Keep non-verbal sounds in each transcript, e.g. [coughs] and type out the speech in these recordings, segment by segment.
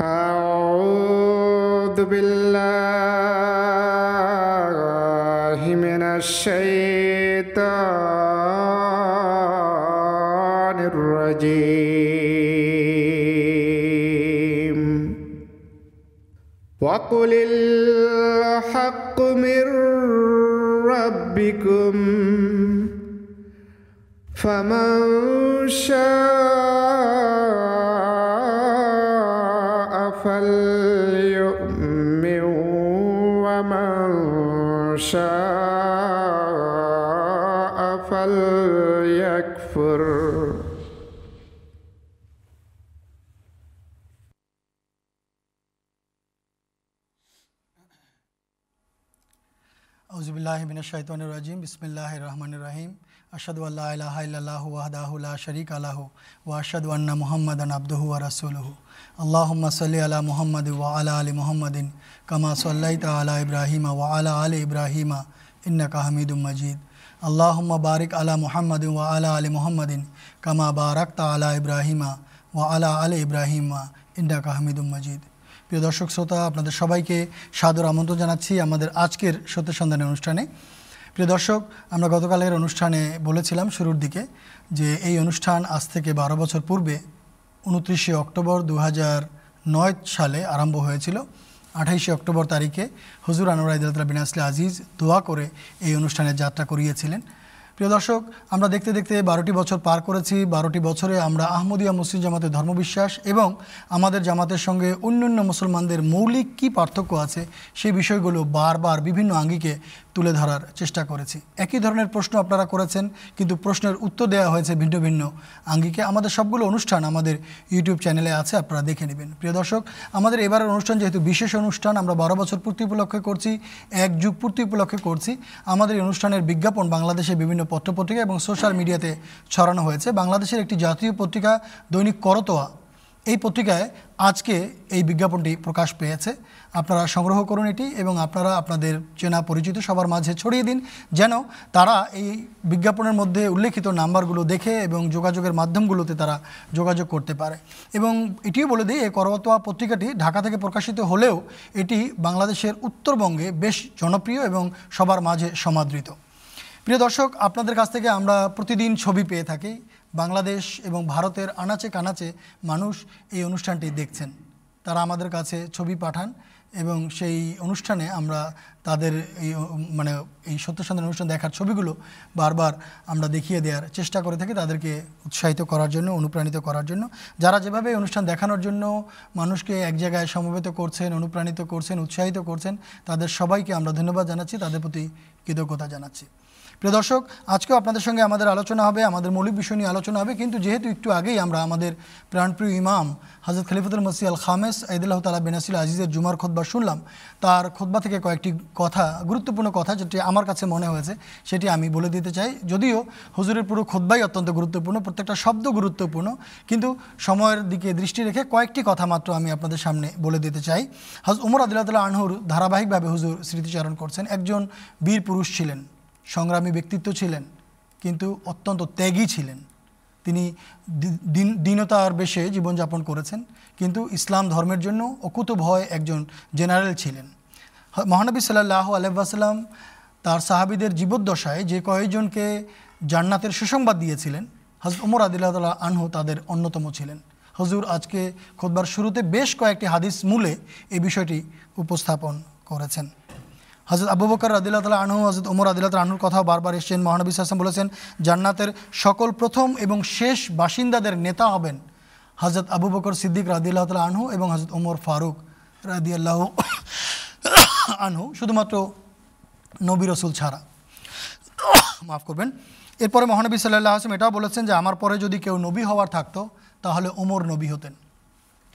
أعوذ بالله من الشيطان الرجيم. وقل الحق من ربكم فمن شاء আউজুবিল্লাহিমিনাশাইতানির রাজিম বিসমিল্লাহ রহমান রহিম আশাদু আল্লাহ ইলাহা ইল্লাল্লাহু ওয়াহদাহু লা শারীকা লাহু ওয়া আশহাদু আন্না মুহাম্মাদান আবদুহু ওয়া রাসূলুহু আল্লাহুম্মা সাল্লি আলা মুহাম্মাদ ওয়া আলা আলি মুহাম্মাদিন কামা সাল্লাইতা আলা ইব্রাহিমা ওয়া আলা আলি ইব্রাহিমা ইন্নাকা হামিদুম মাজিদ আল্লাহুম্মা বারিক আলা প্রিয় দর্শক শ্রোতা, আপনাদের সবাইকে সাদর আমন্ত্রণ জানাচ্ছি আমাদের আজকের সত্য সন্ধানের অনুষ্ঠানে। প্রিয় দর্শক, আমরা গতকালের অনুষ্ঠানে বলেছিলাম শুরুর দিকে যে এই অনুষ্ঠান আজ থেকে বারো বছর পূর্বে উনত্রিশে অক্টোবর দু নয় সালে আরম্ভ হয়েছিল। আঠাইশে অক্টোবর তারিখে হুজুর আনোয়ার ইদুল্লাহ বিন আসলে আজিজ দোয়া করে এই অনুষ্ঠানের যাত্রা করিয়েছিলেন। প্রিয় দর্শক, আমরা দেখতে দেখতে বারোটি বছর পার করেছি। বারোটি বছরে আমরা আহমদিয়া মুসলিম জামাতের ধর্মবিশ্বাস এবং আমাদের জামাতের সঙ্গে অন্যান্য মুসলমানদের মৌলিক কি পার্থক্য আছে সেই বিষয়গুলো বারবার বিভিন্ন আঙ্গিকে তুলে ধরার চেষ্টা করেছি। একই ধরনের প্রশ্ন আপনারা করেছেন, কিন্তু প্রশ্নের উত্তর দেওয়া হয়েছে ভিন্ন ভিন্ন। আঙ্গিকে আমাদের সবগুলো অনুষ্ঠান আমাদের ইউটিউব চ্যানেলে আছে, আপনারা দেখে নেবেন। প্রিয় দর্শক, আমাদের এবারের অনুষ্ঠান যেহেতু বিশেষ অনুষ্ঠান, আমরা বারো বছর পূর্তি উপলক্ষে করছি, এক যুগ পূর্তি উপলক্ষে করছি। আমাদের অনুষ্ঠানের বিজ্ঞাপন বাংলাদেশের বিভিন্ন পত্রপত্রিকা এবং সোশ্যাল মিডিয়াতে ছড়ানো হয়েছে। বাংলাদেশের একটি জাতীয় পত্রিকা দৈনিক করতোয়া। এই পত্রিকায় আজকে এই বিজ্ঞাপনটি প্রকাশ পেয়েছে। আপনারা সংগ্রহ করুন এটি এবং আপনারা আপনাদের চেনা পরিচিত সবার মাঝে ছড়িয়ে দিন, যেন তারা এই বিজ্ঞাপনের মধ্যে উল্লেখিত নাম্বারগুলো দেখে এবং যোগাযোগের মাধ্যমগুলোতে তারা যোগাযোগ করতে পারে। এবং এটিও বলে দিই এই করতোয়া পত্রিকাটি ঢাকা থেকে প্রকাশিত হলেও এটি বাংলাদেশের উত্তরবঙ্গে বেশ জনপ্রিয় এবং সবার মাঝে সমাদৃত। প্রিয় দর্শক, আপনাদের কাছ থেকে আমরা প্রতিদিন ছবি পেয়ে থাকি। বাংলাদেশ এবং ভারতের আনাচে কানাচে মানুষ এই অনুষ্ঠানটি দেখছেন। তারা আমাদের কাছে ছবি পাঠান। এবং সেই অনুষ্ঠানে আমরা তাদের এই মানে এই সত্য সন্ধান অনুষ্ঠান দেখার ছবিগুলো বারবার আমরা দেখিয়ে দেওয়ার চেষ্টা করে থাকি তাদেরকে উৎসাহিত করার জন্য, অনুপ্রাণিত করার জন্য। যারা যেভাবে অনুষ্ঠান দেখানোর জন্য মানুষকে এক জায়গায় সমবেত করছেন, অনুপ্রাণিত করছেন, উৎসাহিত করছেন, তাদের সবাইকে আমরা ধন্যবাদ জানাচ্ছি, তাদের প্রতি কৃতজ্ঞতা জানাচ্ছি। প্রিয় দর্শক, আজকেও আপনাদের সঙ্গে আমাদের আলোচনা হবে, আমাদের মৌলিক বিষয় নিয়ে আলোচনা হবে, কিন্তু যেহেতু একটু আগেই আমরা আমাদের প্রাণপ্রিয় ইমাম হজরত খলিফতুল মসি আল খামেস, আইদুল্লাহ তালা বেনাসিল আজিজের জুমার খোদবা শুনলাম। তার খোদবা থেকে কয়েকটি কথা, গুরুত্বপূর্ণ কথা যেটি আমার কাছে মনে হয়েছে, সেটি আমি বলে দিতে চাই। যদিও হুজুরের পুরো খোদবাই অত্যন্ত গুরুত্বপূর্ণ, প্রত্যেকটা শব্দ গুরুত্বপূর্ণ, কিন্তু সময়ের দিকে দৃষ্টি রেখে কয়েকটি কথা মাত্র আমি আপনাদের সামনে বলে দিতে চাই। হজ উমর আদিল্লাহ আনহুর ধারাবাহিকভাবে হুজুর স্মৃতিচারণ করছেন। একজন বীর পুরুষ ছিলেন। সংগ্রামী ব্যক্তিত্ব ছিলেন, কিন্তু অত্যন্ত ত্যাগী ছিলেন। তিনি দীনতার বেশে জীবনযাপন করেছেন, কিন্তু ইসলাম ধর্মের জন্য অকুত ভয় একজন জেনারেল ছিলেন। মহানবী সাল্লাহ আলহাম তার সাহাবিদের জীবদ্দশায় যে কয়েকজনকে জান্নাতের সুসংবাদ দিয়েছিলেন হজরত উমর আদিল্লাহ আনহু তাদের অন্যতম ছিলেন। হজুর, আজকে খোদবার শুরুতে বেশ কয়েকটি হাদিস মূলে এই বিষয়টি উপস্থাপন করেছেন। হজরত আবু বকর রাদিল্লা তালা আনহু হজরত ওমর আদিল্লা তালা আনহুর কথাও বারবার এসছেন মহানবী আসলাম বলেছেন, জান্নাতের সকল প্রথম এবং শেষ বাসিন্দাদের নেতা হবেন হজরত আবু বকর সিদ্দিক রাদিল্লাহ তালা আনহু এবং হজরত ওমর ফারুক রাদিয়াল্লাহ [coughs] আনহু, শুধুমাত্র নবী রসুল ছাড়া। [coughs] মাফ করবেন। এরপরে মহানবী সাল্লাহ আসলাম এটাও বলেছেন যে, আমার পরে যদি কেউ নবী হওয়ার থাকতো, তাহলে ওমর নবী হতেন।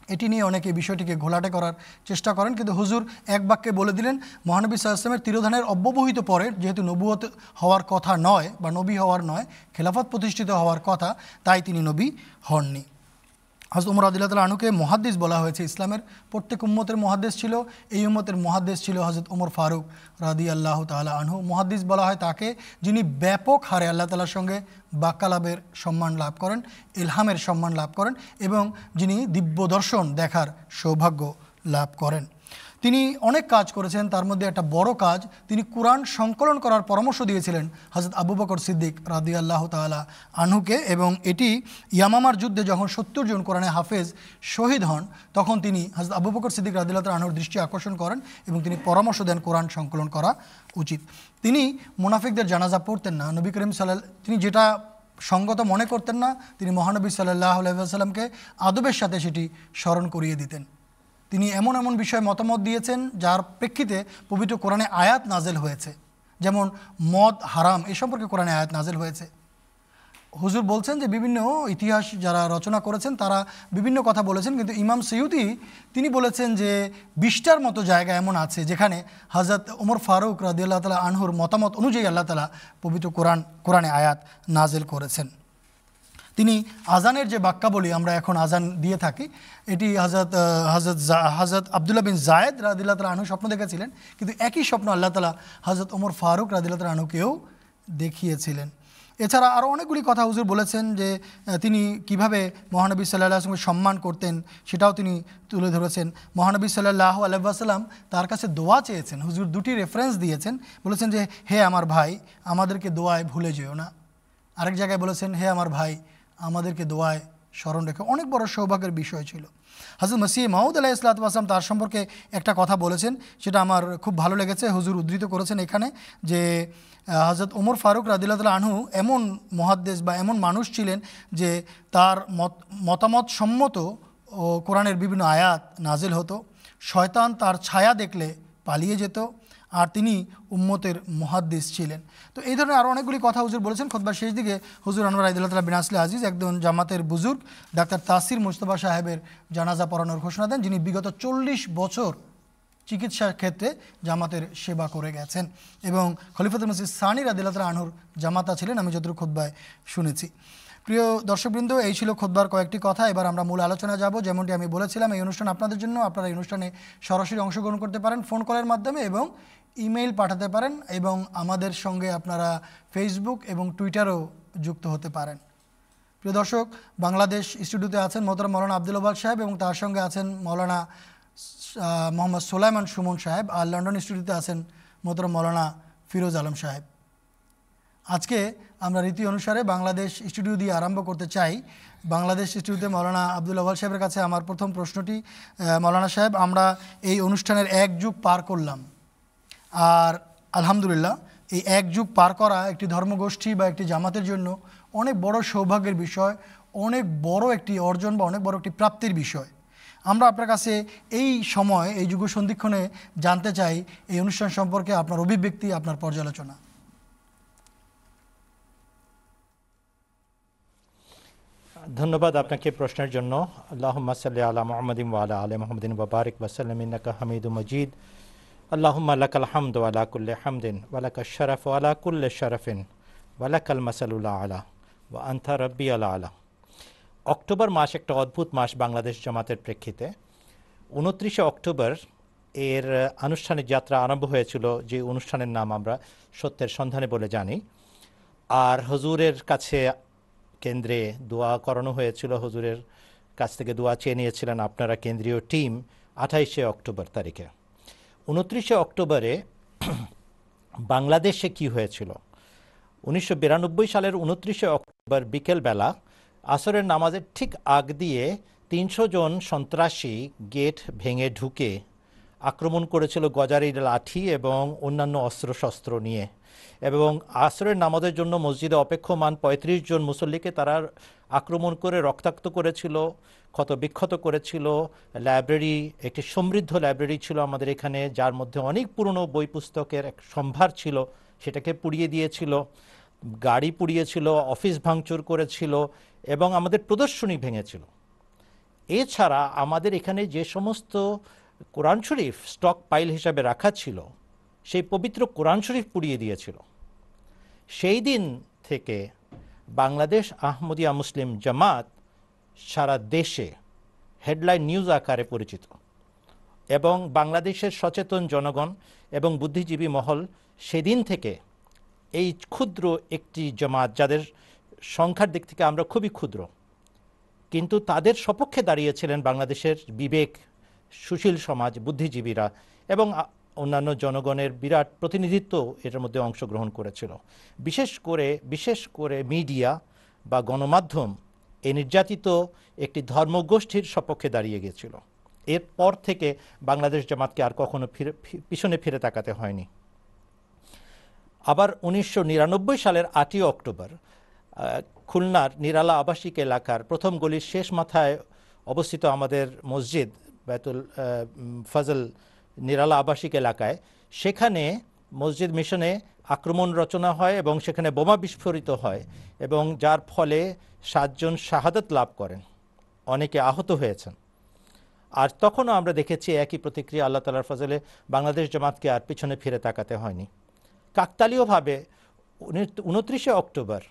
এটি নিয়ে অনেকে বিষয়টিকে ঘোলাটে করার চেষ্টা করেন। কিন্তু হুজুর এক বাক্যে বলে দিলেন, মহানবী সাল্লামের তিরোধানের অব্যবহিত পরে যেহেতু নবুয়ত হওয়ার কথা নয় বা নবী হওয়ার নয়, খেলাফত প্রতিষ্ঠিত হওয়ার কথা, তাই তিনি নবী হননি। হজরত উমর আদিল্লাহ তালা আনুকে মহাদ্দেশ বলা হয়েছে ইসলামের প্রত্যেক উম্মতের মহাদ্দেশ ছিল, এই উম্মতের মহাদ্দেশ ছিল হজরত উমর ফারুক রাদি আল্লাহ তালা আনহু। মহাদ্দিস বলা হয় তাকে যিনি ব্যাপক হারে আল্লাহ তালার সঙ্গে বাক্যালাভের সম্মান লাভ করেন, ইলহামের সম্মান লাভ করেন এবং যিনি দিব্য দর্শন দেখার সৌভাগ্য লাভ করেন। তিনি অনেক কাজ করেছেন, তার মধ্যে একটা বড় কাজ, তিনি কোরআন সংকলন করার পরামর্শ দিয়েছিলেন হজরত আবু বকর সিদ্দিক রাদি আল্লাহ তালা আনহুকে এবং এটি ইয়ামামার যুদ্ধে যখন সত্তর জন কোরআনে হাফেজ শহীদ হন, তখন তিনি হজরত আবু বকর সিদ্দিক রাদিল্লাহ তালা আনহুর দৃষ্টি আকর্ষণ করেন এবং তিনি পরামর্শ দেন কোরআন সংকলন করা উচিত। তিনি মুনাফিকদের জানাজা পড়তেন না, নবী করিম সাল্লাহ তিনি যেটা সঙ্গত মনে করতেন না, তিনি মহানবী সাল্লাহ আলাইসাল্লামকে আদবের সাথে সেটি স্মরণ করিয়ে দিতেন। তিনি এমন এমন বিষয়ে মতামত দিয়েছেন, যার প্রেক্ষিতে পবিত্র কোরআনে আয়াত নাজেল হয়েছে। যেমন, মদ হারাম, এ সম্পর্কে কোরআনে আয়াত নাজেল হয়েছে। হুজুর বলছেন যে, বিভিন্ন ইতিহাস যারা রচনা করেছেন, তারা বিভিন্ন কথা বলেছেন, কিন্তু ইমাম সৈয়দি, তিনি বলেছেন যে, বিশটার মতো জায়গা এমন আছে, যেখানে হজরত ওমর ফারুক রাদি আল্লাহ তালা আনহুর মতামত অনুযায়ী আল্লাহ তালা পবিত্র কোরআন, কোরআনে আয়াত নাজেল করেছেন। তিনি আজানের যে বাক্যাবলী আমরা এখন আজান দিয়ে থাকি, এটি হাজরত হাজরত হাজরত আবদুল্লাহ বিন জায়েদ রাদিল্লা তালা আনহু স্বপ্ন দেখেছিলেন, কিন্তু একই স্বপ্ন আল্লাহ তালা হজরত ওমর ফারুক রাদিল্লা তালা আনহুকেও দেখিয়েছিলেন। এছাড়া আরও অনেকগুলি কথা হুজুর বলেছেন যে তিনি কীভাবে মহানবী সাল্লাহ আসলামকে সম্মান করতেন, সেটাও তিনি তুলে ধরেছেন। মহানবী সাল্লাহ আলহাম তার কাছে দোয়া চেয়েছেন, হুজুর দুটি রেফারেন্স দিয়েছেন, বলেছেন যে, হে আমার ভাই, আমাদেরকে দোয়ায় ভুলে যেও না। আরেক জায়গায় বলেছেন, হে আমার ভাই আমাদেরকে দোয়ায় স্মরণ রেখে অনেক বড় সৌভাগ্যের বিষয় ছিল। হাজর মসিহ মাহুদ আলাহ ইসলাত আসলাম তার সম্পর্কে একটা কথা বলেছেন, সেটা আমার খুব ভালো লেগেছে, হুজুর উদ্ধৃত করেছেন এখানে যে হজরত ওমর ফারুক রাদিল্লা আনহু এমন মহাদ্দেশ বা এমন মানুষ ছিলেন যে তার মত, মতামত সম্মত ও কোরআনের বিভিন্ন আয়াত নাজেল হতো। শয়তান তার ছায়া দেখলে পালিয়ে যেত। আর তিনি উম্মতের মহাদ্দেশ ছিলেন। তো এই ধরনের আরও অনেকগুলি কথা হুজুর বলেছেন। খোদবার শেষ দিকে হুজুর আনোয়ার আইদুল্লাহ তালা বিনাসলে আজিজ, একজন জামাতের বুজুর্গ, ডাক্তার তাসির মুস্তফা সাহেবের জানাজা পড়ানোর ঘোষণা দেন, যিনি বিগত চল্লিশ বছর চিকিৎসার ক্ষেত্রে জামাতের সেবা করে গেছেন। এবং খলিফতুল মসিদ সানি রাদিল্লাহ আনহুর জামাতা ছিলেন, আমি যতটুকু খোদ্বায় শুনেছি। প্রিয় দর্শকবৃন্দ, এই ছিল খোদবার কয়েকটি কথা। এবার আমরা মূল আলোচনা যাব। যেমনটি আমি বলেছিলাম, এই অনুষ্ঠান আপনাদের জন্য। আপনারা এই অনুষ্ঠানে সরাসরি অংশগ্রহণ করতে পারেন ফোন কলের মাধ্যমে এবং ইমেইল পাঠাতে পারেন এবং আমাদের সঙ্গে আপনারা ফেসবুক এবং টুইটারও যুক্ত হতে পারেন। প্রিয় দর্শক, বাংলাদেশ স্টুডিওতে আছেন মোহতরম মৌলানা আব্দুল আবাল সাহেব এবং তার সঙ্গে আছেন মৌলানা মোহাম্মদ সোলাইমান সুমন সাহেব আর লন্ডন স্টুডিওতে আছেন মোহতরম মৌলানা ফিরোজ আলম সাহেব। আজকে আমরা রীতি অনুসারে বাংলাদেশ স্টুডিও দিয়ে আরম্ভ করতে চাই। বাংলাদেশ স্টুডিওতে মৌলানা আব্দুল আবাল সাহেবের কাছে আমার প্রথম প্রশ্নটি মৌলানা সাহেব, আমরা এই অনুষ্ঠানের এক যুগ পার করলাম। আর আলহামদুলিল্লাহ, এই এক যুগ পার করা একটি ধর্মগোষ্ঠী বা একটি জামাতের জন্য অনেক বড় সৌভাগ্যের বিষয়, অনেক বড় একটি অর্জন বা অনেক বড় একটি প্রাপ্তির বিষয়। আমরা আপনার কাছে এই সময়, এই যুগ সন্ধিক্ষণে জানতে চাই, এই অনুষ্ঠান সম্পর্কে আপনার অভিব্যক্তি, আপনার পর্যালোচনা। ধন্যবাদ আপনাকে প্রশ্নের জন্য। আল্লাহ সাল্লি আলা মোহাম্মদিন ওয়ালা আলী মোহাম্মদিন বাবারিক ওয়াসাল্লাম ইন্নাকা হামিদু মজিদ। আল্লাহুম্মা লাকাল হামদু আলা কুল্লি হামদিন ওয়ালাকা শরফ আলা কুল্লি শরফিন ওয়ালাকাল মাসালুল্লাহ আলা ওয়া আন্থা রব্বি আলা আলা অক্টোবর মাস একটা অদ্ভুত মাস বাংলাদেশ জামাতের প্রেক্ষিতে। উনত্রিশে অক্টোবর এর আনুষ্ঠানিক যাত্রা আরম্ভ হয়েছিল, যে অনুষ্ঠানের নাম আমরা সত্যের সন্ধানে বলে জানি। আর হজুরের কাছে কেন্দ্রে দোয়া করানো হয়েছিল, হজুরের কাছ থেকে দোয়া চেয়ে নিয়েছিলেন আপনারা কেন্দ্রীয় টিম আঠাইশে অক্টোবর তারিখে। উনত্রিশে অক্টোবরে বাংলাদেশে কি হয়েছিল? উনিশশো বিরানব্বই সালের উনত্রিশে অক্টোবর বিকেলবেলা আসরের নামাজের ঠিক আগ দিয়ে তিনশো জন সন্ত্রাসী গেট ভেঙে ঢুকে আক্রমণ করেছিল গজারির লাঠি এবং অন্যান্য অস্ত্রশস্ত্র নিয়ে। এবং আসরের নামাজের জন্য মসজিদে অপেক্ষমান ৩৫ জন মুসল্লিকে তারা আক্রমণ করে রক্তাক্ত করেছিল, ক্ষত বিক্ষত করেছিল। লাইব্রেরি, একটি সমৃদ্ধ লাইব্রেরি ছিল আমাদের এখানে, যার মধ্যে অনেক পুরনো বই পুস্তকের এক সম্ভার ছিল, সেটাকে পুড়িয়ে দিয়েছিল। গাড়ি পুড়িয়েছিল, অফিস ভাঙচুর করেছিল এবং আমাদের প্রদর্শনী ভেঙেছিল। এছাড়া আমাদের এখানে যে সমস্ত কোরআন শরীফ স্টক পাইল হিসাবে রাখা ছিল, সেই পবিত্র কোরআন শরীফ পুড়িয়ে দিয়েছিল। সেই দিন থেকে বাংলাদেশ আহমদিয়া মুসলিম জামাত সারা দেশে হেডলাইন নিউজ আকারে পরিচিত এবং বাংলাদেশের সচেতন জনগণ এবং বুদ্ধিজীবী মহল সেদিন থেকে এই ক্ষুদ্র একটি জামাত, যাদের সংখ্যার দিক থেকে আমরা খুবই ক্ষুদ্র, কিন্তু তাদের সপক্ষে দাঁড়িয়েছিলেন বাংলাদেশের বিবেক সুশীল সমাজ বুদ্ধিজীবীরা এবং অন্যান্য জনগণের বিরাট প্রতিনিধিত্ব এটার মধ্যে অংশগ্রহণ করেছিল। বিশেষ করে বিশেষ করে মিডিয়া বা গণমাধ্যম এই নির্যাতিত একটি ধর্মগোষ্ঠীর সপক্ষে দাঁড়িয়ে গিয়েছিল এরপর থেকে বাংলাদেশ জামাতকে আর কখনো ফিরে পিছনে ফিরে তাকাতে হয়নি। আবার উনিশশো নিরানব্বই সালের আটই অক্টোবর খুলনার নিরালা আবাসিক এলাকার প্রথম গলির শেষ মাথায় অবস্থিত আমাদের মসজিদ, বেতুল ফজল নিরালা আবাসিক এলাকায়। সেখানে মসজিদ মিশনে আক্রমণ রচনা হয় এবং সেখানে বোমা বিস্ফোরিত হয় এবং যার ফলে সাতজন শাহাদত লাভ করেন। অনেকে আহত হয়েছেন। আর তখনও আমরা দেখেছি একই প্রতিক্রিয়া আল্লাহ তালার ফজলে বাংলাদেশ জামাতকে আর পিছনে ফিরে তাকাতে হয়নি। কাকতালীয়ভাবে উনত্রিশে অক্টোবর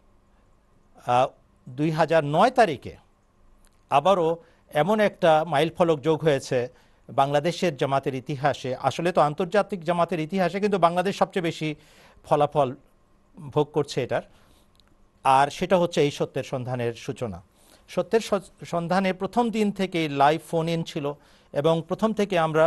দুই হাজার নয় তারিখে আবারও এমন একটা মাইলফলক যোগ হয়েছে বাংলাদেশের জামাতের ইতিহাসে, আসলে তো আন্তর্জাতিক জামাতের ইতিহাসে কিন্তু বাংলাদেশ সবচেয়ে বেশি ফলাফল ভোগ করছে এটার। আর সেটা হচ্ছে এই সত্যের সন্ধানের সূচনা। সত্যের সন্ধানে প্রথম দিন থেকে লাইভ ফোন ইন ছিল এবং প্রথম থেকে আমরা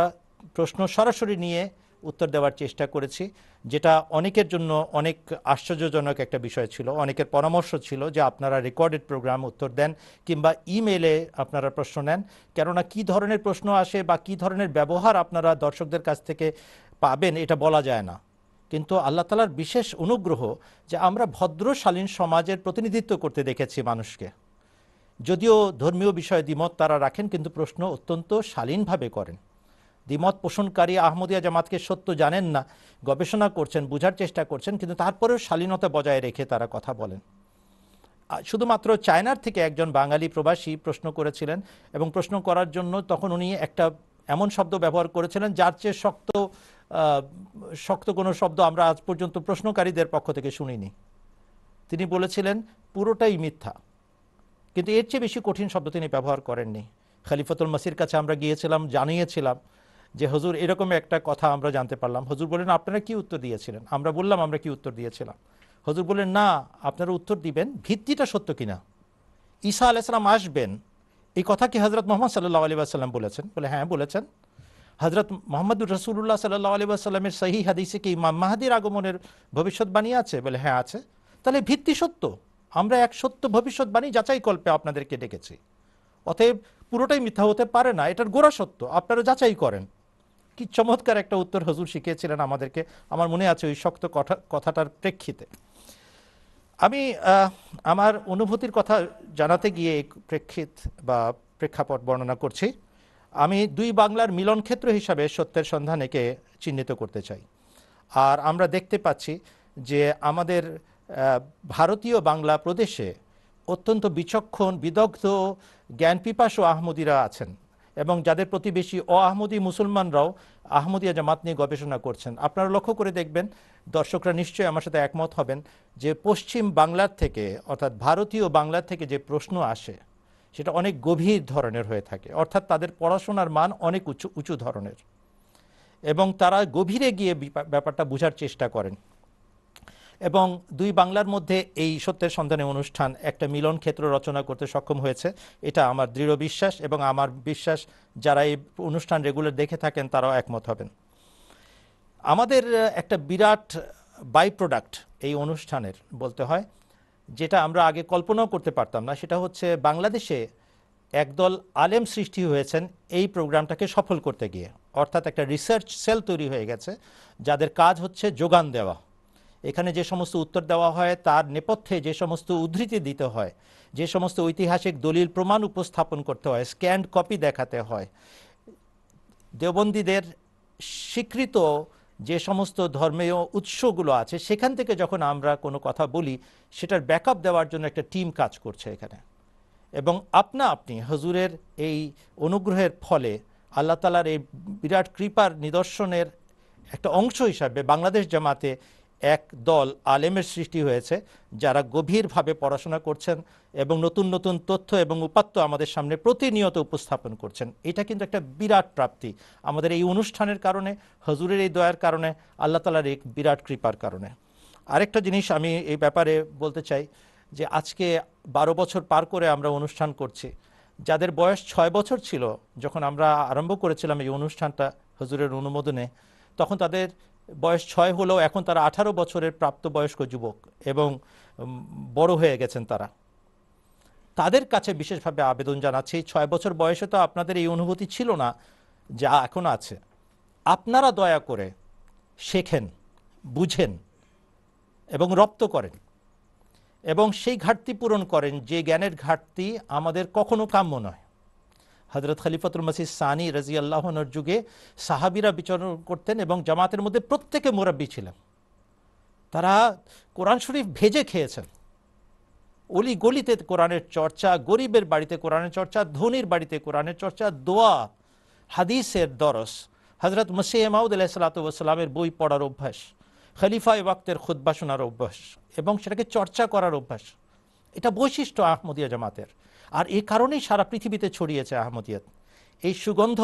প্রশ্ন সরাসরি নিয়ে উত্তর দেওয়ার চেষ্টা করেছি, যেটা অনেকের জন্য অনেক আশ্চর্যজনক একটা বিষয় ছিল। অনেকের পরামর্শ ছিল যে আপনারা রেকর্ডেড প্রোগ্রাম উত্তর দেন কিংবা ইমেলে আপনারা প্রশ্ন নেন। কেননা কি ধরনের প্রশ্ন আসে বা কি ধরনের ব্যবহার আপনারা দর্শকদের কাছ থেকে পাবেন এটা বলা যায় না। কিন্তু আল্লাহ তালার বিশেষ অনুগ্রহ যে আমরা ভদ্রশালীন সমাজের প্রতিনিধিত্ব করতে দেখেছি মানুষকে। যদিও ধর্মীয় বিষয়ে দ্বিমত তারা রাখেন, কিন্তু প্রশ্ন অত্যন্ত শালীনভাবে করেন। দ্বিমত পোষণকারী আহমদিয়া জামাতকে সত্য জানেন না, গবেষণা করছেন, বোঝার চেষ্টা করছেন, কিন্তু তারপরেও শালীনতা বজায় রেখে তারা কথা বলেন। শুধুমাত্র চায়নার থেকে একজন বাঙালি প্রবাসী প্রশ্ন করেছিলেন এবং প্রশ্ন করার জন্য তখন উনি একটা এমন শব্দ ব্যবহার করেছিলেন যার চেয়ে শক্ত শক্ত কোনো শব্দ আমরা আজ পর্যন্ত প্রশ্নকারীদের পক্ষ থেকে শুনিনি। তিনি বলেছিলেন, পুরোটাই মিথ্যা। কিন্তু এর চেয়ে বেশি কঠিন শব্দ তিনি ব্যবহার করেননি। খলিফতুল মাসির কাছে আমরা গিয়েছিলাম, জানিয়েছিলাম যে হুজুর এরকম একটা কথা আমরা জানতে পারলাম। হুজুর বললেন, আপনারা কি উত্তর দিয়েছিলেন? আমরা বললাম, আমরা কি উত্তর দিয়েছিলাম? হুজুর বললেন, না, আপনারা উত্তর দিবেন, ভিত্তিটা সত্য কিনা? ঈসা আলাইসালাম আসবেন। এই কথা কি হজরত মোহাম্মদ সাল্লাহ আলী আসাল্লাম বলেছেন? বলে হ্যাঁ বলেছেন। হজরত মোহাম্মদুর রসুল্লাহ সাল্লাহ আলী আসাল্লামের সহি হাদিসে কি ইমাম মাহাদির আগমনের ভবিষ্যৎবাণী আছে? বলে হ্যাঁ আছে। তাহলে ভিত্তি সত্য। আমরা এক সত্য ভবিষ্যৎবাণী যাচাই কল্পে আপনাদেরকে ডেকেছি। অতএব পুরোটাই মিথ্যা হতে পারে না, এটার গোড়া সত্য। আপনারা যাচাই করেন। কি চমৎকার একটা উত্তর হজুর শিখিয়েছিলেন আমাদেরকে। আমার মনে আছে ওই শক্ত কথা- কথাটার প্রেক্ষিতে। আমি আমার অনুভূতির কথা জানাতে গিয়ে প্রেক্ষিত বা প্রেক্ষাপট বর্ণনা করছি। আমি দুই বাংলার মিলন ক্ষেত্র হিসাবে সত্যের সন্ধানেকে চিহ্নিত করতে চাই। আর আমরা দেখতে পাচ্ছি যে আমাদের ভারতীয় বাংলা প্রদেশে অত্যন্ত বিচক্ষণ, বিদগ্ধ, জ্ঞানপিপাসু আহমদিরা আছেন। এবং যাদের প্রতিবেশী অ আহমদি মুসলমানরাও আহমদিয়া জামাত নিয়ে গবেষণা করছেন। আপনারা লক্ষ্য করে দেখবেন, দর্শকরা নিশ্চয়ই আমার সাথে একমত হবেন যে পশ্চিম বাংলার থেকে, অর্থাৎ ভারতীয় বাংলার থেকে যে প্রশ্ন আসে, সেটা অনেক গভীর ধরনের হয়ে থাকে। অর্থাৎ তাদের পড়াশোনার মান অনেক উঁচু উঁচু ধরনের। এবং তারা গভীরে গিয়ে ব্যাপারটা বোঝার চেষ্টা করেন। এবং দুই বাংলার মধ্যে এই সত্যের সন্ধানে অনুষ্ঠান একটা মিলন ক্ষেত্র রচনা করতে সক্ষম হয়েছে। এটা আমার দৃঢ় বিশ্বাস এবং আমার বিশ্বাস যারা এই অনুষ্ঠান রেগুলার দেখে থাকেন তারাও একমত হবেন। আমাদের একটা বিরাট বাই প্রোডাক্ট এই অনুষ্ঠানের বলতে হয়, যেটা আমরা আগে কল্পনাও করতে পারতাম না। সেটা হচ্ছে বাংলাদেশে একদল আলেম সৃষ্টি হয়েছেন এই প্রোগ্রামটাকে সফল করতে গিয়ে। অর্থাৎ একটা রিসার্চ সেল তৈরি হয়ে গেছে, যাদের কাজ হচ্ছে যোগান দেওয়া। এখানে যে সমস্ত উত্তর দেওয়া হয়, তার নেপথ্যে যে সমস্ত উদ্ধৃতি দিতে হয়, যে সমস্ত ঐতিহাসিক দলিল প্রমাণ উপস্থাপন করতে হয় স্ক্যান্ড কপি দেখাতে হয়। দেওবন্দীদের স্বীকৃত যে সমস্ত ধর্মীয় উৎসগুলো আছে, সেখান থেকে যখন আমরা কোনো কথা বলি, সেটার ব্যাকআপ দেওয়ার জন্য একটা টিম কাজ করছে এখানে। এবং আপনা আপনি হজুরের এই অনুগ্রহের ফলে আল্লাহ তালার এই বিরাট কৃপার নিদর্শনের একটা অংশ হিসাবে বাংলাদেশ জামাতে এক দল আলেমের সৃষ্টি হয়েছে, যারা গভীরভাবে পড়াশোনা করছেন এবং নতুন নতুন তথ্য এবং উপাত্ত আমাদের সামনে প্রতিনিয়ত উপস্থাপন করছেন। এটা কিন্তু একটা বিরাট প্রাপ্তি। আমাদের এই অনুষ্ঠানের কারণে, হজুরের এই দয়ার কারণে, আল্লাহ তালার এক বিরাট কৃপার কারণে। আরেকটা জিনিস আমি এই ব্যাপারে বলতে চাই, যে আজকে বারো বছর পার করে আমরা অনুষ্ঠান করছি। যাদের বয়স ছয় বছর ছিল, যখন আমরা আরম্ভ করেছিলাম এই অনুষ্ঠানটা হজুরের অনুমোদনে, তখন তাদের বয়স ছয় হলেও এখন তারা আঠারো বছরের প্রাপ্তবয়স্ক যুবক এবং বড় হয়ে গেছেন তারা। তাদের কাছে বিশেষভাবে আবেদন জানাচ্ছি, ছয় বছর বয়সে তো আপনাদের এই অনুভূতি ছিল না, যা এখন আছে। আপনারা দয়া করে শেখেন, বুঝেন এবং রপ্ত করেন এবং সেই ঘাটতি পূরণ করেন যে জ্ঞানের ঘাটতি আমাদের কখনো কাম্য নয়। হজরত খলিফাতুল মসিদ সানি রাজি আল্লাহনের যুগে সাহাবিরা বিচরণ করতেন এবং জামাতের মধ্যে প্রত্যেকে মোরাব্বি ছিলেন। তারা কোরআন শরীফ ভেজে খেয়েছেন। অলি গলিতে কোরআনের চর্চা, গরিবের বাড়িতে কোরআনের চর্চা, ধনির বাড়িতে কোরআনের চর্চা, দোয়া, হাদিসের দরস। হজরত মসিহ মাউদ আলাহিসাল্লামের বই পড়ার অভ্যাস খলিফা ওয়াক্তের খুদ্া শোনার অভ্যাস এবং সেটাকে চর্চা করার অভ্যাস। এটা বৈশিষ্ট্য আহমদিয়া জামাতের। আর এই কারণেই সারা পৃথিবীতে ছড়িয়েছে আহমদিয়াত। এই সুগন্ধ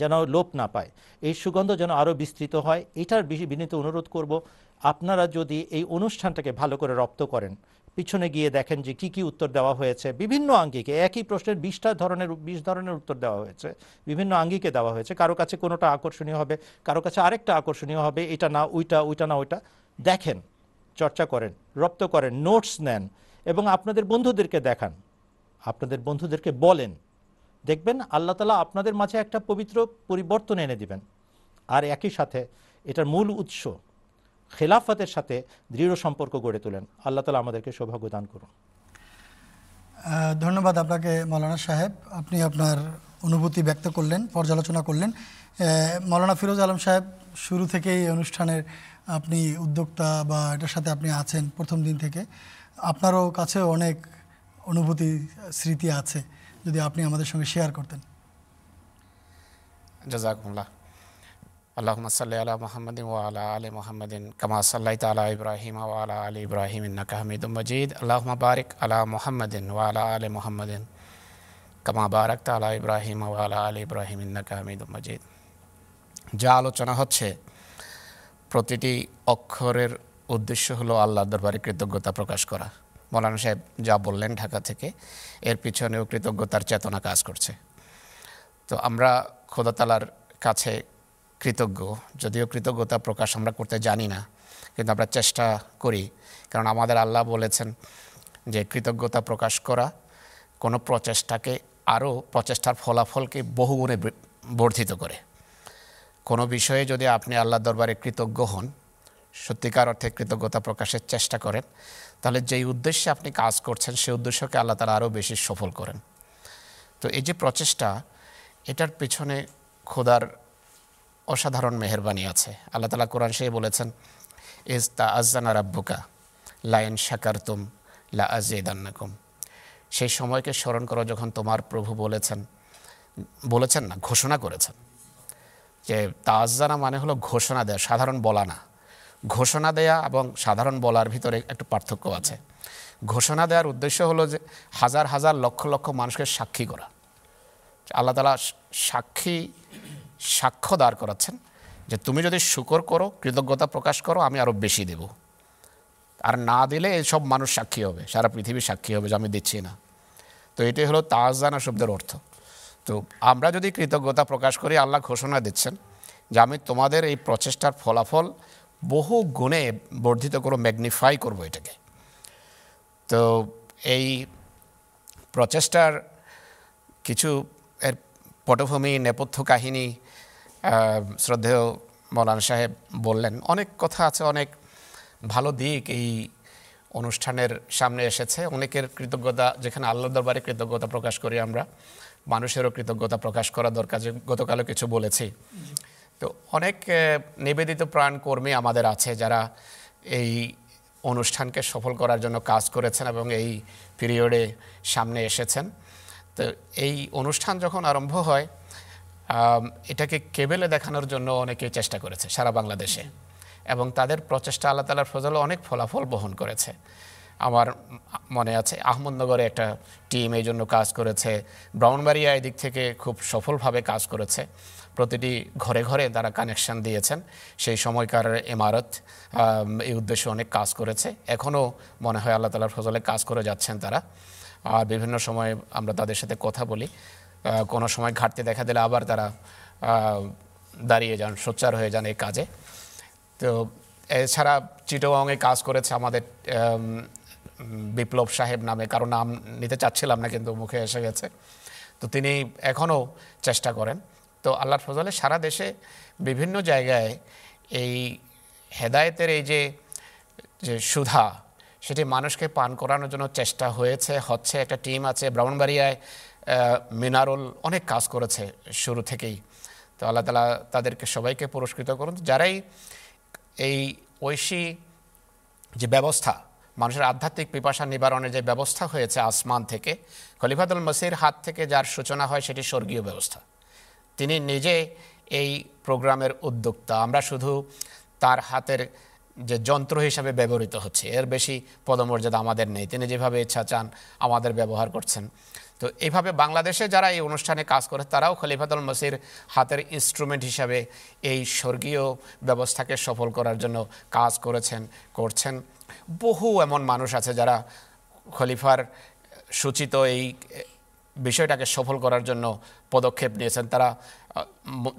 যেন লোপ না পায়, এই সুগন্ধ যেন আরও বিস্তৃত হয়, এটার বিনীত অনুরোধ করব, আপনারা যদি এই অনুষ্ঠানটাকে ভালো করে রপ্ত করেন, পিছনে গিয়ে দেখেন যে কি কি উত্তর দেওয়া হয়েছে, বিভিন্ন আঙ্গিকে, একই প্রশ্নের বিশটা ধরনের, বিশ ধরনের উত্তর দেওয়া হয়েছে, বিভিন্ন আঙ্গিকে দেওয়া হয়েছে, কারও কাছে কোনোটা আকর্ষণীয় হবে, কারও কাছে আরেকটা আকর্ষণীয় হবে, এটা না, ওইটা ওইটা না, ওইটা, দেখেন, চর্চা করেন, রপ্ত করেন, নোটস নেন, এবং আপনাদের বন্ধুদেরকে দেখান। আপনাদের বন্ধুদেরকে বলেন, দেখবেন আল্লাহ তালা আপনাদের মাঝে একটা পবিত্র পরিবর্তন এনে দিবেন। আর একই সাথে এটার মূল উৎস, খেলাফতের সাথে দৃঢ় সম্পর্ক গড়ে তোলেন। আল্লাহ তালা আমাদেরকে সৌভাগ্য দান করুন। ধন্যবাদ আপনাকে মৌলানা সাহেব। আপনি আপনার অনুভূতি ব্যক্ত করলেন, পর্যালোচনা করলেন। মৌলানা ফিরোজ আলম সাহেব, শুরু থেকেই অনুষ্ঠানের আপনি উদ্যোক্তা বা এটার সাথে আপনি আছেন প্রথম দিন থেকে। আপনারও কাছেও অনেক অনুভূতি, স্মৃতি আছে যদি আপনি আমাদের সঙ্গে শেয়ার করতেন। জাজাকুমুল্লাহ আল্লাহুম্মা সাল্লি আলা মুহাম্মাদিন ওয়া আলা আলি মুহাম্মাদিন কামা সাল্লাইতা আলা ইব্রাহিম ওয়া আলা আলি ইব্রাহিম ইন্নাকা হামিদুম মাজিদ। আল্লাহুম্মা বারিক আলা মুহাম্মাদিন ওয়া আলা আলি মুহাম্মাদিন কামা বারাকতা আলা ইব্রাহিম ওয়া আলা আলি ইব্রাহিম ইন্নাকা হামিদুম যা আলোচনা হচ্ছে, প্রতিটি অক্ষরের উদ্দেশ্য হলো আল্লাহর দরবারে কৃতজ্ঞতা প্রকাশ করা। মৌলানা সাহেব যা বললেন ঢাকা থেকে, এর পিছনেও কৃতজ্ঞতার চেতনা কাজ করছে। তো আমরা খোদাতালার কাছে কৃতজ্ঞ, যদিও কৃতজ্ঞতা প্রকাশ আমরা করতে জানি না, কিন্তু আমরা চেষ্টা করি। কারণ আমাদের আল্লাহ বলেছেন যে কৃতজ্ঞতা প্রকাশ করা কোনো প্রচেষ্টাকে আরও প্রচেষ্টার ফলাফলকে বহুগুণে বর্ধিত করে। কোনো বিষয়ে যদি আপনি আল্লাহ দরবারে কৃতজ্ঞ হন, সত্যিকার অর্থে কৃতজ্ঞতা প্রকাশের চেষ্টা করেন তাহলে যেই উদ্দেশ্যে আপনি কাজ করছেন, সেই উদ্দেশ্যকে আল্লাহ তালা আরও বেশি সফল করেন। তো এই যে প্রচেষ্টা, এটার পেছনে খোদার অসাধারণ মেহরবানি আছে। আল্লাহ তালা কোরআন সে বলেছেন, ইজ তা আজানা রাব্বুকা লায়ন শাকারতুম লা আজিদান্নাকুম সেই সময়কে স্মরণ করো যখন তোমার প্রভু বলেছেন বলেছেন না, ঘোষণা করেছেন যে তা তাজানা মানে হলো ঘোষণা দেয়া, সাধারণ বলা না। ঘোষণা দেয়া এবং সাধারণ বলার ভিতরে একটু পার্থক্য আছে। ঘোষণা দেওয়ার উদ্দেশ্য হলো যে হাজার হাজার লক্ষ লক্ষ মানুষকে সাক্ষী করা। আল্লাহ তালা সাক্ষী, সাক্ষ্য দাঁড় করাচ্ছেন যে তুমি যদি শুকর করো, কৃতজ্ঞতা প্রকাশ করো, আমি আরও বেশি দেব। আর না দিলে এসব মানুষ সাক্ষী হবে, সারা পৃথিবী সাক্ষী হবে যে আমি দিচ্ছি না। তো এটাই হলো তাজানা শব্দের অর্থ। তো আমরা যদি কৃতজ্ঞতা প্রকাশ করি, আল্লাহ ঘোষণা দিচ্ছেন যে আমি তোমাদের এই প্রচেষ্টার ফলাফল বহু গুণে বর্ধিত করো ম্যাগনিফাই করব এটাকে। তো এই প্রচেষ্টার কিছু এর পটভূমি, নেপথ্য কাহিনী শ্রদ্ধেয় মৌলানা সাহেব বললেন। অনেক কথা আছে, অনেক ভালো দিক এই অনুষ্ঠানের সামনে এসেছে। অনেকের কৃতজ্ঞতা, যেখানে আল্লাহ দরবারে কৃতজ্ঞতা প্রকাশ করি আমরা, মানুষেরও কৃতজ্ঞতা প্রকাশ করা দরকার যে গতকালও কিছু বলেছি। তো অনেক নিবেদিত প্রাণ কর্মী আমাদের আছে যারা এই অনুষ্ঠানকে সফল করার জন্য কাজ করেছেন এবং এই পিরিয়ডে সামনে এসেছেন। তো এই অনুষ্ঠান যখন আরম্ভ হয় এটাকে কেবেলে দেখানোর জন্য অনেকে চেষ্টা করেছে সারা বাংলাদেশে এবং তাদের প্রচেষ্টা আল্লাহ তালার ফজলে অনেক ফলাফল বহন করেছে। আমার মনে আছে আহমদনগরে একটা টিম এই জন্য কাজ করেছে, ব্রাউনবাড়িয়া এদিক থেকে খুব সফলভাবে কাজ করেছে। প্রতিটি ঘরে ঘরে তারা কানেকশন দিয়েছেন। সেই সময়কার ইমারত এই উদ্দেশ্যে অনেক কাজ করেছে। এখনও মনে হয় আল্লাহ তালার ফজলে কাজ করে যাচ্ছেন তারা। আর বিভিন্ন সময় আমরা তাদের সাথে কথা বলি। কোনো সময় ঘাটতি দেখা দিলে আবার তারা দাঁড়িয়ে যান, সোচ্চার হয়ে যান এই কাজে। তো এছাড়া চিটোগাংয়ে কাজ করেছে আমাদের বিপ্লব সাহেব নামে। কারও নাম নিতে চাচ্ছিলাম না, কিন্তু মুখে এসে গেছে। তো তিনি এখনও চেষ্টা করেন। তো আল্লাহর ফজলে সারা দেশে বিভিন্ন জায়গায় এই হেদায়েতের এই যে যে সুধা, সেটি মানুষকে পান করানোর জন্য চেষ্টা হয়েছে, হচ্ছে। একটা টিম আছে ব্রাহ্মণবাড়িয়ায় মিনারুল অনেক কাজ করেছে শুরু থেকেই। তো আল্লাহ তালা তাদেরকে সবাইকে পুরস্কৃত করুন। যারাই এই ঐশী যে ব্যবস্থা, মানুষের আধ্যাত্মিক পিপাসা নিবারণের যে ব্যবস্থা হয়েছে আসমান থেকে, খলিফাতুল মসির হাত থেকে যার সূচনা হয় সেটি স্বর্গীয় ব্যবস্থা। তিনি নিজে এই প্রোগ্রামের উদ্যোক্তা। আমরা শুধু তার হাতের যে যন্ত্র হিসাবে ব্যবহৃত হচ্ছে, এর বেশি পদমর্যাদা আমাদের নেই। তিনি যেভাবে ইচ্ছা চান আমাদের ব্যবহার করছেন। তো এইভাবে বাংলাদেশে যারা এই অনুষ্ঠানে কাজ করে, তারাও খলিফাতুল মসির হাতের ইনস্ট্রুমেন্ট হিসাবে এই স্বর্গীয় ব্যবস্থাকে সফল করার জন্য কাজ করেছেন, করছেন। বহু এমন মানুষ আছে যারা খলিফার সূচিত এই বিষয়টাকে সফল করার জন্য পদক্ষেপ নিয়েছেন। তারা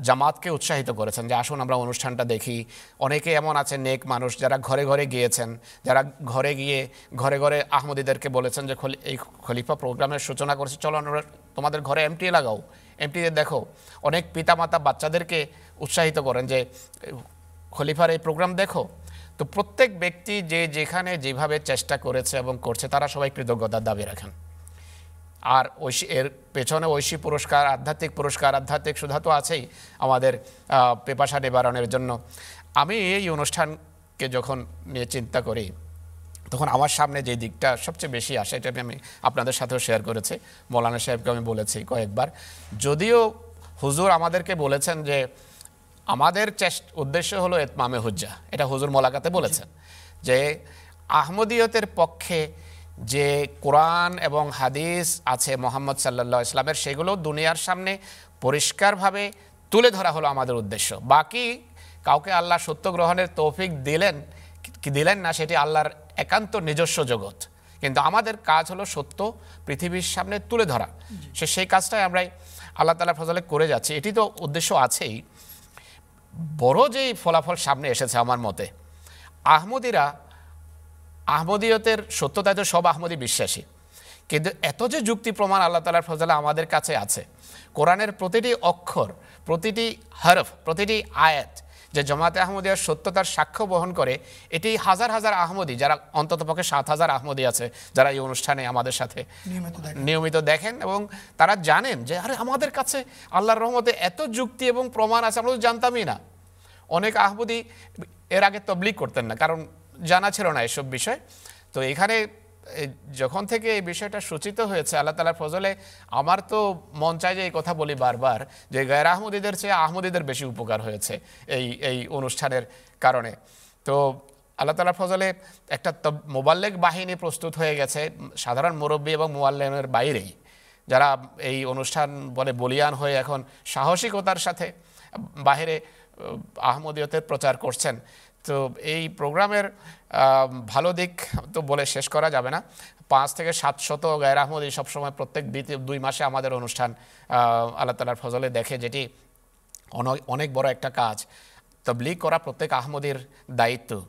জামাতকে উৎসাহিত করেছেন যে আসুন আমরা অনুষ্ঠানটা দেখি। অনেকে এমন আছে নেক মানুষ যারা ঘরে ঘরে গিয়েছেন, যারা ঘরে গিয়ে ঘরে ঘরে আহমদীদেরকে বলেছেন যে খলি- এই খলিফা প্রোগ্রামের সূচনা করেছে, চলো আমরা তোমাদের ঘরে এমটি লাগাও। এমটিদের দেখো, অনেক পিতামাতা বাচ্চাদেরকে উৎসাহিত করেন যে, খলিফার এই প্রোগ্রাম দেখো। তো প্রত্যেক ব্যক্তি যে যেখানে যেভাবে চেষ্টা করেছে এবং করছে, তারা সবাই কৃতজ্ঞতার দাবি রাখেন। আর ঐশী, এর পেছনে ঐশী পুরস্কার, আধ্যাত্মিক পুরস্কার, আধ্যাত্মিক সুধা তো আছেই আমাদের পেপাসা নিবারণের জন্য। আমি এই অনুষ্ঠানকে যখন নিয়ে চিন্তা করি, তখন আমার সামনে যে দিকটা সবচেয়ে বেশি আসে, এটা আমি আপনাদের সাথেও শেয়ার করেছি। মৌলানা সাহেবকে আমি বলেছি কয়েকবার। যদিও হুজুর আমাদেরকে বলেছেন যে, আমাদের চেষ্ট, উদ্দেশ্য হলো এতমামে হুজ্জা। এটা হুজুর মোলাকাতে বলেছেন। যে আহমদীয়তের পক্ষে যে কোরআন এবং হাদিস আছে মোহাম্মদ সাল্লা ইসলামের সেগুলো দুনিয়ার সামনে পরিষ্কারভাবে তুলে ধরা হলো আমাদের উদ্দেশ্য। বাকি কাউকে আল্লাহ সত্য গ্রহণের তৌফিক দিলেন, কি দিলেন না, সেটি আল্লাহর একান্ত নিজস্ব জগৎ। কিন্তু আমাদের কাজ হলো সত্য পৃথিবীর সামনে তুলে ধরা। সে সেই কাজটাই আমরা আল্লাহ তালা ফজলে করে যাচ্ছি। এটি তো উদ্দেশ্য আছেই। বড় যেই ফলাফল সামনে এসেছে আমার মতে, আহমদিরা আহমদীয়তের সত্যতায় তো সব আহমদি বিশ্বাসী। কিন্তু এত যে যুক্তি প্রমাণ আল্লাহ তালার ফজলে আমাদের কাছে আছে কোরআনের প্রতিটি অক্ষর প্রতিটি হরফ প্রতিটি আয়াত যে জমাতে আহমদিয়ার সত্যতার সাক্ষ্য বহন করে এটি হাজার হাজার আহমদি যারা অন্ততপক্ষে সাত হাজার আহমদি আছে যারা এই অনুষ্ঠানে আমাদের সাথে নিয়মিত দেখেন। নিয়মিত দেখেন এবং তারা জানেন যে আরে আমাদের কাছে আল্লাহর রহমতে এত যুক্তি এবং প্রমাণ আছে আমরা তো জানতামই না। অনেক আহমদি এর আগে তবলিক করতেন না কারণ জানা ছিল না এসব বিষয়। তো এখানে যখন থেকে এই বিষয়টা সূচিত হয়েছে আল্লাহ তালার ফজলে আমার তো মন চায় যে এই কথা বলি বারবার যে গায়ের আহমদীদের চেয়ে আহমদীদের বেশি উপকার হয়েছে এই এই অনুষ্ঠানের কারণে। তো আল্লাহ তালার ফজলে একটা মোবাল্লেগ বাহিনী প্রস্তুত হয়ে গেছে সাধারণ মুরব্বী এবং মোয়াল্লেমের বাইরেই। যারা এই অনুষ্ঠান বলে বলিয়ান হয়ে এখন সাহসিকতার সাথে বাহিরে আহ, আহমদীয়তের প্রচার করছেন। তো এই প্রোগ্রামের ভালো দিক তো বলে শেষ করা যাবে না। পাঁচ থেকে সাতশত গায়ের আহমদি সবসময় প্রত্যেক দ্বিতীয় দুই মাসে আমাদের অনুষ্ঠান আল্লাহ তালার ফজলে দেখে যেটি অন- অনেক বড় একটা কাজ। তবলিগ করা প্রত্যেক আহমদের দায়িত্ব।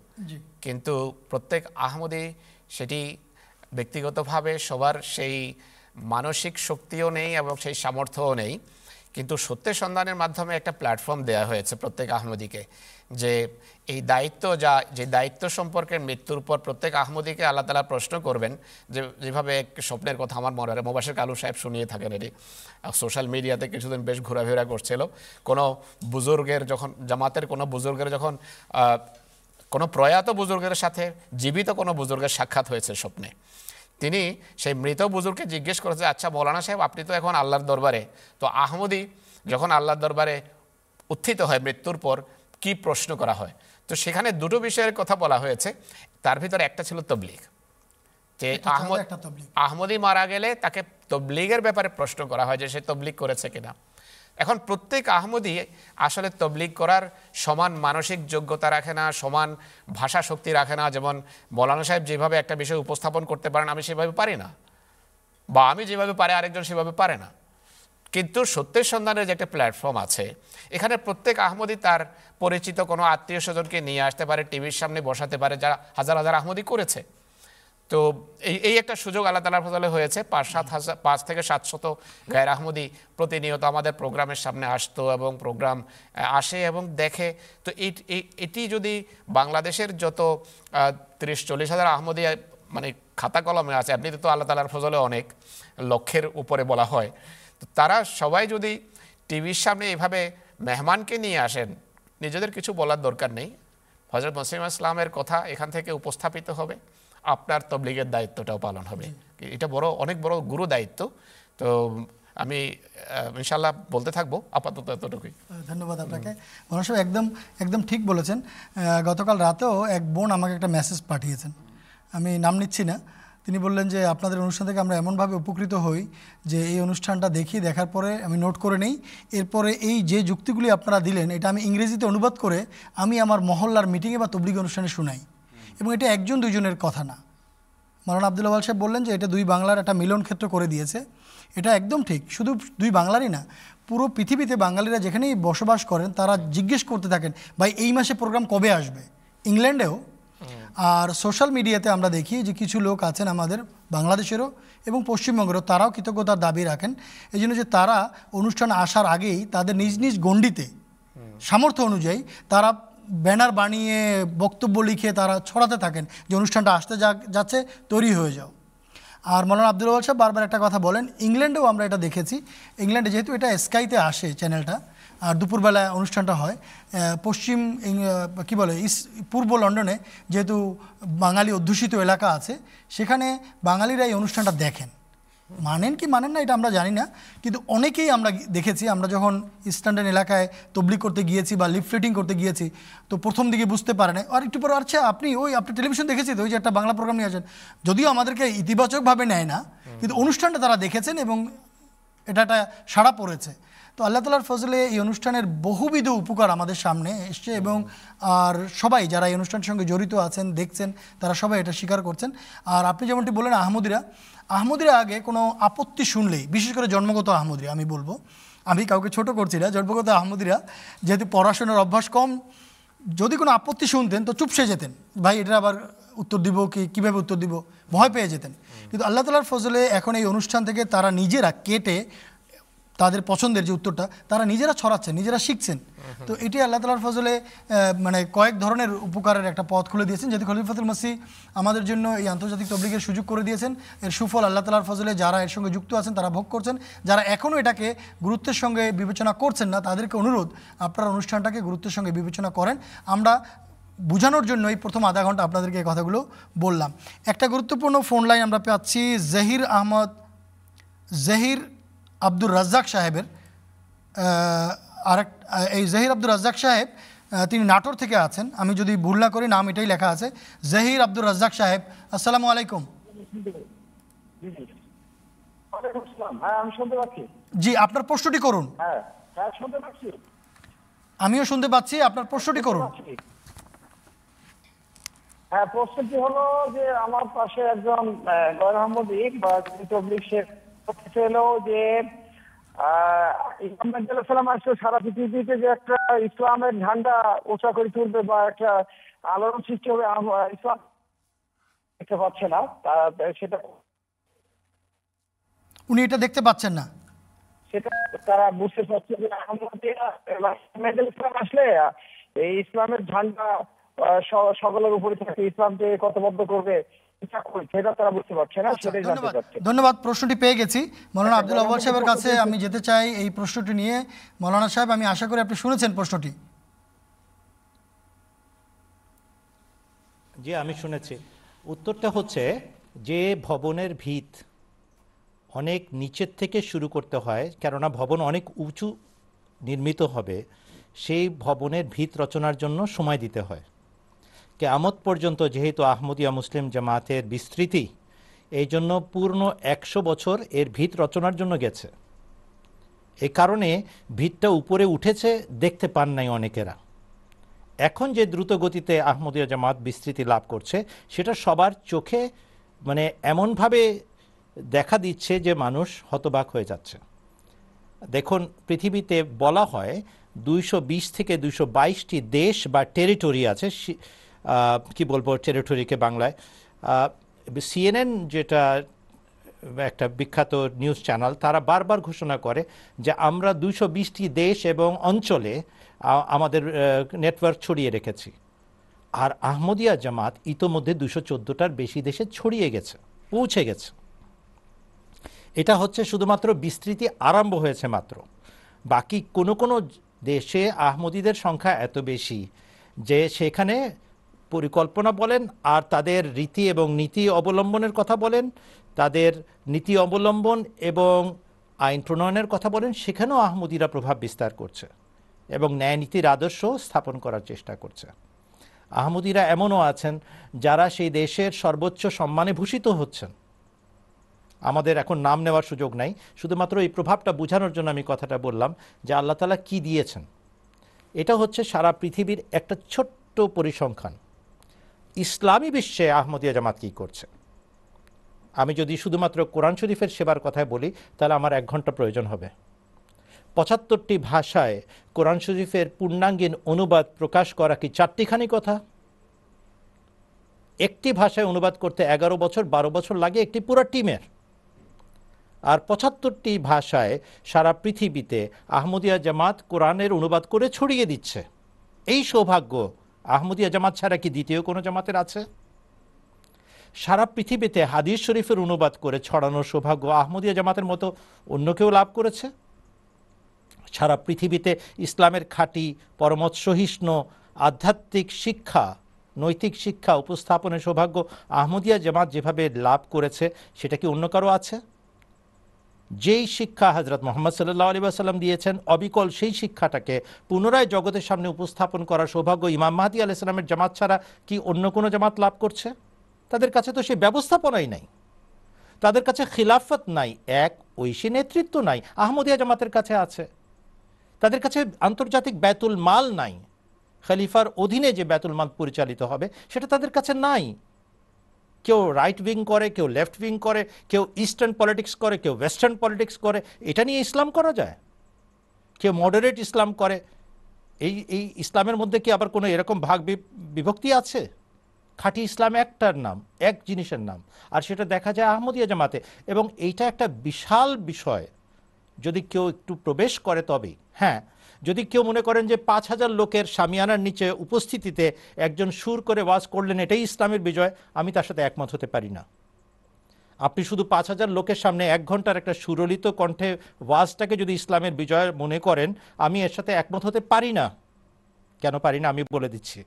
কিন্তু প্রত্যেক আহমদি সেটি ব্যক্তিগতভাবে সবার সেই মানসিক শক্তিও নেই এবং সেই সামর্থ্যও নেই। কিন্তু সত্যের সন্ধানের মাধ্যমে একটা প্ল্যাটফর্ম দেওয়া হয়েছে প্রত্যেক আহমদিকে। যে এই দায়িত্ব যা, যে দায়িত্ব সম্পর্কে মৃত্যুর পর প্রত্যেক আহমদিকে আল্লাহ তালা প্রশ্ন করবেন, যে যেভাবে এক স্বপ্নের কথা আমার মনে হয় মোবাসের কালু সাহেব শুনিয়ে থাকেন এটি। সোশ্যাল মিডিয়াতে কিছুদিন বেশ ঘোরাফেরা করছিল। কোনো বুজুর্গের যখন, জামাতের কোনো বুজুর্গের যখন কোনো প্রয়াত বুজুর্গের সাথে জীবিত কোনো বুজুর্গের সাক্ষাৎ হয়েছে স্বপ্নে। তিনি সেই মৃত বুজুর্গকে জিজ্ঞেস করেছে আচ্ছা মৌলানা সাহেব, আপনি তো এখন আল্লাহর দরবারে। তো আহমদি যখন আল্লাহর দরবারে উত্থিত হয় মৃত্যুর পর কি প্রশ্ন করা হয়? তো সেখানে দুটো বিষয়ের কথা বলা হয়েছে। তার ভিতরে একটা ছিল তবলিগ। যে আহমদ আহমদি মারা গেলে তাকে তবলিগের ব্যাপারে প্রশ্ন করা হয় যে সে তবলিগ করেছে কিনা। এখন প্রত্যেক আহমদি আসলে তবলিগ করার সমান মানসিক যোগ্যতা রাখে না সমান ভাষা শক্তি রাখে না। যেমন মৌলানা সাহেব যেভাবে একটা বিষয় উপস্থাপন করতে পারেন আমি সেভাবে পারি না। বা আমি যেভাবে পারে আরেকজন সেভাবে পারে না। কিন্তু সত্যের সন্ধানের যে একটা প্ল্যাটফর্ম আছে, এখানে প্রত্যেক আহমদি তার পরিচিত কোনো আত্মীয় স্বজনকে নিয়ে আসতে পারে টিভির সামনে বসাতে পারে, যারা হাজার হাজার আহমদি করেছে। তো এই এই একটা সুযোগ আল্লাহ তালার ফজলে হয়েছে, পাঁচ সাত হাজার, পাঁচ থেকে সাতশত গায়ের আহমদি প্রতিনিয়ত আমাদের প্রোগ্রামের সামনে আসতো এবং প্রোগ্রাম আসে এবং দেখে। তো এটি যদি বাংলাদেশের যত তিরিশ চল্লিশ হাজার আহমদি মানে খাতা কলমে আছে, এমনিতে তো আল্লাহ তালার ফজলে অনেক, লক্ষ্যের উপরে বলা হয়। তারা সবাই যদি টিভির সামনে এভাবে মেহমানকে নিয়ে আসেন নিজেদের কিছু বলার দরকার নেই। হজরত মুসলিম ইসলামের কথা এখান থেকে উপস্থাপিত হবে। আপনার তবলিগের দায়িত্বটাও পালন হবে। এটা বড় অনেক বড় গুরু দায়িত্ব। তো আমি ইনশাল্লাহ বলতে থাকব আপাতত এতটুকুই। ধন্যবাদ আপনাকে। মনোজ একদম একদম ঠিক বলেছেন। গতকাল রাতেও এক বোন আমাকে একটা মেসেজ পাঠিয়েছেন। আমি নাম নিচ্ছি না। তিনি বললেন যে, আপনাদের অনুষ্ঠান থেকে আমরা এমনভাবে উপকৃত হই যে, এই অনুষ্ঠানটা দেখি, দেখার পরে আমি নোট করে নেই। এরপরে এই যে যুক্তিগুলি আপনারা দিলেন, এটা আমি ইংরেজিতে অনুবাদ করে আমি আমার মহল্লার মিটিংয়ে বা তবলিগ অনুষ্ঠানে শুনাই। এবং এটা একজন দুজনের কথা না। মৌলানা আব্দুল আওয়াল সাহেব বললেন যে, এটা দুই বাংলার একটা মিলন ক্ষেত্র করে দিয়েছে। এটা একদম ঠিক, শুধু দুই বাংলারই না, পুরো পৃথিবীতে বাঙালিরা যেখানেই বসবাস করেন, তারা জিজ্ঞেস করতে থাকেন, ভাই, এই মাসে প্রোগ্রাম কবে আসবে? ইংল্যান্ডেও আর সোশ্যাল মিডিয়াতে আমরা দেখি যে কিছু লোক আছেন আমাদের বাংলাদেশেরও এবং পশ্চিমবঙ্গেরও, তারাও কৃতজ্ঞতার দাবি রাখেন। এই জন্য যে তারা অনুষ্ঠান আসার আগেই তাদের নিজ নিজ গণ্ডিতে সামর্থ্য অনুযায়ী তারা ব্যানার বানিয়ে বক্তব্য লিখে তারা ছড়াতে থাকেন যে অনুষ্ঠানটা আসতে যা- যাচ্ছে, তৈরি হয়ে যাও। আর মৌলানা আব্দুল সাহেব বারবার একটা কথা বলেন, ইংল্যান্ডেও আমরা এটা দেখেছি। ইংল্যান্ডে যেহেতু এটা স্কাইতে আসে চ্যানেলটা আর দুপুরবেলা অনুষ্ঠানটা হয়। পশ্চিম কি বলে পূর্ব লন্ডনে যেহেতু বাঙালি অধ্যুষিত এলাকা আছে, সেখানে বাঙালিরা এই অনুষ্ঠানটা দেখেন। মানেন কি মানেন না এটা আমরা জানি না, কিন্তু অনেকেই আমরা দেখেছি, আমরা যখন স্ট্যান্ডার্ড এলাকায় তবলি করতে গিয়েছি বা লিফলেটিং করতে গিয়েছি, তো প্রথম দিকে বুঝতে পারে না। আর একটু পরে আচ্ছা আপনি ওই, আপনি টেলিভিশন দেখেছি তো, ওই যে একটা বাংলা প্রোগ্রাম নিয়ে আসেন, যদিও আমাদেরকে ইতিবাচকভাবে নেয় না, কিন্তু অনুষ্ঠানটা তারা দেখেছেন এবং এটা একটা সাড়া পড়েছে। তো আল্লাহ তালার ফজলে এই অনুষ্ঠানের বহুবিধ উপকার আমাদের সামনে এসছে এবং আর সবাই যারা এই অনুষ্ঠানের সঙ্গে জড়িত আছেন, দেখছেন, তারা সবাই এটা স্বীকার করছেন। আর আপনি যেমনটি বললেন আহমদিরা আহমদিরা আগে কোনো আপত্তি শুনলেই, বিশেষ করে জন্মগত আহমদিরা আমি বলব, আমি কাউকে ছোট করছি না, জন্মগত আহমদিরা যেহেতু পড়াশোনার অভ্যাস কম, যদি কোনো আপত্তি শুনতেন তো চুপসে যেতেন। ভাই, এটা আবার উত্তর দিব কি, কীভাবে উত্তর দিব? ভয় পেয়ে যেতেন। কিন্তু আল্লাহ তালার ফজলে এখন এই অনুষ্ঠান থেকে তারা নিজেরা কেটে তাদের পছন্দের যে উত্তরটা, তারা নিজেরা ছড়াচ্ছেন, নিজেরা শিখছেন। তো এটি আল্লাহ তালার ফজলে মানে কয়েক ধরনের উপকারের একটা পথ খুলে দিয়েছেন, যেহেতু খলিফ খলিফাতুল মাসি আমাদের জন্য এই আন্তর্জাতিক তবলিগের সুযোগ করে দিয়েছেন। এর সুফল আল্লাহ তালার ফজলে যারা এর সঙ্গে যুক্ত আছেন, তারা ভোগ করছেন। যারা এখনও এটাকে গুরুত্বের সঙ্গে বিবেচনা করছেন না, তাদেরকে অনুরোধ, আপনারা অনুষ্ঠানটাকে গুরুত্বের সঙ্গে বিবেচনা করেন। আমরা বোঝানোর জন্য এই প্রথম আধা ঘণ্টা আপনাদেরকে এই কথাগুলো বললাম। একটা গুরুত্বপূর্ণ ফোন লাইন আমরা পাচ্ছি, জহির আহমদ, জহির আব্দুর রাজ্জাক সাহেবের আরেক এই জহির আব্দুর রাজ্জাক সাহেব তিনি নাটোর থেকে আছেন। আমি যদি ভুল না করি নাম এটাই লেখা আছে। জহির আব্দুর রাজ্জাক সাহেব আসসালামু আলাইকুম। হ্যাঁ আমি শুনতে পাচ্ছি। জি আপনার প্রশ্নটি করুন। হ্যাঁ হ্যাঁ আমিও শুনতে পাচ্ছি আপনার প্রশ্নটি করুন। হ্যাঁ প্রশ্নটি হলো যে আমার পাশে একজন গয়র আহমদি বা তবলিক শেখ যে ইসলাম সালাম আসলে সারা পৃথিবীতে যে একটা ইসলামের ঝান্ডা করে তুলবে বা একটা আলোড়ন সৃষ্টি হবে ইসলাম দেখতে পাচ্ছে না। সেটা উনি এটা দেখতে পাচ্ছেন না। সেটা তারা বুঝতে পারছে যে আহমদিয়া আসলে এই ইসলামের ঝান্ডা সকলের উপরে থাকে ইসলামকে কতবদ্ধ করবে এটা কই- সেটা তারা বুঝতে পারছে না আচ্ছা, ধন্যবাদ। প্রশ্নটি পেয়ে গেছি। মৌলানা আচ্ছা, আব্দুল আব্বাল সাহেবের কাছে আমি যেতে চাই এই প্রশ্নটি নিয়ে। মৌলানা সাহেব আমি আশা করি আপনি শুনেছেন প্রশ্নটি। জি আমি শুনেছি। উত্তরটা হচ্ছে যে ভবনের ভিত অনেক নিচের থেকে শুরু করতে হয় কেননা ভবন অনেক উঁচু নির্মিত হবে। সেই ভবনের ভিত রচনার জন্য সময় দিতে হয়। কেয়ামত পর্যন্ত যেহেতু আহমদিয়া মুসলিম জামাতের বিস্তৃতি, এই জন্য পূর্ণ একশো বছর এর ভিত রচনার জন্য গেছে। এই কারণে ভিতটা উপরে উঠেছে, দেখতে পান নাই অনেকেরা। এখন যে দ্রুত গতিতে আহমদিয়া জামাত বিস্তৃতি লাভ করছে, সেটা সবার চোখে মানে এমনভাবে দেখা দিচ্ছে যে মানুষ হতবাক হয়ে যাচ্ছে। দেখুন, পৃথিবীতে বলা হয় দুইশো বিশ থেকে দুইশো দেশ বা টেরিটরি আছে কি বলব টেরিটরিকে বাংলায়। সিএনএন যেটা একটা বিখ্যাত নিউজ চ্যানেল তারা বারবার ঘোষণা করে যে আমরা দুইশো বিশটি দেশ এবং অঞ্চলে আমাদের নেটওয়ার্ক ছড়িয়ে রেখেছি। আর আহমদিয়া জামাত ইতোমধ্যে দুশো চোদ্দোটার বেশি দেশে ছড়িয়ে গেছে, পৌঁছে গেছে। এটা হচ্ছে শুধুমাত্র বিস্তৃতি আরম্ভ হয়েছে মাত্র। বাকি কোনো কোনো দেশে আহমদীদের সংখ্যা এত বেশি যে সেখানে পরিকল্পনা বলেন আর তাদের রীতি এবং নীতি অবলম্বনের কথা বলেন, তাদের নীতি অবলম্বন এবং আইন প্রণয়নের কথা বলেন, সেখানেও আহমদীরা প্রভাব বিস্তার করছে এবং ন্যায় নীতির আদর্শ স্থাপন করার চেষ্টা করছে। আহমদীরা এমনও আছেন যারা সেই দেশের সর্বোচ্চ সম্মানে ভূষিত হচ্ছেন। আমাদের এখন নাম নেওয়ার সুযোগ নাই, শুধুমাত্র এই প্রভাবটা বোঝানোর জন্য আমি কথাটা বললাম যে আল্লাহ তালা কি দিয়েছেন। এটা হচ্ছে সারা পৃথিবীর একটা ছোট্ট পরিসংখ্যান। ইসলামী বিশ্বে আহমদিয়া জামাত কী করছে? আমি যদি শুধুমাত্র কোরআন শরীফের সেবার কথায় বলি, তাহলে আমার এক ঘণ্টা প্রয়োজন হবে। পঁচাত্তরটি ভাষায় কোরআন শরীফের পূর্ণাঙ্গীন অনুবাদ প্রকাশ করা কি চারটিখানি কথা? একটি ভাষায় অনুবাদ করতে এগারো বছর, বারো বছর লাগে একটি পুরো টিমের। আর পঁচাত্তরটি ভাষায় সারা পৃথিবীতে আহমদিয়া জামাত কোরআনের অনুবাদ করে ছড়িয়ে দিচ্ছে। এই সৌভাগ্য আহমদিয়া জামাত ছাড়া কি দ্বিতীয় কোনো জামাতের আছে? সারা পৃথিবীতে হাদিস শরীফের অনুবাদ করে ছড়ানোর সৌভাগ্য আহমদিয়া জামাতের মতো অন্য কেউ লাভ করেছে? সারা পৃথিবীতে ইসলামের খাঁটি পরমত সহিষ্ণু আধ্যাত্মিক শিক্ষা, নৈতিক শিক্ষা উপস্থাপনের সৌভাগ্য আহমদিয়া জামাত যেভাবে লাভ করেছে, সেটা কি অন্য কারও আছে? যেই শিক্ষা হজরত মোহাম্মদ সাল্লাহ আলী আসাল্লাম দিয়েছেন, অবিকল সেই শিক্ষাটাকে পুনরায় জগতের সামনে উপস্থাপন করার সৌভাগ্য ইমাম মাহাদি আলাইসালামের জামাত ছাড়া কি অন্য কোনো জামাত লাভ করছে? তাদের কাছে তো সেই ব্যবস্থাপনাই নাই। তাদের কাছে খিলাফত নাই, এক, ঐশী নেতৃত্ব নাই, আহমদিয়া জামাতের কাছে আছে। তাদের কাছে আন্তর্জাতিক ব্যাতুল মাল নাই। খলিফার অধীনে যে ব্যাতুল মাল পরিচালিত হবে, সেটা তাদের কাছে নাই। কেউ রাইট উইং করে, কেউ লেফট উইং করে, কেউ ইস্টার্ন পলিটিক্স করে, কেউ ওয়েস্টার্ন পলিটিক্স করে, এটা নিয়ে ইসলাম করা যায়? কেউ মডারেট ইসলাম করে, এই এই ইসলামের মধ্যে কি আবার কোনো এরকম ভাগ বিভক্তি আছে? খাঁটি ইসলাম একটার নাম, এক জিনিসের নাম, আর সেটা দেখা যায় আহমদিয়া জামাতে, এবং এইটা একটা বিশাল বিষয়। যদি কেউ একটু প্রবেশ করে তবেই হ্যাঁ যদি কেউ মনে করেন যে পাঁচ হাজার লোকের সামিয়ানার নিচে উপস্থিতিতে একজন সুর করে ওয়াজ করলেন, এটাই ইসলামের বিজয়, আমি তার সাথে একমত হতে পারি না। আপনি শুধু পাঁচ হাজার লোকের সামনে এক ঘণ্টার একটা সুরলিত কণ্ঠে ওয়াজটাকে যদি ইসলামের বিজয় মনে করেন, আমি এর সাথে একমত হতে পারি না। কেন পারি না, আমি বলে দিচ্ছি।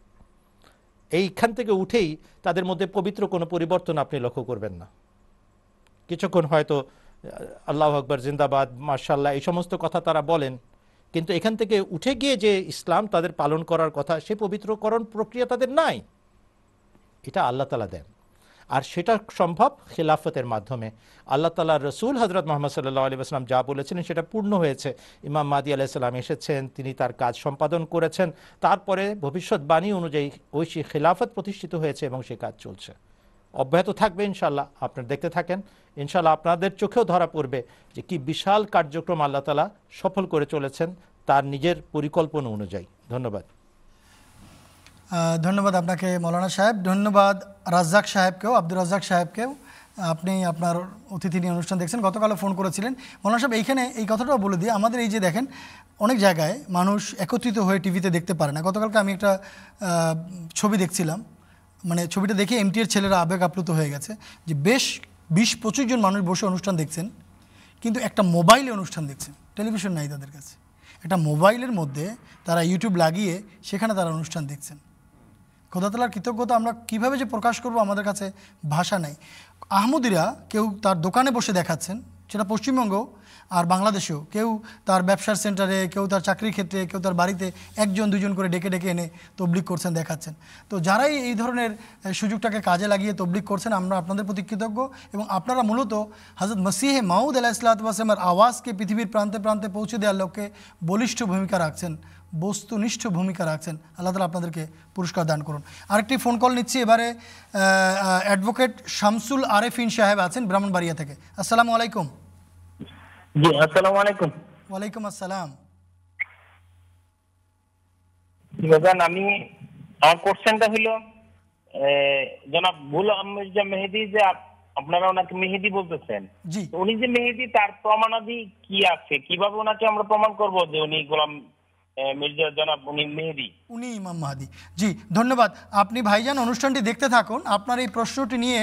এইখান থেকে উঠেই তাদের মধ্যে পবিত্র কোনো পরিবর্তন আপনি লক্ষ্য করবেন না। কিছুক্ষণ হয়তো আল্লাহ আকবর, জিন্দাবাদ মার্শাল্লাহ এই সমস্ত কথা তারা বলেন। কিন্তু এখান থেকে উঠে গিয়ে যে ইসলাম তাদের পালন করার কথা, সে পবিত্রকরণ প্রক্রিয়া তাদের নাই। এটা আল্লাহ তালা দেন। আর সেটা সম্ভব খিলাফতের মাধ্যমে। আল্লাহ তালা রসুল হজরত মোহাম্মদ সাল্লাহ আলী আসলাম যা বলেছিলেন সেটা পূর্ণ হয়েছে। ইমাম মাদি আলাইসাল্লাম এসেছেন, তিনি তার কাজ সম্পাদন করেছেন। তারপরে ভবিষ্যৎবাণী অনুযায়ী ঐশী খিলাফত প্রতিষ্ঠিত হয়েছে এবং সে কাজ চলছে। অব্যাহত থাকবে ইনশাল্লাহ আপনারা দেখতে থাকেন ইনশাল্লাহ আপনাদের চোখেও ধরা পড়বে যে কি বিশাল কার্যক্রম আল্লাহ তালা সফল করে চলেছেন তার নিজের পরিকল্পনা অনুযায়ী। ধন্যবাদ। ধন্যবাদ আপনাকে মৌলানা সাহেব। ধন্যবাদ রাজ্জাক সাহেবকেও, আব্দুর রাজ্জাক সাহেবকেও। আপনি আপনার অতিথি নিয়ে অনুষ্ঠান দেখছেন, গতকালও ফোন করেছিলেন। মৌলানা সাহেব, এইখানে এই কথাটাও বলে দিই, আমাদের এই যে দেখেন, অনেক জায়গায় মানুষ একত্রিত হয়ে টিভিতে দেখতে পারে না। গতকালকে আমি একটা ছবি দেখছিলাম মানে ছবিটা দেখে এমটিএর ছেলেরা আবেগ আপ্লুত হয়ে গেছে যে বেশ বিশ পঁচিশ জন মানুষ বসে অনুষ্ঠান দেখছেন, কিন্তু একটা মোবাইলে অনুষ্ঠান দেখছেন, টেলিভিশন নাই তাদের কাছে। একটা মোবাইলের মধ্যে তারা ইউটিউব লাগিয়ে সেখানে তারা অনুষ্ঠান দেখছেন। খোদাতলার কৃতজ্ঞতা আমরা কীভাবে যে প্রকাশ করব আমাদের কাছে ভাষা নাই। আহমদিরা কেউ তার দোকানে বসে দেখাচ্ছেন, সেটা পশ্চিমবঙ্গ আর বাংলাদেশেও কেউ তার ব্যবসার সেন্টারে, কেউ তার চাকরির ক্ষেত্রে, কেউ তার বাড়িতে একজন, দুজন করে ডেকে ডেকে এনে তবলিক করছেন, দেখাচ্ছেন। তো যারাই এই ধরনের সুযোগটাকে কাজে লাগিয়ে তবলিক করছেন, আমরা আপনাদের প্রতি কৃতজ্ঞ এবং আপনারা মূলত হজরত মসিহে মাউদ আলাহ ইসলাতামের আওয়াজকে পৃথিবীর প্রান্তে প্রান্তে পৌঁছে দেওয়ার লক্ষ্যে বলিষ্ঠ ভূমিকা রাখছেন, বস্তুনিষ্ঠ ভূমিকা রাখছেন। আল্লাহ তালা আপনাদেরকে পুরস্কার দান করুন। আরেকটি ফোন কল নিচ্ছি এবারে অ্যাডভোকেট শামসুল আরেফিন সাহেব আছেন ব্রাহ্মণবাড়িয়া থেকে। আসসালামু আলাইকুম। জি আসসালামু আলাইকুম। ওয়ালাইকুম আসসালাম। বাজান আমি আমার কোশ্চেনটা হলো জনাব গুলাম মির্জা মেহেদি যে আপনারা ওনাকে মেহেদি বলতেছেন। উনি যে মেহেদি তার প্রমাণাদি কি আছে? কীভাবে ওনাকে আমরা প্রমাণ করব যে উনি গোলাম মির্জা জনাব উনি মেহেদি? উনি ইমাম মাহাদি। জি ধন্যবাদ। আপনি ভাইজান অনুষ্ঠানটি দেখতে থাকুন। আপনার এই প্রশ্নটি নিয়ে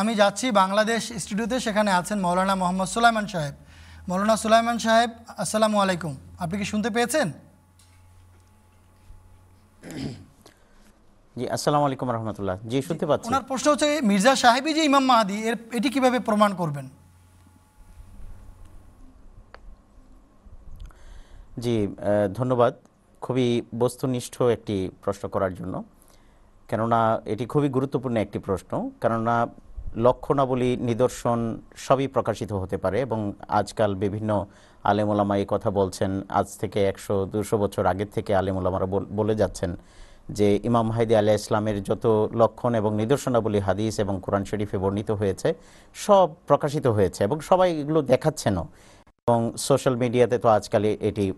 আমি যাচ্ছি বাংলাদেশ স্টুডিওতে সেখানে আছেন মৌলানা মোহাম্মদ সুলাইমান সাহেব। মৌলানা সুলাইমান সাহেব আসসালামু আলাইকুম। আপনি কি শুনতে পেয়েছেন? জি আসসালামু আলাইকুম রহমতুল্লাহ। জি শুনতে পাচ্ছি। ওনার প্রশ্ন হচ্ছে মির্জা সাহেবই যে ইমাম মাহাদি এর এটি কীভাবে প্রমাণ করবেন? জি ধন্যবাদ। খুবই বস্তুনিষ্ঠ একটি প্রশ্ন করার জন্য। কেননা এটি খুবই গুরুত্বপূর্ণ একটি প্রশ্ন। কেননা লক্ষণাবলী নিদর্শন সবই প্রকাশিত হতে পারে এবং আজকাল বিভিন্ন আলেমোলামা এই কথা বলছেন। আজ থেকে একশো, দুশো বছর আগের থেকে আলেমোলামারা বল- যাচ্ছেন যে ইমাম হাইদি আলিয়া ইসলামের যত লক্ষণ এবং নিদর্শনাবলী হাদিস এবং কোরআন শরীফে বর্ণিত হয়েছে, সব প্রকাশিত হয়েছে এবং সবাই এগুলো দেখাচ্ছেনও। এবং সোশ্যাল মিডিয়াতে তো আজকাল এটি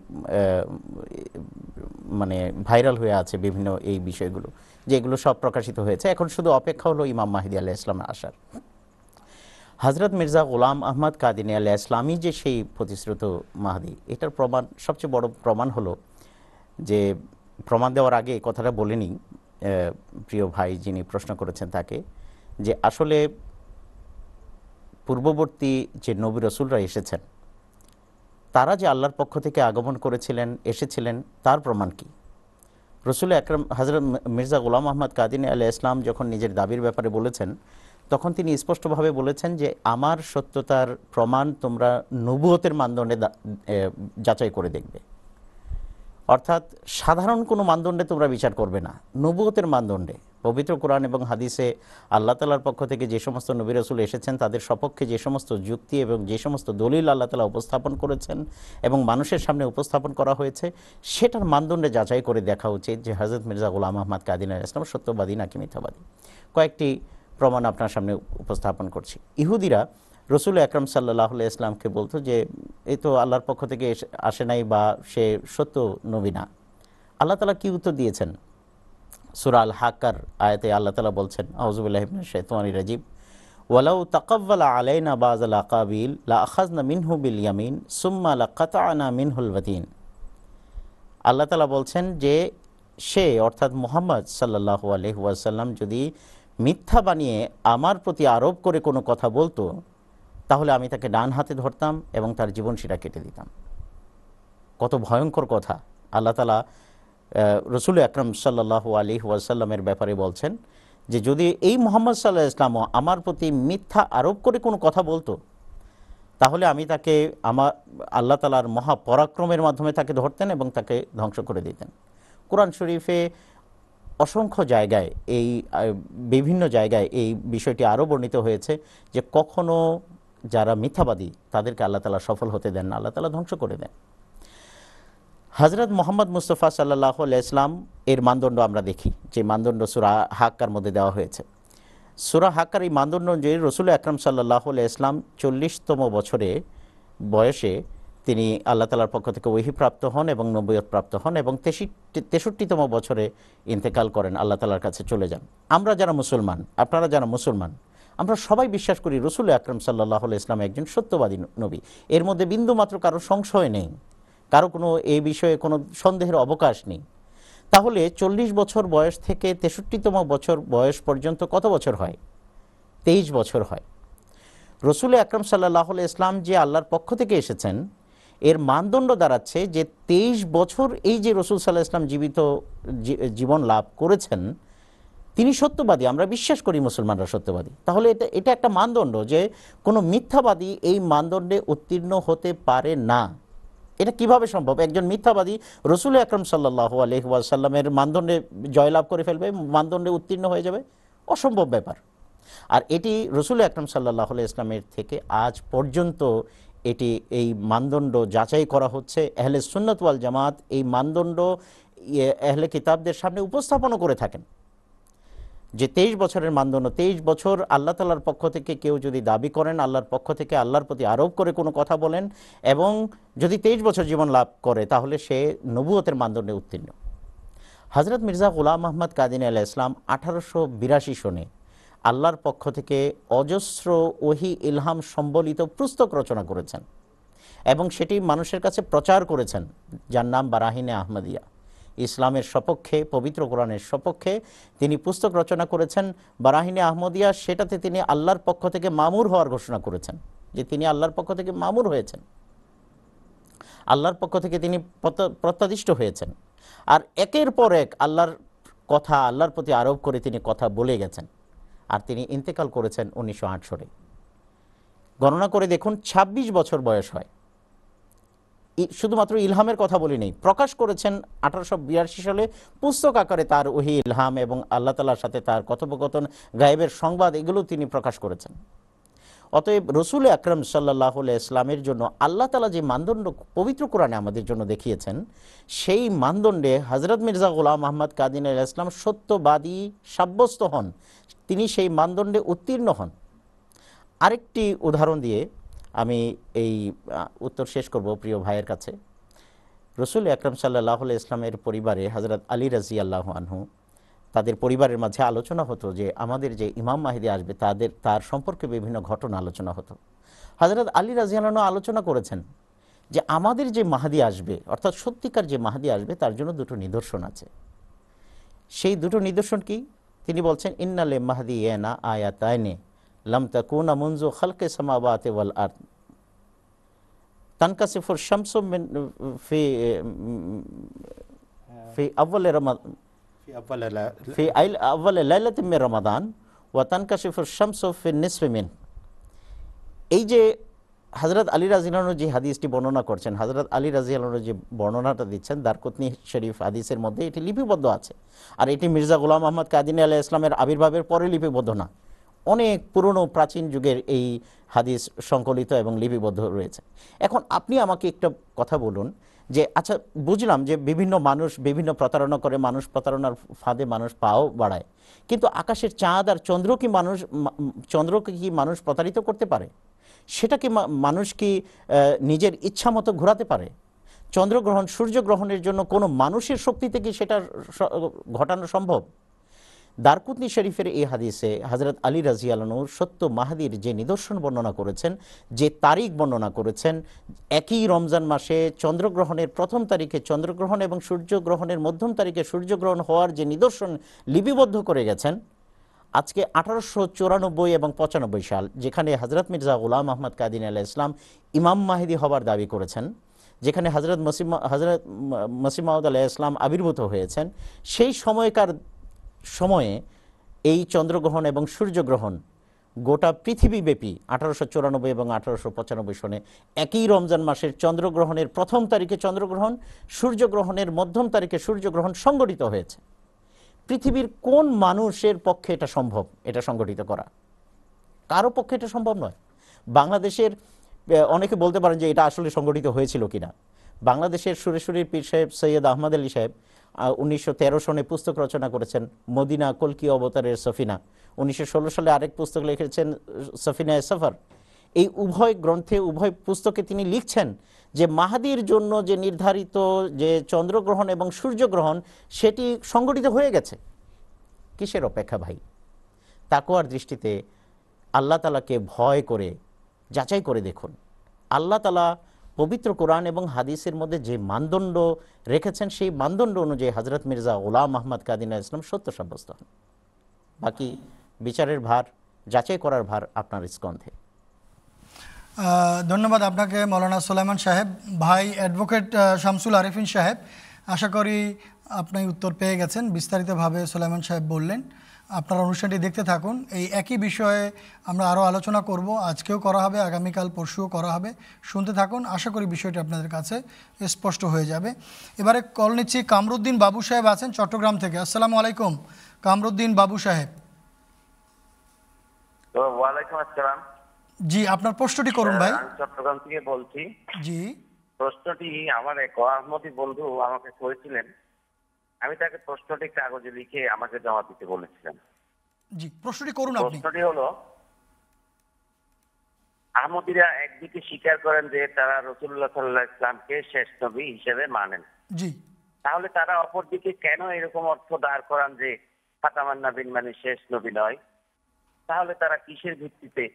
মানে ভাইরাল হয়ে আছে বিভিন্ন এই বিষয়গুলো। যে এগুলো সব প্রকাশিত হয়েছে। এখন শুধু অপেক্ষা হলো ইমাম মাহিদি আলাহ ইসলামের আসার। হজরত মির্জা গোলাম আহমদ কাদিনী আলাহ ইসলামী যে সেই প্রতিশ্রুত মাহাদি এটার প্রমাণ সবচেয়ে বড় প্রমাণ হলো যে প্রমাণ দেওয়ার আগে কথাটা বলেনি আহ, প্রিয় ভাই যিনি প্রশ্ন করেছেন তাকে যে আসলে পূর্ববর্তী যে নবী রসুলরা এসেছেন তারা যে আল্লাহর পক্ষ থেকে আগমন করেছিলেন এসেছিলেন তার প্রমাণ কি? রসুল আকরম হজরত মির্জা গুলাম আহমদ কাদিন আলাহ ইসলাম যখন নিজের দাবির ব্যাপারে বলেছেন, তখন তিনি স্পষ্টভাবে বলেছেন যে, আমার সত্যতার প্রমাণ তোমরা নবুয়তের মানদণ্ডে যাচাই করে দেখবে। অর্থাৎ সাধারণ কোনো মানদণ্ডে তোমরা বিচার করবে না, নবুয়তের মানদণ্ডে। পবিত্র কোরআন এবং হাদিসে আল্লাহ তালার পক্ষ থেকে যে সমস্ত নবী রসুল এসেছেন, তাদের সপক্ষে যে সমস্ত যুক্তি এবং যে সমস্ত দলিল আল্লাহ তালা উপস্থাপন করেছেন এবং মানুষের সামনে উপস্থাপন করা হয়েছে, সেটার মানদণ্ডে যাচাই করে দেখা উচিত যে হজরত মির্জা গোলাম আহমদ কাদিন ইসলাম সত্যবাদী নাকি মিথ্যাবাদী। কয়েকটি প্রমাণ আপনার সামনে উপস্থাপন করছি। ইহুদিরা রসুল আকরম সাল্লাহ ইসলামকে বলতো যে এই তো আল্লাহর পক্ষ থেকে আসে নাই বা সে সত্য নবী না। আল্লাহ তালা কি উত্তর দিয়েছেন? সুরা আল হাক্কার আয়াতে আল্লাহ তালা বলছেন আউজুবুল্লাহ শেতওয়ানি রাজিব ওয়ালাউ তাকাব্বালা আলাইনা বাজ আল আকাবিল লা আখাজনা মিনহু বিল ইয়ামিন সুম্মা লা কাতাআনা মিনহুল ওয়াতিন আল্লাহ তালা বলছেন যে, সে অর্থাৎ মোহাম্মদ সাল্লাহু আলহি ওয়াসাল্লাম যদি মিথ্যা বানিয়ে আমার প্রতি আরোপ করে কোনো কথা বলতো, তাহলে আমি তাকে ডান হাতে ধরতাম এবং তার জীবন সেটা কেটে দিতাম। কত ভয়ঙ্কর কথা। আল্লাহ তালা রসুল আকরম সাল্লাহ আলী ওয়াসাল্লামের ব্যাপারে বলছেন যে যদি এই মোহাম্মদ সাল্লাহ ইসলামও আমার প্রতি মিথ্যা আরোপ করে কোনো কথা বলতো, তাহলে আমি তাকে আমার আল্লাহ তালার মহাপরাক্রমের মাধ্যমে তাকে ধরতেন এবং তাকে ধ্বংস করে দিতেন। কোরআন শরীফে অসংখ্য জায়গায় এই বিভিন্ন জায়গায় এই বিষয়টি আরও বর্ণিত হয়েছে যে কখনো যারা মিথ্যাবাদী তাদেরকে আল্লাহ তালা সফল হতে দেন না, আল্লাহ তালা ধ্বংস করে দেন। হজরত মোহাম্মদ মুস্তফা সাল্লাহ ইসলাম এর মানদণ্ড আমরা দেখি, যে মানদণ্ড সুরা হাক্কার মধ্যে দেওয়া হয়েছে। সুরা হাক্কার এই মানদণ্ড অনুযায়ী রসুল আকরম সাল্লাহ ইসলাম চল্লিশতম বছরে বয়সে তিনি আল্লাহ তালার পক্ষ থেকে ওহিপ্রাপ্ত হন এবং নবীয়ত প্রাপ্ত হন এবং তেষট্টি, তেষট্টিতম বছরে ইন্তেকাল করেন, আল্লাহ তালার কাছে চলে যান। আমরা যারা মুসলমান, আপনারা যারা মুসলমান, আমরা সবাই বিশ্বাস করি রসুল আকরম সাল্লাহ ইসলাম একজন সত্যবাদী নবী। এর মধ্যে বিন্দু মাত্র কারও সংশয় নেই। কারও কোনো এই বিষয়ে কোনো সন্দেহের অবকাশ নেই। তাহলে চল্লিশ বছর বয়স থেকে তেষট্টিতম বছর বয়স পর্যন্ত কত বছর হয়? তেইশ বছর হয়। রসুল আকরম সাল্লাহ ইসলাম যে আল্লাহর পক্ষ থেকে এসেছেন, এর মানদণ্ড দাঁড়াচ্ছে যে তেইশ বছর এই যে রসুল সাল্লাহ ইসলাম জীবিত জীবন লাভ করেছেন, তিনি সত্যবাদী, আমরা বিশ্বাস করি মুসলমানরা সত্যবাদী। তাহলে এটা এটা একটা মানদণ্ড যে কোনো মিথ্যাবাদী এই মানদণ্ডে উত্তীর্ণ হতে পারে না। এটা কীভাবে সম্ভব? একজন মিথ্যাবাদী রসুল আকরম সাল্লাহ আলহিসাল্লামের মানদণ্ডে জয়লাভ করে ফেলবে, মানদণ্ডে উত্তীর্ণ হয়ে যাবে? অসম্ভব ব্যাপার। আর এটি রসুল আকরম সাল্লাহ ইসলামের থেকে আজ পর্যন্ত এটি, এই মানদণ্ড যাচাই করা হচ্ছে। এহলে সুন্নত ওয়াল জামাত এই মানদণ্ড এহলে কিতাবদের সামনে উপস্থাপনও করে থাকেন। যে তেইশ বছরের মানদণ্ড, তেইশ বছর আল্লাহ তালার পক্ষ থেকে কেউ যদি দাবি করেন, আল্লাহর পক্ষ থেকে আল্লাহর প্রতি আরোপ করে কোনো কথা বলেন এবং যদি তেইশ বছর জীবন লাভ করে, তাহলে সে নবুয়তের মানদণ্ডে উত্তীর্ণ। হজরত মির্জা গোলাম আহমদ কাদিন আলাহ ইসলাম আঠারোশো বিরাশি সনে আল্লাহর পক্ষ থেকে অজস্র ওহি ইলহাম সম্বলিত পুস্তক রচনা করেছেন এবং সেটি মানুষের কাছে প্রচার করেছেন, যার নাম বারাহিনে আহমদিয়া। ইসলামের সপক্ষে, পবিত্র কোরআনের সপক্ষে তিনি পুস্তক রচনা করেছেন। বারাহিনে আহমদিয়া, সেটাতে তিনি আল্লাহর পক্ষ থেকে মামুর হওয়ার ঘোষণা করেছেন যে তিনি আল্লাহর পক্ষ থেকে মামুর হয়েছেন। আল্লাহর পক্ষ থেকে তিনি প্রত্য- প্রত্যাদিষ্ট হয়েছেন। আর একের পর এক আল্লাহর কথা, আল্লাহর প্রতি আরোপ করে তিনি কথা বলে গেছেন। আর তিনি ইন্তেকাল করেছেন উনিশশো আট সালে গণনা করে দেখুন ২৬ বছর বয়স হয়। শুধুমাত্র ইলহামের কথা বলি নেই, প্রকাশ করেছেন আঠারোশো বিরাশি সালে পুস্তক আকারে তার ওহি ইলহাম এবং আল্লাহ তালার সাথে তার কথোপকথন, গায়েবের সংবাদ, এগুলো তিনি প্রকাশ করেছেন। অতএব রসুল আকরম সাল্লাহ ইসলামের জন্য আল্লাহ তালা যে মানদণ্ড পবিত্র কোরআনে আমাদের জন্য দেখিয়েছেন, সেই মানদণ্ডে হজরত মির্জা গোলাম আহমদ কাদিন ইসলাম সত্যবাদী সাব্যস্ত হন। তিনি সেই মানদণ্ডে উত্তীর্ণ হন। আরেকটি উদাহরণ দিয়ে আমি এই উত্তর শেষ করব প্রিয় ভাইয়ের কাছে। রসুল আকরম সাল্লাহ ইসলামের পরিবারে হজরত আলী রাজি আল্লাহ আনহু, তাদের পরিবারের মাঝে আলোচনা হতো যে আমাদের যে ইমাম মাহিদি আসবে, তাদের, তার সম্পর্কে বিভিন্ন ঘটনা আলোচনা হতো। হজরত আলী রাজি আল্লাহ আলোচনা করেছেন যে আমাদের যে মাহাদি আসবে, অর্থাৎ সত্যিকার যে মাহাদি আসবে, তার জন্য দুটো নিদর্শন আছে। সেই দুটো নিদর্শন কি? তিনি বলছেন, ইন্নালে মাহদি এনা আয়াতায়নে লাম মঞ্জু খালকে সামাবাতে ওয়াল আর্থ তানকাসিফুর শামসু ফি এই যে হজরত আলী রাজিলানু যে হাদিসটি বর্ণনা করছেন হজরত আলী রাজিয়ালানু যে বর্ণনাটা দিচ্ছেন দারকুতনি শরীফ হাদিসের মধ্যে এটি লিপিবদ্ধ আছে। আর এটি মির্জা গোলাম আহমদ কাদিনী আলাহ ইসলামের আবির্ভাবের পরে লিপিবদ্ধ না। অনেক পুরনো প্রাচীন যুগের এই হাদিস সংকলিত এবং লিপিবদ্ধ রয়েছে। এখন আপনি আমাকে একটা কথা বলুন যে আচ্ছা বুঝলাম যে বিভিন্ন মানুষ বিভিন্ন প্রতারণা করে, মানুষ প্রতারণার ফাঁদে মানুষ পাও বাড়ায়। কিন্তু আকাশের চাঁদ আর চন্দ্র কি মানুষ চন্দ্রকে কি মানুষ প্রতারিত করতে পারে? সেটা কি মানুষ কি নিজের ইচ্ছা মতো ঘোরাতে পারে? চন্দ্রগ্রহণ, সূর্যগ্রহণের জন্য কোনো মানুষের শক্তিতে কি সেটা ঘটানো সম্ভব? দারকুতনি শরীফের এই হাদিসে হজরত আলী রাজি আলনুর সত্য মাহাদির যে নিদর্শন বর্ণনা করেছেন, যে তারিখ বর্ণনা করেছেন, একই রমজান মাসে চন্দ্রগ্রহণের প্রথম তারিখে চন্দ্রগ্রহণ এবং সূর্যগ্রহণের মধ্যম তারিখে সূর্যগ্রহণ হওয়ার যে নিদর্শন লিপিবদ্ধ করে গেছেন, আজকে আঠারোশো চুরানব্বই এবং পঁচানব্বই সাল, যেখানে হজরত মির্জা গোলাম আহমদ কাদিন আলাহ ইসলাম ইমাম মাহিদি হবার দাবি করেছেন, যেখানে হজরত মসিম হজরত মসিমাউদ আলাহ ইসলাম আবির্ভূত হয়েছেন, সেই সময়কার সময়ে এই চন্দ্রগ্রহণ এবং সূর্যগ্রহণ গোটা পৃথিবীব্যাপী আঠারোশো চুরানব্বই এবং আঠারোশো পঁচানব্বই সনে একই রমজান মাসের চন্দ্রগ্রহণের প্রথম তারিখে চন্দ্রগ্রহণ, সূর্যগ্রহণের মধ্যম তারিখে সূর্যগ্রহণ সংগঠিত হয়েছে। পৃথিবীর কোন মানুষের পক্ষে এটা সম্ভব? এটা সংগঠিত করা। কারও পক্ষে এটা সম্ভব নয়। বাংলাদেশের অনেকে বলতে পারেন যে এটা আসলে সংগঠিত হয়েছিল কিনা। বাংলাদেশের সুরেশ্বরীর পীর সাহেব সৈয়দ আহমদ আলী সাহেব উনিশশো তেরো সনে পুস্তক রচনা করেছেন মদিনা কলকি অবতারের সফিনা। উনিশশো ষোলো সালে আরেক পুস্তক লিখেছেন সফিনা এ সফর। এই উভয় গ্রন্থে, উভয় পুস্তকে তিনি লিখছেন যে মাহাদির জন্য যে নির্ধারিত যে চন্দ্রগ্রহণ এবং সূর্যগ্রহণ, সেটি সংগঠিত হয়ে গেছে। কিসের অপেক্ষা ভাই? তাকোয়ার দৃষ্টিতে আল্লাহ তালাকে ভয় করে, যাচাই করে দেখুন। আল্লাহ তালা পবিত্র কোরআন এবং হাদিসের মধ্যে যে মানদণ্ড রেখেছেন, সেই মানদণ্ড অনুযায়ী হজরত মির্জা গোলাম আহমদ কাদিনা ইসলাম সত্য সাব্যস্ত হন। বাকি বিচারের ভার, যাচাই করার ভার আপনার স্কন্ধে। ধন্যবাদ আপনাকে, মৌলানা সোলাইমান সাহেব। ভাই অ্যাডভোকেট শামসুল আরিফিন সাহেব, আশা করি আপনি উত্তর পেয়ে গেছেন। বিস্তারিতভাবে সোলাইমান সাহেব বললেন। আপনারা অনুষ্ঠানটি দেখতে থাকুন। এই একই বিষয়ে আমরা আরও আলোচনা করব। আজকেও করা হবে আগামীকাল পরশুও করা হবে। শুনতে থাকুন। আশা করি বিষয়টি আপনাদের কাছে স্পষ্ট হয়ে যাবে। এবারে কল নিচ্ছি কামরুদ্দিন বাবু সাহেব আছেন চট্টগ্রাম থেকে। আসসালামু আলাইকুম। কামরুদ্দিন বাবু সাহেব। ওয়ালাইকুম আসসালাম। জি আপনার প্রশ্নটি করুন ভাই। চট্টগ্রাম থেকে বলছি। জি। প্রশ্নটি আমার এক আহমদি বন্ধু আমাকে করেছিলেন। আমি তাকে প্রশ্নটি কাগজে লিখে আমাকে জমা দিতে বলেছিলাম। জি প্রশ্নটি করুন আপনি। প্রশ্নটি হলো আহমদিরা একদিকে স্বীকার করেন যে তারা রসুল্লাহ সাল্লাহ ইসলামকে শেষ নবী হিসেবে মানেন। জি। তাহলে তারা অপরদিকে কেন এরকম অর্থ দাঁড় করান যে ফাতামান নবীন মানে শেষ নবী নয়? তাহলে তারা কিসের ভিত্তিতে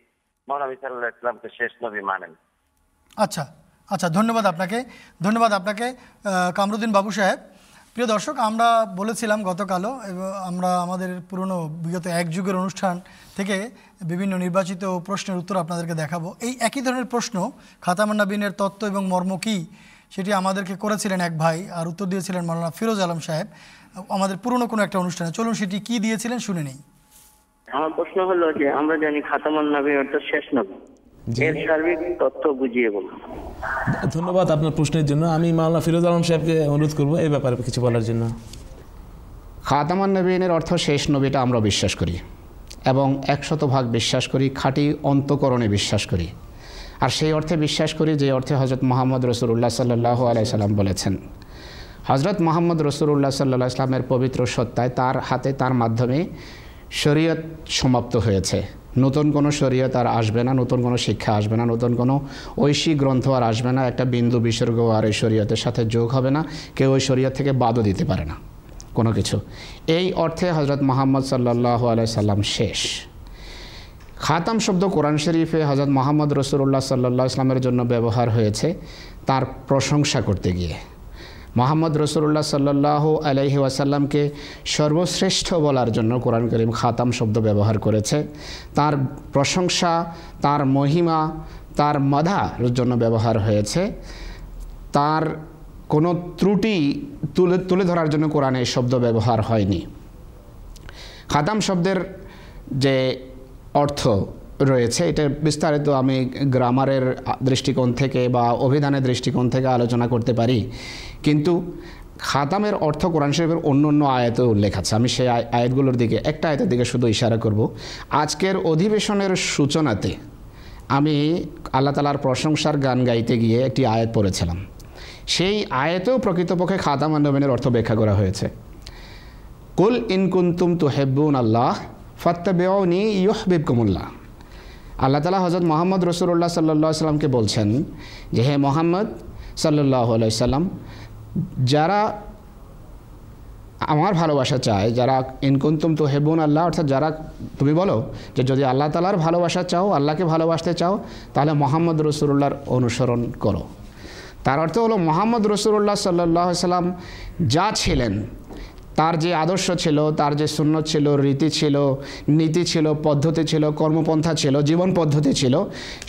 মহানবী সাল্লাহ ইসলামকে শেষ নবী মানেন? আচ্ছা আচ্ছা ধন্যবাদ আপনাকে। ধন্যবাদ আপনাকে কামরুদ্দিন বাবু সাহেব। প্রিয় দর্শক, আমরা বলেছিলাম গতকালও আমরা আমাদের পুরনো বিগত এক যুগের অনুষ্ঠান থেকে বিভিন্ন নির্বাচিত প্রশ্নের উত্তর আপনাদেরকে দেখাবো। এই একই ধরনের প্রশ্ন, খাতামান্না বিনের তত্ত্ব এবং মর্ম কী, সেটি আমাদেরকে করেছিলেন এক ভাই, আর উত্তর দিয়েছিলেন মাওলানা ফিরোজ আলম সাহেব। আমাদের পুরনো কোনো একটা অনুষ্ঠানে, চলুন সেটি কী দিয়েছিলেন শুনে নেই। আমার প্রশ্ন হলো যে, আমরা জানি খাতামান নবী অর্থাৎ শেষ নবী। এর সার্বিক তথ্য বুঝিয়ে বলুন। ধন্যবাদ আপনার প্রশ্নের জন্য। আমি মাওলানা ফিরোজ আলম সাহেবকে অনুরোধ করব এই ব্যাপারে কিছু বলার জন্য। খাতামান নবীনের অর্থ শেষ নবীটা আমরা বিশ্বাস করি এবং একশত ভাগ বিশ্বাস করি খাঁটি অন্তকরণে বিশ্বাস করি। আর সেই অর্থে বিশ্বাস করি যে অর্থে হজরত মোহাম্মদ রসুল্লাহ সাল্লাহ আলাইসাল্লাম বলেছেন হজরত মোহাম্মদ রসুল্লাহ সাল্লাহ ইসলামের পবিত্র সত্তায় তার হাতে তার মাধ্যমে শরীয়ত সমাপ্ত হয়েছে। নতুন কোনো শরীয়ত আর আসবে না, নতুন কোনো শিক্ষা আসবে না, নতুন কোনো ঐশী গ্রন্থ আর আসবে না, একটা বিন্দু বিসর্গ আর এই শরীয়তের সাথে যোগ হবে না, কেউ ওই শরীয়ত থেকে বাদও দিতে পারে না, কোনো কিছু। এই অর্থে হজরত মোহাম্মদ সাল্লাহ সাল্লাম শেষ। খাতাম শব্দ কোরআন শরীফে হজরত মোহাম্মদ রসুল্লাহ সাল্লাহ ইসলামের জন্য ব্যবহার হয়েছে, তার প্রশংসা করতে গিয়ে। মোহাম্মদ রসুল্লাহ সাল্লাহ আলহি ওয়াসাল্লামকে সর্বশ্রেষ্ঠ বলার জন্য কোরআন করিম খাতাম শব্দ ব্যবহার করেছে। তার প্রশংসা, তার মহিমা, তার মধার জন্য ব্যবহার হয়েছে। তার কোনো ত্রুটি তুলে তুলে ধরার জন্য কোরআনে শব্দ ব্যবহার হয়নি। খাতাম শব্দের যে অর্থ রয়েছে। এটা বিস্তারিত আমি গ্রামারের দৃষ্টিকোণ থেকে বা অভিধানের দৃষ্টিকোণ থেকে আলোচনা করতে পারি। কিন্তু খাতামের অর্থ কোরআন শরীফের অন্য অন্য আয়াতে উল্লেখ আছে। আমি সেই আয়- আয়াতগুলোর দিকে, একটা আয়াতের দিকে শুধু ইশারা করব। আজকের অধিবেশনের সূচনাতে আমি আল্লাহ তালার প্রশংসার গান গাইতে গিয়ে একটি আয়াত পড়েছিলাম। সেই আয়াতেও প্রকৃতপক্ষে খাতাম নবীনের অর্থ ব্যাখ্যা করা হয়েছে। কুল ইনকুন্তুম তু হেব্বুন আল্লাহ ফত্তাবেওনি ইয়হবিব কুমুল্লাহ আল্লাহ তালা হজরত মোহাম্মদ রসুল্লাহ সাল্লাহ সাল্লামকে বলছেন যে, হে মোহাম্মদ সাল্লাহ সাল্লাম, যারা আমার ভালোবাসা চায়, যারা ইনকুন্তুম তো হেবুন আল্লাহ, অর্থাৎ যারা, তুমি বলো যে, যদি আল্লাহ তালার ভালোবাসা চাও, আল্লাহকে ভালোবাসতে চাও, তাহলে মোহাম্মদ রসুল্লাহর অনুসরণ করো। তার অর্থ হলো, মোহাম্মদ রসুল্লাহ সাল্লাহ সাল্লাম যা ছিলেন তার যে আদর্শ ছিল, তার যে সুন্নত ছিল, রীতি ছিল, নীতি ছিল, পদ্ধতি ছিল, কর্মপন্থা ছিল, জীবন পদ্ধতি ছিল,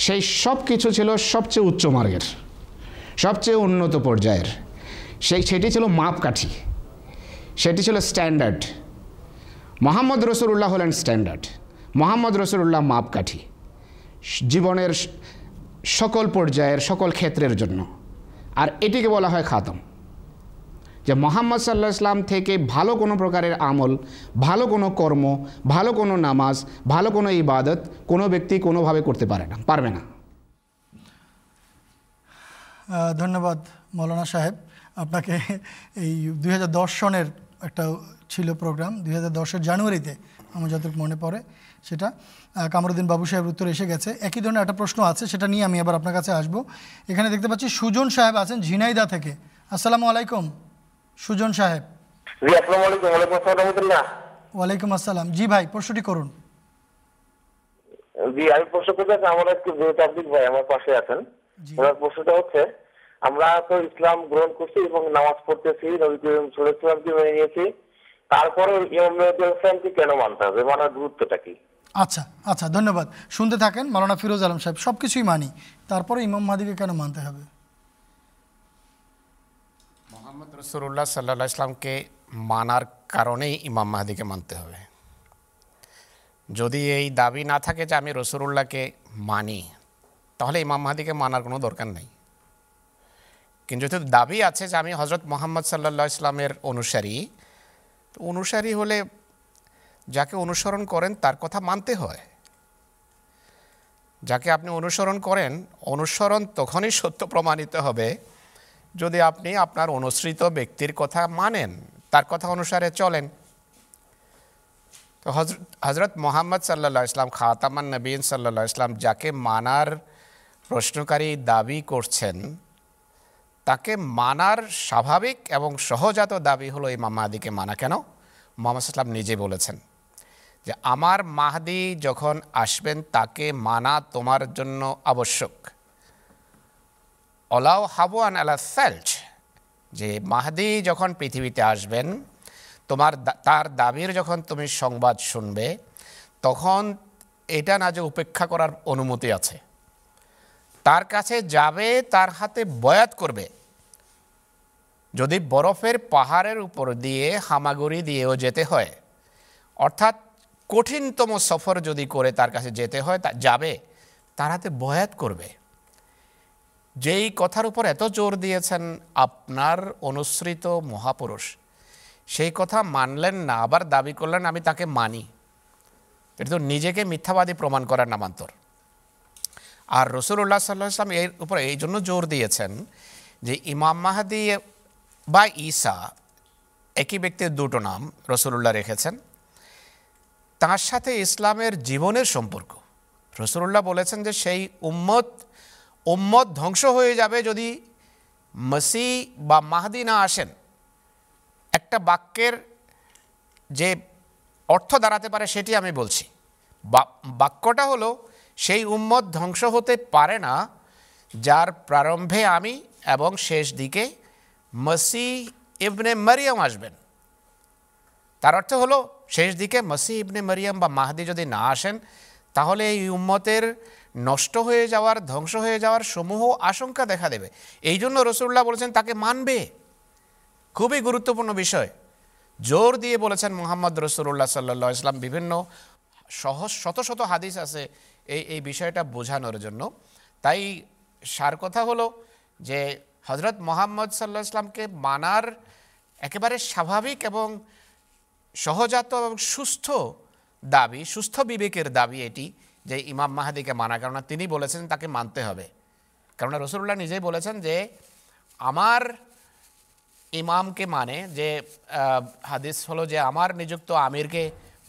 সেই সব কিছু ছিল সবচেয়ে উচ্চ মার্গের, সবচেয়ে উন্নত পর্যায়ের। সেই, সেটি ছিল মাপকাঠি, সেটি ছিল স্ট্যান্ডার্ড মোহাম্মদ রসুল্লাহ হলেন স্ট্যান্ডার্ড মোহাম্মদ রসুল্লাহ মাপকাঠি, জীবনের সকল পর্যায়ের, সকল ক্ষেত্রের জন্য। আর এটিকে বলা হয় খাতম। যে মোহাম্মদ সাল্লাহ ইসলাম থেকে ভালো কোনো প্রকারের আমল, ভালো কোনো কর্ম, ভালো কোনো নামাজ, ভালো কোনো ইবাদত কোনো ব্যক্তি কোনোভাবে করতে পারে না, পারবে না। ধন্যবাদ মৌলানা সাহেব। আপনাকে এই দুই হাজার দশ সনের একটা ছিল প্রোগ্রাম, দুই হাজার জানুয়ারিতে আমার যতটুকু মনে পড়ে সেটা। কামরুদ্দিন বাবু সাহেবের উত্তর এসে গেছে। একই ধরনের একটা প্রশ্ন আছে, সেটা নিয়ে আমি আবার আপনার কাছে আসব। এখানে দেখতে পাচ্ছি সুজন সাহেব আছেন ঝিনাইদা থেকে। আসসালামু আলাইকুম। সুজন সাহেব। জি আসসালামু আলাইকুম। ওয়ালাইকুম আসসালাম রহমতুল্লাহ। ওয়ালাইকুম আসসালাম। জি ভাই প্রশ্নটি করুন। জি আমি প্রশ্ন করতে চাচ্ছি আমার একটু তাবলিক ভাই আমার পাশে আছেন। ওনার প্রশ্নটা হচ্ছে আমরা তো ইসলাম গ্রহণ করছি এবং নামাজ পড়তেছি নবী করিম সাল্লাল্লাহু মেনে নিয়েছি। তারপরে ইমাম ইসলামকে কেন মানতে হবে? মানার গুরুত্বটা কি? আচ্ছা আচ্ছা ধন্যবাদ। শুনতে থাকেন মাওলানা ফিরোজ আলম সাহেব সবকিছুই মানি। তারপরে ইমাম মাহাদিকে কেন মানতে হবে? মোহাম্মদ রসুল্লাহ সাল্লাহ ইসলামকে মানার কারণেই ইমাম মাহাদিকে মানতে হবে। যদি এই দাবি না থাকে যে আমি রসুল্লাহকে মানি, তাহলে ইমাম মাহাদিকে মানার কোনো দরকার নেই। কিন্তু যদি দাবি আছে যে আমি হজরত মোহাম্মদ সাল্লা ইসলামের অনুসারী অনুসারী হলে যাকে অনুসরণ করেন তার কথা মানতে হয়। যাকে আপনি অনুসরণ করেন, অনুসরণ তখনই সত্য প্রমাণিত হবে যদি আপনি আপনার অনুসৃত ব্যক্তির কথা মানেন, তার কথা অনুসারে চলেন। তো হজরত মোহাম্মদ সাল্লা ইসলাম খাতামান নবীন সাল্লা ইসলাম যাকে মানার প্রশ্নকারী দাবি করছেন, তাকে মানার স্বাভাবিক এবং সহজাত দাবি হলো এই মাহাদিকে মানা। কেন? মোহাম্মদ সাল্লাম নিজে বলেছেন যে, আমার মাহাদি যখন আসবেন, তাকে মানা তোমার জন্য আবশ্যক। অলাও হাবুয়ান আলা সেলচ যে মাহাদি যখন পৃথিবীতে আসবেন, তোমার তার দাবির যখন তুমি সংবাদ শুনবে, তখন এটা না যে উপেক্ষা করার অনুমতি আছে, তার কাছে যাবে, তার হাতে বয়াত করবে। যদি বরফের পাহাড়ের উপর দিয়ে হামাগুড়ি দিয়েও যেতে হয়, অর্থাৎ কঠিনতম সফর যদি করে তার কাছে যেতে হয়, তা, যাবে, তার হাতে বয়াত করবে। যেই কথার উপর এত জোর দিয়েছেন আপনার অনুসৃত মহাপুরুষ, সেই কথা মানলেন না, আবার দাবি করলেন, আমি তাকে মানি। এটা তো নিজেকে মিথ্যাবাদী প্রমাণ করার নামান্তর। আর রসুল্লাহ সাল্লাহ ইসলাম এর উপর এই জন্য জোর দিয়েছেন যে ইমাম মাহাদি বা ঈসা, একই ব্যক্তির দুটো নাম রসুল্লাহ রেখেছেন। তার সাথে ইসলামের জীবনের সম্পর্ক। রসুল্লাহ বলেছেন যে সেই উম্মত উম্মত ধ্বংস হয়ে যাবে যদি মসি বা মাহাদি না আসেন। একটা বাক্যের যে অর্থ দাঁড়াতে পারে সেটি আমি বলছি। বাক্যটা হলো, সেই উম্মত ধ্বংস হতে পারে না, যার প্রারম্ভে আমি এবং শেষ দিকে মসি ইবনে মারিয়াম আসবেন। তার অর্থ হলো, শেষ দিকে মসি ইবনে মারিয়াম বা মাহাদি যদি না আসেন, তাহলে এই উম্মতের নষ্ট হয়ে যাওয়ার, ধ্বংস হয়ে যাওয়ার সমূহ আশঙ্কা দেখা দেবে। এই জন্য রসুল্লাহ বলেছেন, তাকে মানবে? খুবই গুরুত্বপূর্ণ বিষয়। জোর দিয়ে বলেছেন মোহাম্মদ রসুল্লাহ সাল্লাহ ইসলাম বিভিন্ন সহজ, শত শত হাদিস আছে এই এই বিষয়টা বোঝানোর জন্য। তাই সার কথা হলো যে হজরত মোহাম্মদ সাল্লাহ ইসলামকে মানার একেবারে স্বাভাবিক এবং সহজাত এবং সুস্থ দাবি, সুস্থ বিবেকের দাবি এটি যে ইমাম মাহাদিকে মানা, কেননা তিনি বলেছেন তাকে মানতে হবে। কেননা রসুল্লাহ নিজেই বলেছেন যে আমার ইমামকে মানে যে হাদিস হলো যে আমার নিযুক্ত আমিরকে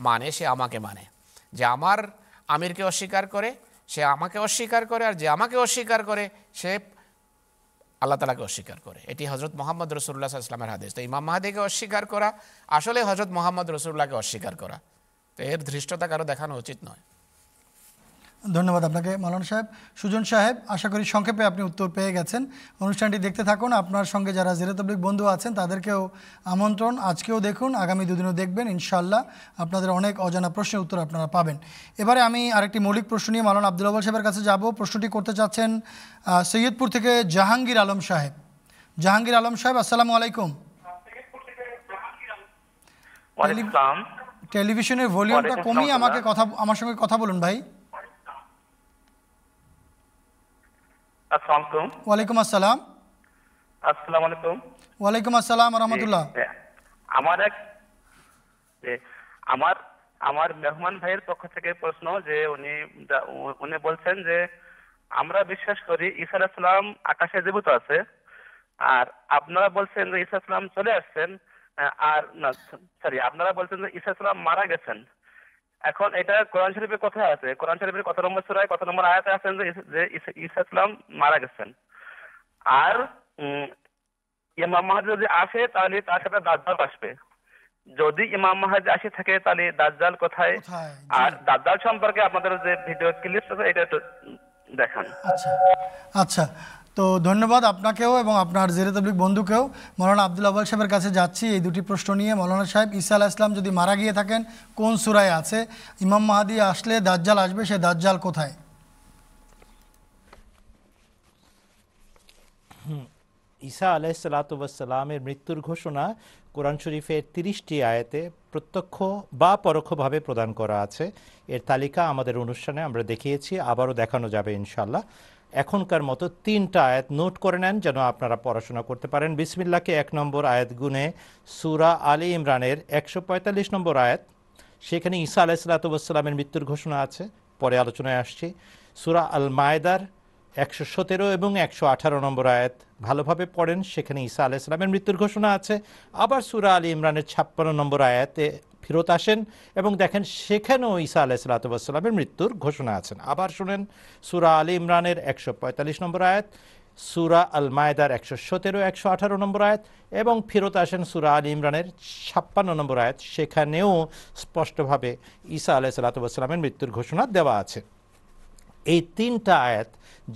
মানে সে আমাকে মানে। যে আমার আমিরকে অস্বীকার করে, সে আমাকে অস্বীকার করে, আর যে আমাকে অস্বীকার করে, সে আল্লাহ তালাকে অস্বীকার করে। এটি হজরত মোহাম্মদ রসুল্লাহ ইসলামের হাদিস। তো ইমাম মাহাদিকে অস্বীকার করা, আসলে হজরত মোহাম্মদ রসুল্লাহকে অস্বীকার করা। তো এর ধৃষ্টতা কারও দেখানো উচিত নয়। ধন্যবাদ আপনাকে মালান সাহেব। সুজন সাহেব আশা করি সংক্ষেপে আপনি উত্তর পেয়ে গেছেন। অনুষ্ঠানটি দেখতে থাকুন আপনার সঙ্গে যারা জেরে তবলিক বন্ধু আছেন তাদেরকেও আমন্ত্রণ। আজকেও দেখুন আগামী দুদিনও দেখবেন ইনশাল্লাহ আপনাদের অনেক অজানা প্রশ্নের উত্তর আপনারা পাবেন। এবারে আমি আরেকটি মৌলিক প্রশ্ন নিয়ে মালান আব্দুল আবাল সাহেবের কাছে যাব। প্রশ্নটি করতে চাচ্ছেন সৈয়দপুর থেকে জাহাঙ্গীর আলম সাহেব। জাহাঙ্গীর আলম সাহেব আসসালামু আলাইকুম। টেলিভিশনের ভলিউমটা কমিয়ে আমাকে কথা আমার সঙ্গে কথা বলুন ভাই। আসসালামু আলাইকুম। আসসালাম। আসসালামু আলাইকুম। ওয়ালাইকুম আসসালাম রহমতুল্লাহ আমার এক আমার আমার মেহমান ভাইয়ের পক্ষ থেকে প্রশ্ন যে উনি উনি বলছেন যে আমরা বিশ্বাস করি ঈসা আকাশে জীবিত আছে আর আপনারা বলছেন যে ঈসা সালাম চলে আসছেন আর না সরি আপনারা বলছেন যে ঈসা মারা গেছেন। এখন এটা কোরআন শরীফের কথা আছে। কোরআন শরীফের কত নম্বর সূরায় কত নম্বর আয়াতে আছেন যে ঈসা- যে ঈসা- ঈসা মারা গেছেন। আর ইমাম মাহাদি যদি আসে তাহলে তার সাথে দাজ্জাল আসবে। যদি ইমাম মাহাদি আসে থাকে তাহলে দাজ্জাল কোথায়? কোথায়? আর দাজ্জাল সম্পর্কে আপনাদের যে ভিডিও ক্লিপ আছে এটা একটু দেখান। আচ্ছা। আচ্ছা। তো ধন্যবাদ আপনাকেও এবং আপনার জেরে তবলিক বন্ধুকেও। মৌলানা আব্দুল আব্বাল সাহেবের কাছে যাচ্ছি এই দুটি প্রশ্ন নিয়ে। মৌলানা সাহেব, ঈসা আলাহ ইসলাম যদি মারা গিয়ে থাকেন, কোন সুরায় আছে? ইমাম মাহাদি আসলে দাজ্জাল আসবে, সে দাজ্জাল কোথায়? ঈসা আলাইসালাতামের মৃত্যুর ঘোষণা কোরআন শরীফের তিরিশটি আয়াতে প্রত্যক্ষ বা পরোক্ষভাবে প্রদান করা আছে। এর তালিকা আমাদের অনুষ্ঠানে আমরা দেখিয়েছি, আবারও দেখানো যাবে ইনশাল্লাহ এখনকার মতো তিনটা আয়াত নোট করে নেন যেন আপনারা পড়াশোনা করতে পারেন। বিসমিল্লাকে এক নম্বর আয়াত গুনে সুরা আলী ইমরানের একশো পঁয়তাল্লিশ নম্বর আয়াত। সেখানে ঈসা আলাইসালাতামের মৃত্যুর ঘোষণা আছে, পরে আলোচনায় আসছি। সুরা আল মায়দার একশো সতেরো এবং একশো আঠারো নম্বর আয়াত ভালোভাবে পড়েন, সেখানে ঈসা আলাইসালামের মৃত্যুর ঘোষণা আছে। আবার সুরা আলী ইমরানের ছাপ্পান্ন নম্বর আয়াতে ফেরত আসেন এবং দেখেন সেখানেও ঈসা আলাইসালাতামের মৃত্যুর ঘোষণা আছেন। আবার শুনেন, সুরা আলী ইমরানের একশো পঁয়তাল্লিশ নম্বর আয়াত, সুরা আল মায়দার একশো সতেরো, একশো আঠারো নম্বর আয়াত এবং ফেরত আসেন সুরা আল ইমরানের ছাপ্পান্ন নম্বর আয়াত। সেখানেও স্পষ্টভাবে ঈসা আলাহ সাল্লাতামের মৃত্যুর ঘোষণা দেওয়া আছে। এই তিনটা আয়াত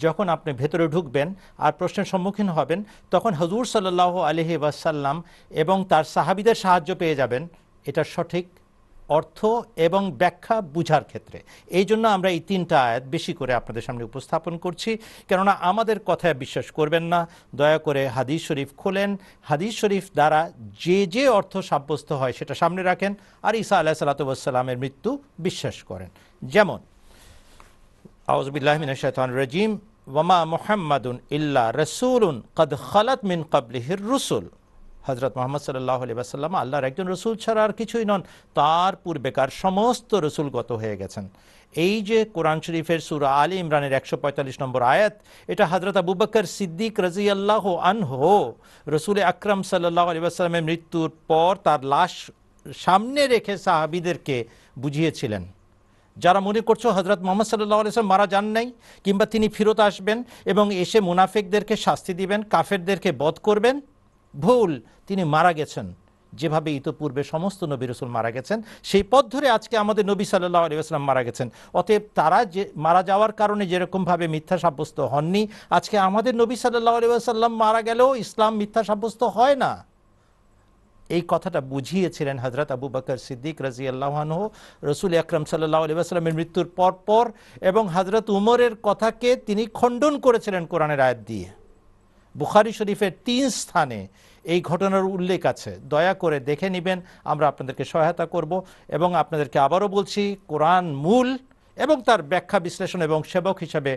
যখন আপনি ভেতরে ঢুকবেন আর প্রশ্নের সম্মুখীন হবেন, তখন হজুর সাল্লাহ আলহি ওয়াসাল্লাম এবং তার সাহাবিদের সাহায্য পেয়ে যাবেন। এটা সঠিক অর্থ এবং ব্যাখ্যা বুঝার ক্ষেত্রে। এই জন্য আমরা এই তিনটা আয়াত বেশি করে আপনাদের সামনে উপস্থাপন করছি। কেননা আমাদের কথায় বিশ্বাস করবেন না। দয়া করে হাদিস শরীফ খোলেন। হাদিস শরীফ দ্বারা যে যে অর্থ সাব্যস্ত হয় সেটা সামনে রাখেন। আর ঈসা আলাহ সাল্লাতামের মৃত্যু বিশ্বাস করেন। যেমন রাজিম ওয়ামা মোহাম্মদুন ইল্লা রসুলুন কদ খালাত মিন কাবলিহির রসুল। হজরত মোহাম্মদ সাল্লাহ আলী আসাল্লাম আল্লাহর একজন রসুল ছাড়া আর কিছুই নন। তার পূর্বেকার সমস্ত রসুলগত হয়ে গেছেন। এই যে কোরআন শরীফের সুরা আলী ইমরানের একশো পঁয়তাল্লিশ নম্বর আয়াত, এটা হজরত আবু বকর সিদ্দিক রাজি আল্লাহ আনহো, রসুল আকরম সাল্লাহ আলী মৃত্যুর পর তার লাশ সামনে রেখে সাহাবিদেরকে বুঝিয়েছিলেন। যারা মনে করছ হজরত মোহাম্মদ সাল্লাহ আলিয়াল্লাম মারা যান নাই, কিংবা তিনি ফিরত আসবেন এবং এসে মুনাফেকদেরকে শাস্তি দিবেন, কাফেরদেরকে বধ করবেন ভুল তিনি মারা গেছেন। যেভাবে ইতোপূর্বে সমস্ত নবী রসুল মারা গেছেন, সেই পথ ধরে আজকে আমাদের নবী সাল্লাহ আলী আসলাম মারা গেছেন। অতএব তারা যে মারা যাওয়ার কারণে যেরকমভাবে মিথ্যা সাব্যস্ত হননি, আজকে আমাদের নবী সাল্লাহ আলী আসাল্লাম মারা গেলেও ইসলাম মিথ্যা সাব্যস্ত হয় না। এই কথাটা বুঝিয়েছিলেন হজরত আবু বকর সিদ্দিক রাজি আল্লাহানহ রসুল আকরম সাল্লাহ আলী আসলামের মৃত্যুর পর পর এবং হজরত উমরের কথাকে তিনি খণ্ডন করেছিলেন কোরআনের আয়াত দিয়ে। বুখারি শরীফের তিন স্থানে এই ঘটনার উল্লেখ আছে। দয়া করে দেখে নেবেন, আমরা আপনাদেরকে সহায়তা করব এবং আপনাদেরকে আবারও বলছি, কোরআন মূল এবং তার ব্যাখ্যা বিশ্লেষণ এবং সেবক হিসাবে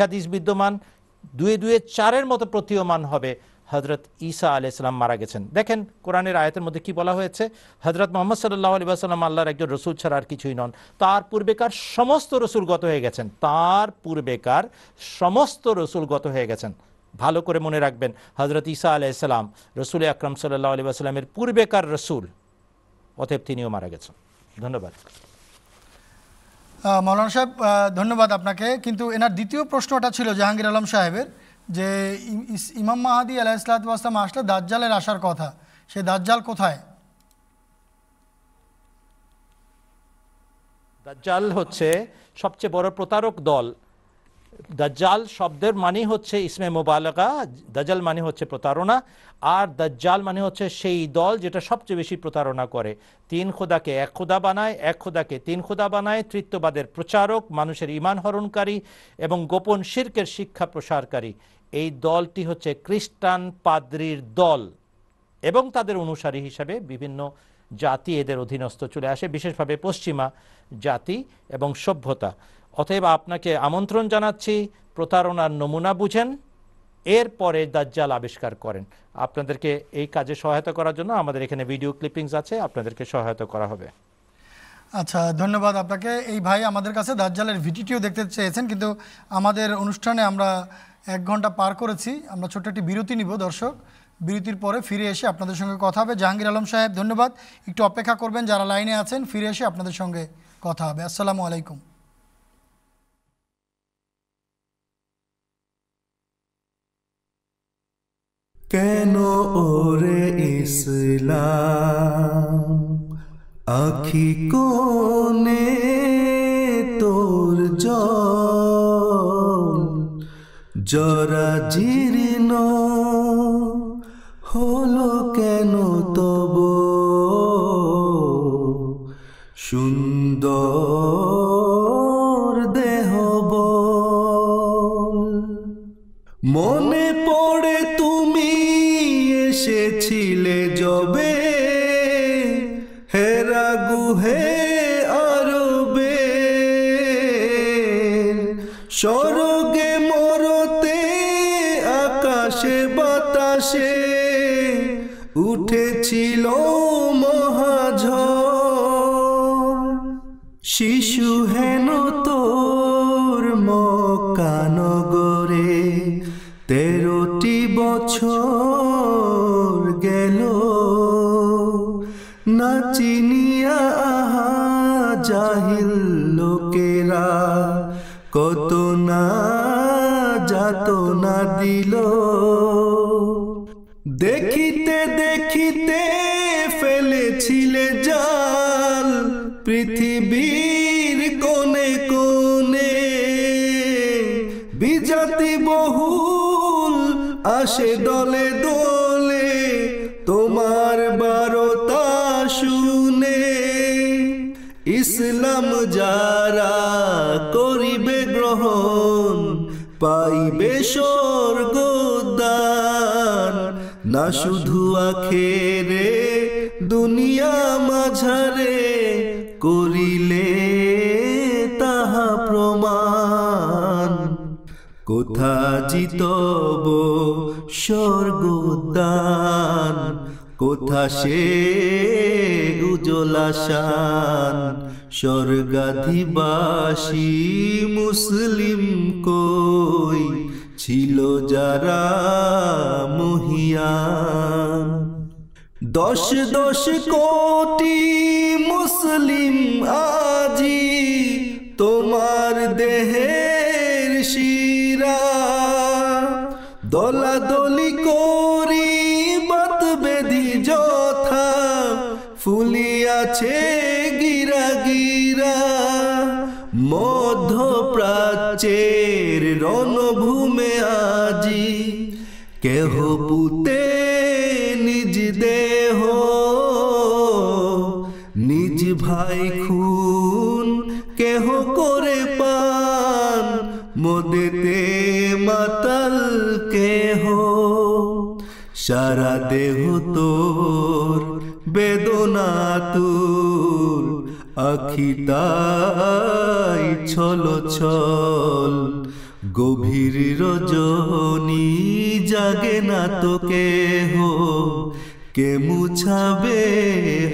হাদিস বিদ্যমান, দুয়ে দুয়ে চারের মতো প্রতীয়মান হবে। হজরত ঈসা আলি ইসলাম মারা গেছেন। দেখেন, কোরআনের আয়তের মধ্যে কি বলা হয়েছে? হজরত মোহাম্মদ সাল্লাহ আলী আসাল্লাম আল্লাহর একজন রসুল ছাড়া আর কিছুই নন। তার পূর্বেকার সমস্ত রসুল গত হয়ে গেছেন। তার পূর্বেকার সমস্ত রসুল গত হয়ে গেছেন। ভালো করে মনে রাখবেন হজরত ঈসা আলাইসালাম রসুল আকরম সাল্লাহ আলী আসলামের পূর্বেকার রসুল অতএব তিনিও মারা গেছেন। ধন্যবাদ। মৌলানা সাহেব ধন্যবাদ আপনাকে। কিন্তু এনার দ্বিতীয় প্রশ্নটা ছিল জাহাঙ্গীর আলম সাহেবের যে ইমাম মাহাদি আলাহ ইসলাতাম আসলে দাজ্জালের আসার কথা সে দাজ্জাল কোথায়? দাজ্জাল হচ্ছে সবচেয়ে বড় প্রতারক দল দাজ্জাল শব্দের মানে হচ্ছে ইসমে মোবালকা দাজ্জাল মানে হচ্ছে প্রতারণা, আর দাজ্জাল মানে হচ্ছে সেই দল যেটা সবচেয়ে বেশি প্রতারণা করে। তিন খোদাকে এক খোদা বানায়, এক খোদাকে তিন খোদা বানায়, তৃত্ববাদের প্রচারক, মানুষের ইমান হরণকারী এবং গোপন শির্কের শিক্ষা প্রসারকারী। এই দলটি হচ্ছে খ্রিস্টান পাদ্রির দল এবং তাদের অনুসারী হিসাবে বিভিন্ন জাতি এদের অধীনস্থ চলে আসে, বিশেষভাবে পশ্চিমা জাতি এবং সভ্যতা। অতএব আপনাকে আমন্ত্রণ জানাচ্ছি, প্রতারণার নমুনা বুঝেন, এরপরে দাজ্জাল আবিষ্কার করেন। আপনাদেরকে এই কাজে সহায়তা করার জন্য আমাদের এখানে ভিডিও ক্লিপিংস আছে, আপনাদেরকে সহায়তা করা হবে। আচ্ছা ধন্যবাদ আপনাকে। এই ভাই আমাদের কাছে দাজ্জালের ভিডিওটিও দেখতে চেয়েছেন, কিন্তু আমাদের অনুষ্ঠানে আমরা এক ঘণ্টা পার করেছি। আমরা ছোট্ট একটি বিরতি নিব, দর্শক। বিরতির পরে ফিরে এসে আপনাদের সঙ্গে কথা হবে। জাহাঙ্গীর আলম সাহেব, ধন্যবাদ। একটু অপেক্ষা করবেন যারা লাইনে আছেন, ফিরে এসে আপনাদের সঙ্গে কথা হবে। আসসালামু আলাইকুম। কেন ওরে ইসলাম? আখি কোনে তোর জরা জীর্ণ হলো কেন তব? সুন্দর উঠেছিল মহাঝড় শিশু হেন তোর মকানগরে তেরোটি বছর গেল। না চিনিয়া জাহিল লোকেরা। কত না যাত না দিল। দেখিতে দেখিতে ফেলেছিলে জাল পৃথিবীর কোনে কোনে বিজাতি বহুল আসে দলে দলে, তোমার বারতা শুনে। ইসলাম যারা করিবে গ্রহণ, পাইবে স্বর্গদান না শুধু আখেরে দুনিয়া মাঝারে করিলে তাহা প্রমাণ। কোথা জিতব স্বর্গদান কোথা সে উজলাশান স্বর্গাধিবাসী মুসলিম কই? ছিল যারা মহিয়ান। দশ দশ কোটি মুসলিম আজি তোমার দেহের শিরা। দলাদলি করি বাত বেদি যথা, ফুলিয়াছে গিরা গিরা। মধ্য প্রাচ্যের রণভূমে আজি কেহ পুতে নিজ দেহ নিজ ভাই খুন কেহ করে পান মোদেতে মাতাল কেহ সারা দেহ তোর বেদনা তোর আখিতাই ছল ছল গভীর রজনী জাগে না তো কেহ। কে মুছাবে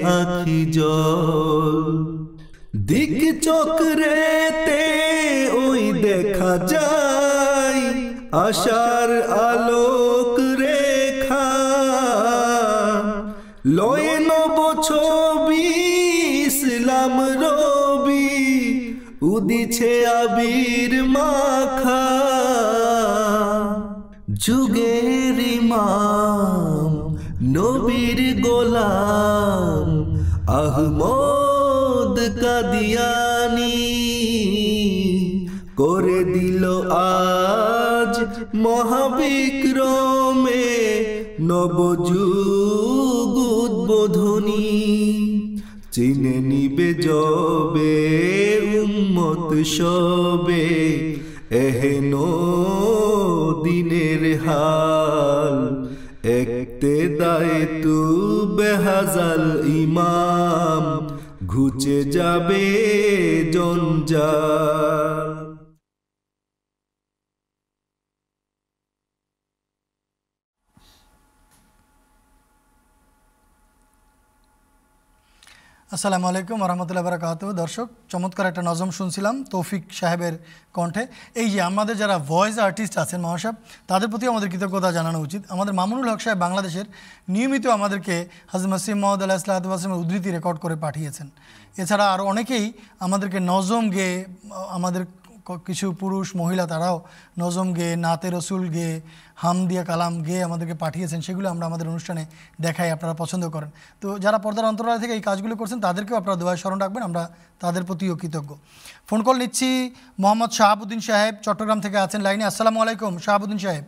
আখি জল? দিক চক্রেতে ওই দেখা যায়। আশার আলোক রেখা। লয়ে নব ছবি ইসলাম রবি উদিছে আবির মাখা। যুগের ইমাম, নবীর গোলাম, আহমদ কাদিয়ানি করে দিল আজ মহাবিক্রমে নবযুগ উদ্বোধনী। চিনে নিবে যবে উম্মত সবে। এহেন দিনের হাল, একতে দায় তু বেহাজাল ইমাম। ঘুচে যাবে জঞ্জাল। আসসালামু আলাইকুম রহমতুল্লাহ বারাকাত দর্শক, চমৎকার একটা নজম শুনছিলাম তৌফিক সাহেবের কণ্ঠে। এই যে আমাদের যারা ভয়েস আর্টিস্ট আছেন মহাসাব তাদের প্রতি আমাদের কৃতজ্ঞতা জানানো উচিত। আমাদের মামুনুল হক সাহেব বাংলাদেশের নিয়মিত আমাদেরকে হাজম মাসিম মহম্মদ আল্লাহ ইসলাতামের উদ্ধৃতি রেকর্ড করে পাঠিয়েছেন। এছাড়া আরও অনেকেই আমাদেরকে নজম গেয়ে আমাদের কিছু পুরুষ মহিলা তারাও নজম গেয়ে নাতে রসুল গেয়ে হামদিয়া কালাম গেয়ে আমাদেরকে পাঠিয়েছেন সেগুলো আমরা আমাদের অনুষ্ঠানে দেখাই আপনারা পছন্দ করেন। তো যারা পর্দার অন্তরায় থেকে এই কাজগুলো করছেন তাদেরকেও আপনারা দোয়ায় স্মরণ রাখবেন আমরা তাদের প্রতিও কৃতজ্ঞ। ফোন কল নিচ্ছি মোহাম্মদ শাহাবুদ্দিন সাহেব চট্টগ্রাম থেকে আছেন লাইনে। আসসালামু আলাইকুম শাহাবুদ্দিন সাহেব।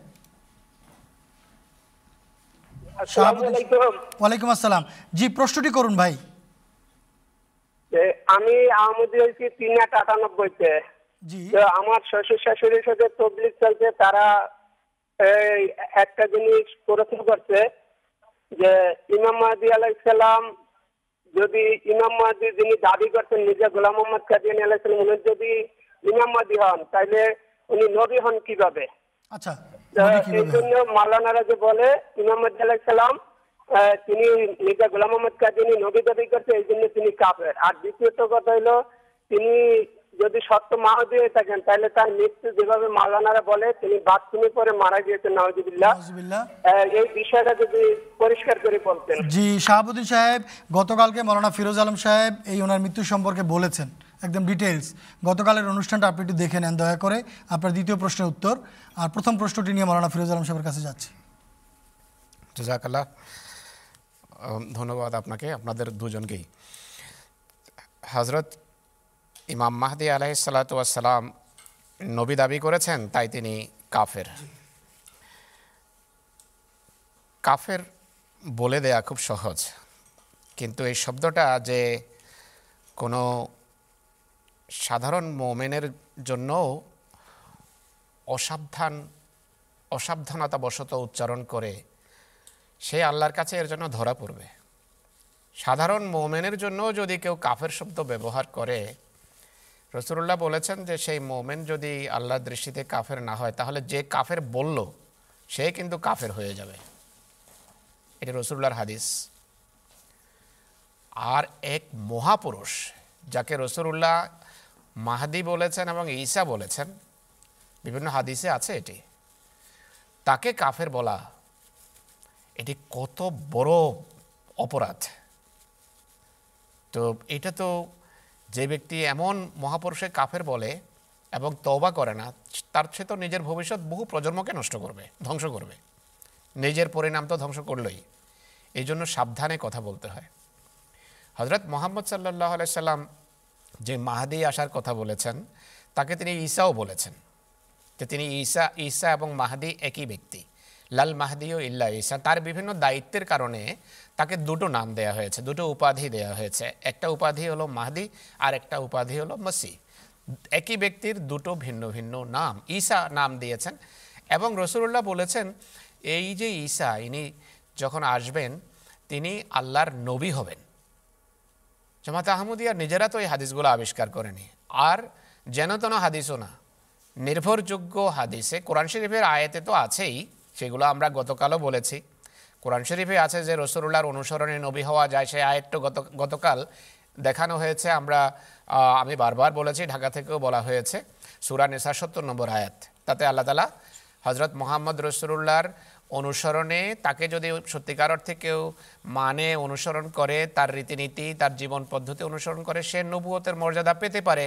ওয়ালাইকুম আসসালাম। জি প্রশ্নটি করুন ভাই। আমি আহমদি হয়েছি তিন এক আটানব্বইতে। আমার শ্বশুর শাশুড়ির সাথে তবলিক চলছে তারা এই একটা জিনিস প্রশ্ন করছে যে ইমাম মাহাদি আলাইসাল্লাম যদি ইমাম মাহাদি যিনি দাবি করছেন মির্জা গোলাম মোহাম্মদ কাদিয়ানি আলাইসালাম উনি যদি ইমাম মাহাদি হন তাহলে উনি নবী হন কীভাবে? আচ্ছা এই জন্য মাওলানারা যে বলে ইমাম মাহাদি আলাইসালাম আহ, তিনি মির্জা গোলাম মোহাম্মদ কাদিয়ানি নবী দাবি করছে এই জন্য তিনি কাফের। আর দ্বিতীয়ত কথা হলো তিনি যদি সত্য মাহাদি হয়ে থাকেন তাহলে তার মৃত্যু যেভাবে মাওলানারা বলে তিনি বাথরুমে পরে মারা গিয়েছেন নওয়াজুবিল্লাহ এই বিষয়টা যদি পরিষ্কার করে বলতেন। জি শাহাবুদ্দিন সাহেব গতকালকে মৌলানা ফিরোজ আলম সাহেব এই ওনার মৃত্যু সম্পর্কে বলেছেন একদম ডিটেলস গতকালের অনুষ্ঠানটা আপনি একটু দেখে নেন দয়া করে। আপনার দ্বিতীয় প্রশ্নের উত্তর। আর প্রথম প্রশ্নটি নিয়ে মৌলানা ফিরোজ আলম সাহেবের কাছে যাচ্ছি। জাজাকাল্লাহ। আম, ধন্যবাদ আপনাকে আপনাদের দুজনকেই। হজরত ইমাম মাহদি আলাহ সালাতাম নবী দাবি করেছেন, তাই তিনি কাফের। কাফের বলে দেয়া খুব সহজ, কিন্তু এই শব্দটা যে কোনো সাধারণ মোমেনের জন্য অসাবধান, অসাবধানতাবশত উচ্চারণ করে সে আল্লাহর কাছে এর জন্য ধরা পড়বে। সাধারণ মোমেনের জন্য যদি কেউ কাফের শব্দ ব্যবহার করে রসুল্লাহ বলেছেন যে সেই মোমেন যদি আল্লাহর দৃষ্টিতে কাফের না হয়, তাহলে যে কাফের বলল, সে কিন্তু কাফের হয়ে যাবে। এটি রসুল্লাহর হাদিস। আর এক মহাপুরুষ, যাকে রসুল্লাহ মাহাদি বলেছেন এবং ঈসা বলেছেন, বিভিন্ন হাদিসে আছে এটি, তাকে কাফের বলা, এটি কত বড় অপরাধ। তো এটা তো যে ব্যক্তি এমন মহাপুরুষে কাফের বলে এবং তওবা করে না, তার সে তো নিজের ভবিষ্যৎ বহু প্রজন্মকে নষ্ট করবে, ধ্বংস করবে। নিজের পরিণাম তো ধ্বংস করলই। এই জন্য সাবধানে কথা বলতে হয়। হজরত মোহাম্মদ সাল্লাহ সাল্লাম যে মাহাদি আসার কথা বলেছেন, তাকে তিনি ঈসাও বলেছেন। যে তিনি ঈসা ঈসা এবং মাহাদি একই ব্যক্তি। লাল মাহাদি ও ইল্লা ঈসা। তার বিভিন্ন দায়িত্বের কারণে তাকে দুটো নাম দেয়া হয়েছে, দুটো উপাধি দেয়া হয়েছে। একটা উপাধি হলো মাহাদি, আর একটা উপাধি হলো মসি। একই ব্যক্তির দুটো ভিন্ন ভিন্ন নাম, ঈসা নাম দিয়েছেন। এবং রসুল্লাহ বলেছেন, এই যে ঈসা, ইনি যখন আসবেন, তিনি আল্লাহর নবী হবেন। জামাত আহমদিয়া নিজেরা তো এই হাদিসগুলো আবিষ্কার করেনি। আর যেন তেন হাদিসও না, নির্ভরযোগ্য হাদিসে কোরআন শরীফের আয়াতে তো আছেই, সেগুলো আমরা গতকালও বলেছি। কোরআন শরীফে আছে যে রসুল্লাহর অনুসরণে নবী হওয়া যায় সে আয়াতটা গত, গতকাল দেখানো হয়েছে। আমরা আমি বারবার বলেছি, ঢাকা থেকেও বলা হয়েছে সুরা নেশা সত্তর নম্বর আয়াত। তাতে আল্লাহ তালা হজরত মোহাম্মদ রসুল্লাহর অনুসরণে তাকে যদি সত্যিকার অর্থে কেউ মানে অনুসরণ করে, তার রীতিনীতি, তার জীবন পদ্ধতি অনুসরণ করে, সে নবুয়তের মর্যাদা পেতে পারে।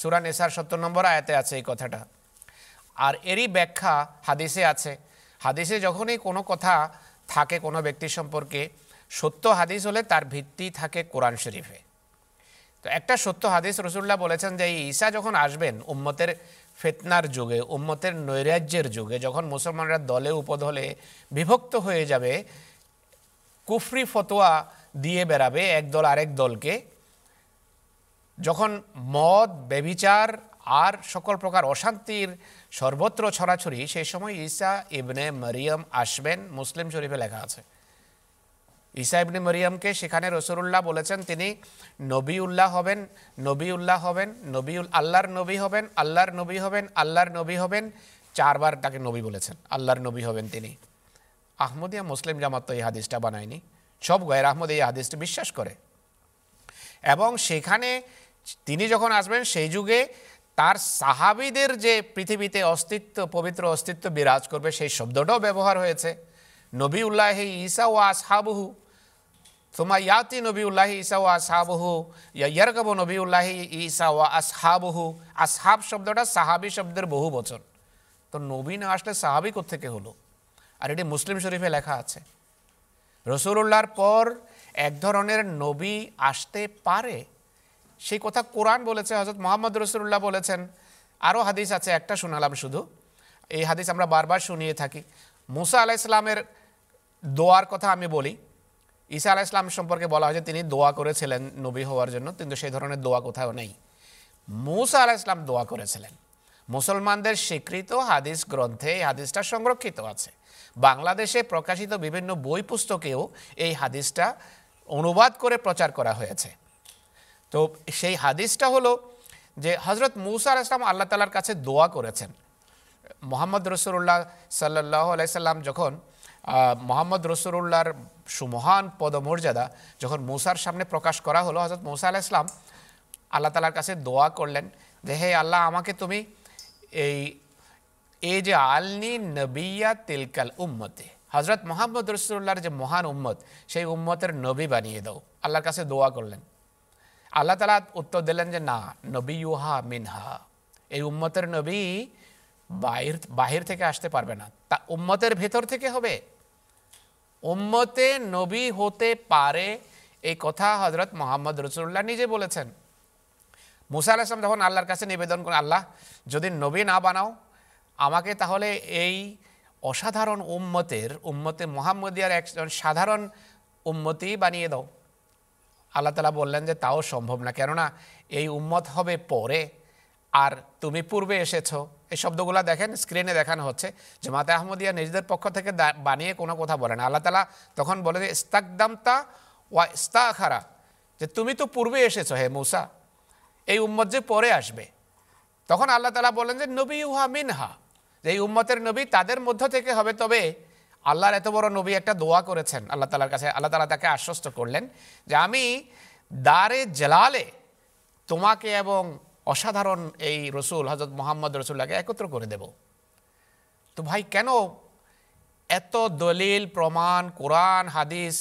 সুরা নেসার সত্তর নম্বর আয়াতে আছে এই কথাটা। আর এরই ব্যাখ্যা হাদিসে আছে। হাদিসে যখনই কোনো কথা থাকে কোনো ব্যক্তি সম্পর্কে, সত্য হাদিস হলে তার ভিত্তি থাকে কোরআন শরীফে। তো একটা সত্য হাদিস রসুল্লাহ বলেছেন যে ঈসা যখন আসবেন উম্মতের ফেতনার যুগে, উম্মতের নৈরাজ্যের যুগে, যখন মুসলমানরা দলে উপদলে বিভক্ত হয়ে যাবে, কুফরি ফতোয়া দিয়ে বেড়াবে এক দল আরেক দলকে, যখন মদ বেবিচার আর সকল প্রকার অশান্তির সর্বত্র ছড়াছড়ি সেই সময় ঈসা ইবনে মরিয়ম আসবেন। মুসলিম শরীফে লেখা আছে। ঈসা ইবনে মরিয়মকে সেখানে রসুল্লাহ বলেছেন, তিনি নবীউল্লাহ হবেন নবীউল্লাহ হবেন নবী আল্লাহর নবী হবেন, আল্লাহর নবী হবেন, আল্লাহর নবী হবেন, চারবার তাকে নবী বলেছেন, আল্লাহর নবী হবেন তিনি। আহমদিয়া মুসলিম জামাত তো এই হাদিসটা বানায়নি। সব গয়ের আহমদ এই হাদিসটি বিশ্বাস করে। এবং সেখানে তিনি যখন আসবেন, সেই যুগে তার সাহাবিদের যে পৃথিবীতে অস্তিত্ব, পবিত্র অস্তিত্ব বিরাজ করবে, সেই শব্দটাও ব্যবহার হয়েছে। নবী উল্লাহ ঈসা ও আসহাবহু। তোমা ইয়াতি নবী উল্লাহ ঈসা ও আসহাবহু ইয়ারকব নবী উল্লাহ ঈসা ও আসহাবহু। আসহাব শব্দটা সাহাবি শব্দের বহু বচন। তো নবী না আসলে সাহাবি থেকে হলো? আর এটি মুসলিম শরীফে লেখা আছে। রসুল্লাহর পর এক ধরনের নবী আসতে পারে সেই কথা কোরআন বলেছে হজরত মোহাম্মদ রসুল্লাহ বলেছেন। আরও হাদিস আছে, একটা শোনালাম শুধু। এই হাদিস আমরা বারবার শুনিয়ে থাকি। মুসা আলাহ ইসলামের দোয়ার কথা আমি বলি। ঈসা আলাহ ইসলাম সম্পর্কে বলা হয় যে তিনি দোয়া করেছিলেন নবী হওয়ার জন্য, কিন্তু সেই ধরনের দোয়া কোথাও নেই। মুসা আলাহ ইসলাম দোয়া করেছিলেন। মুসলমানদের স্বীকৃত হাদিস গ্রন্থে এই হাদিসটা সংরক্ষিত আছে। বাংলাদেশে প্রকাশিত বিভিন্ন বই পুস্তকেও এই হাদিসটা অনুবাদ করে প্রচার করা হয়েছে। তো সেই হাদিসটা হলো যে হজরত মুসা আলাহ ইসলাম আল্লাহ তালার কাছে দোয়া করেছেন। মোহাম্মদ রসুল্লাহ সাল্লাহ আলাইসাল্লাম যখন মোহাম্মদ রসুল্লাহর সুমহান পদমর্যাদা যখন মুসার সামনে প্রকাশ করা হলো হজরত মুসা আলাহ ইসলাম আল্লাহ তালার কাছে দোয়া করলেন যে, হে আল্লাহ, আমাকে তুমি এই এই যে আলনি নবিয়া তিলকাল উম্মতে হজরত মোহাম্মদ রসুল্লাহর যে মহান উম্মত, সেই উম্মতের নবী বানিয়ে দাও। আল্লাহর কাছে দোয়া করলেন। আল্লাহ তালা উত্তর দিলেন যে, না, নবী ইউহা মিনহা। এই উম্মতের নবী বাহির বাহির থেকে আসতে পারবে না। তা উম্মতের ভেতর থেকে হবে। উম্মতে নবী হতে পারে এই কথা হজরত মোহাম্মদ রসুল্লাহ নিজে বলেছেন। মুসা ইসলাম যখন আল্লাহর কাছে নিবেদন করেন, আল্লাহ, যদি নবী না বানাও, আমাকে তাহলে এই অসাধারণ উম্মতের, উম্মতে মোহাম্মদিয়ার একজন সাধারণ উম্মতি বানিয়ে দাও। আল্লাহ তালা বললেন যে তাও সম্ভব না। কেননা এই উম্মত হবে পরে। আর তুমি পূর্বে এসেছ। এই শব্দগুলো দেখেন স্ক্রিনে দেখানো হচ্ছে। যে মাতা আহমদিয়া নিজেদের পক্ষ থেকে বানিয়ে কোনো কথা বলে না। আল্লাহ তালা তখন বলে যে, ইস্তাকদামতা ওয়া ইস্তাখারা। যে তুমি তো পূর্বে এসেছ, হে মূসা। এই উম্মত যে পরে আসবে। তখন আল্লাহ তালা বলেন যে, নবী উহা মিনহা। যে এই উম্মতের নবী তাদের মধ্য থেকে হবে। তবে আল্লাহর এত বড় নবী একটা দোয়া করেছেন, আল্লাহ তালার কাছে, আল্লাহ তালা তাকে আশ্বস্ত করলেন যে আমি দারে জেলালে তোমাকে এবং অসাধারণ এই রসুল হজরত মোহাম্মদ রসুল্লাহকে একত্র করে দেব। তো ভাই, কেন এত দলিল, প্রমাণ, কোরআন, হাদিস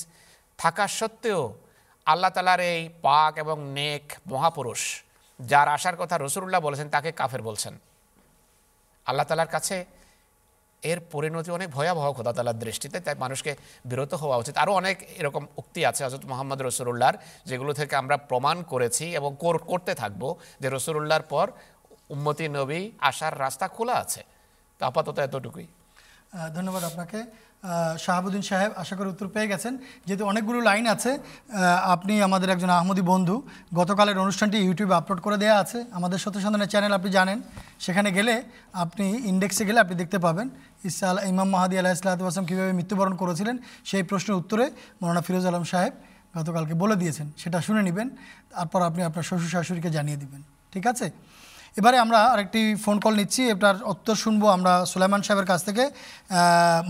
থাকা সত্ত্বেও আল্লাহ তালার এই পাক এবং নেক মহাপুরুষ, যার আসার কথা রসুল্লাহ বলেছেন, তাকে কাফের বলছেন? আল্লাহ তালার কাছে এর পরিণতি অনেক ভয়াবহ খোদা তালার দৃষ্টিতে, তাই মানুষকে বিরত হওয়া উচিত। আরও অনেক এরকম উক্তি আছে হজরত মোহাম্মদ রসুল্লাহর যেগুলো থেকে আমরা প্রমাণ করেছি এবং কর- করতে থাকব যে রসুল্লাহর পর উম্মতি নবী আসার রাস্তা খোলা আছে। আপাতত এতটুকুই। ধন্যবাদ আপনাকে। শাহাবুদ্দিন সাহেব আশা করি উত্তর পেয়ে গেছেন। যেহেতু অনেকগুলো লাইন আছে আপনি আমাদের একজন আহমদি বন্ধু, গতকালের অনুষ্ঠানটি ইউটিউবে আপলোড করে দেওয়া আছে। আমাদের সত্য সন্ধানের চ্যানেল আপনি জানেন, সেখানে গেলে আপনি ইন্ডেক্সে গেলে আপনি দেখতে পাবেন ইসা ইমাম মাহাদি আলাহ ইসলাতাম কীভাবে মৃত্যুবরণ করেছিলেন, সেই প্রশ্নের উত্তরে মৌলানা ফিরোজ আলম সাহেব গতকালকে বলে দিয়েছেন। সেটা শুনে নেবেন, তারপর আপনি আপনার শ্বশুর শাশুড়িকে জানিয়ে দিবেন। ঠিক আছে? এবারে আমরা আরেকটি ফোন কল নিচ্ছি। এটার উত্তর শুনব আমরা সুলাইমান সাহেবের কাছ থেকে।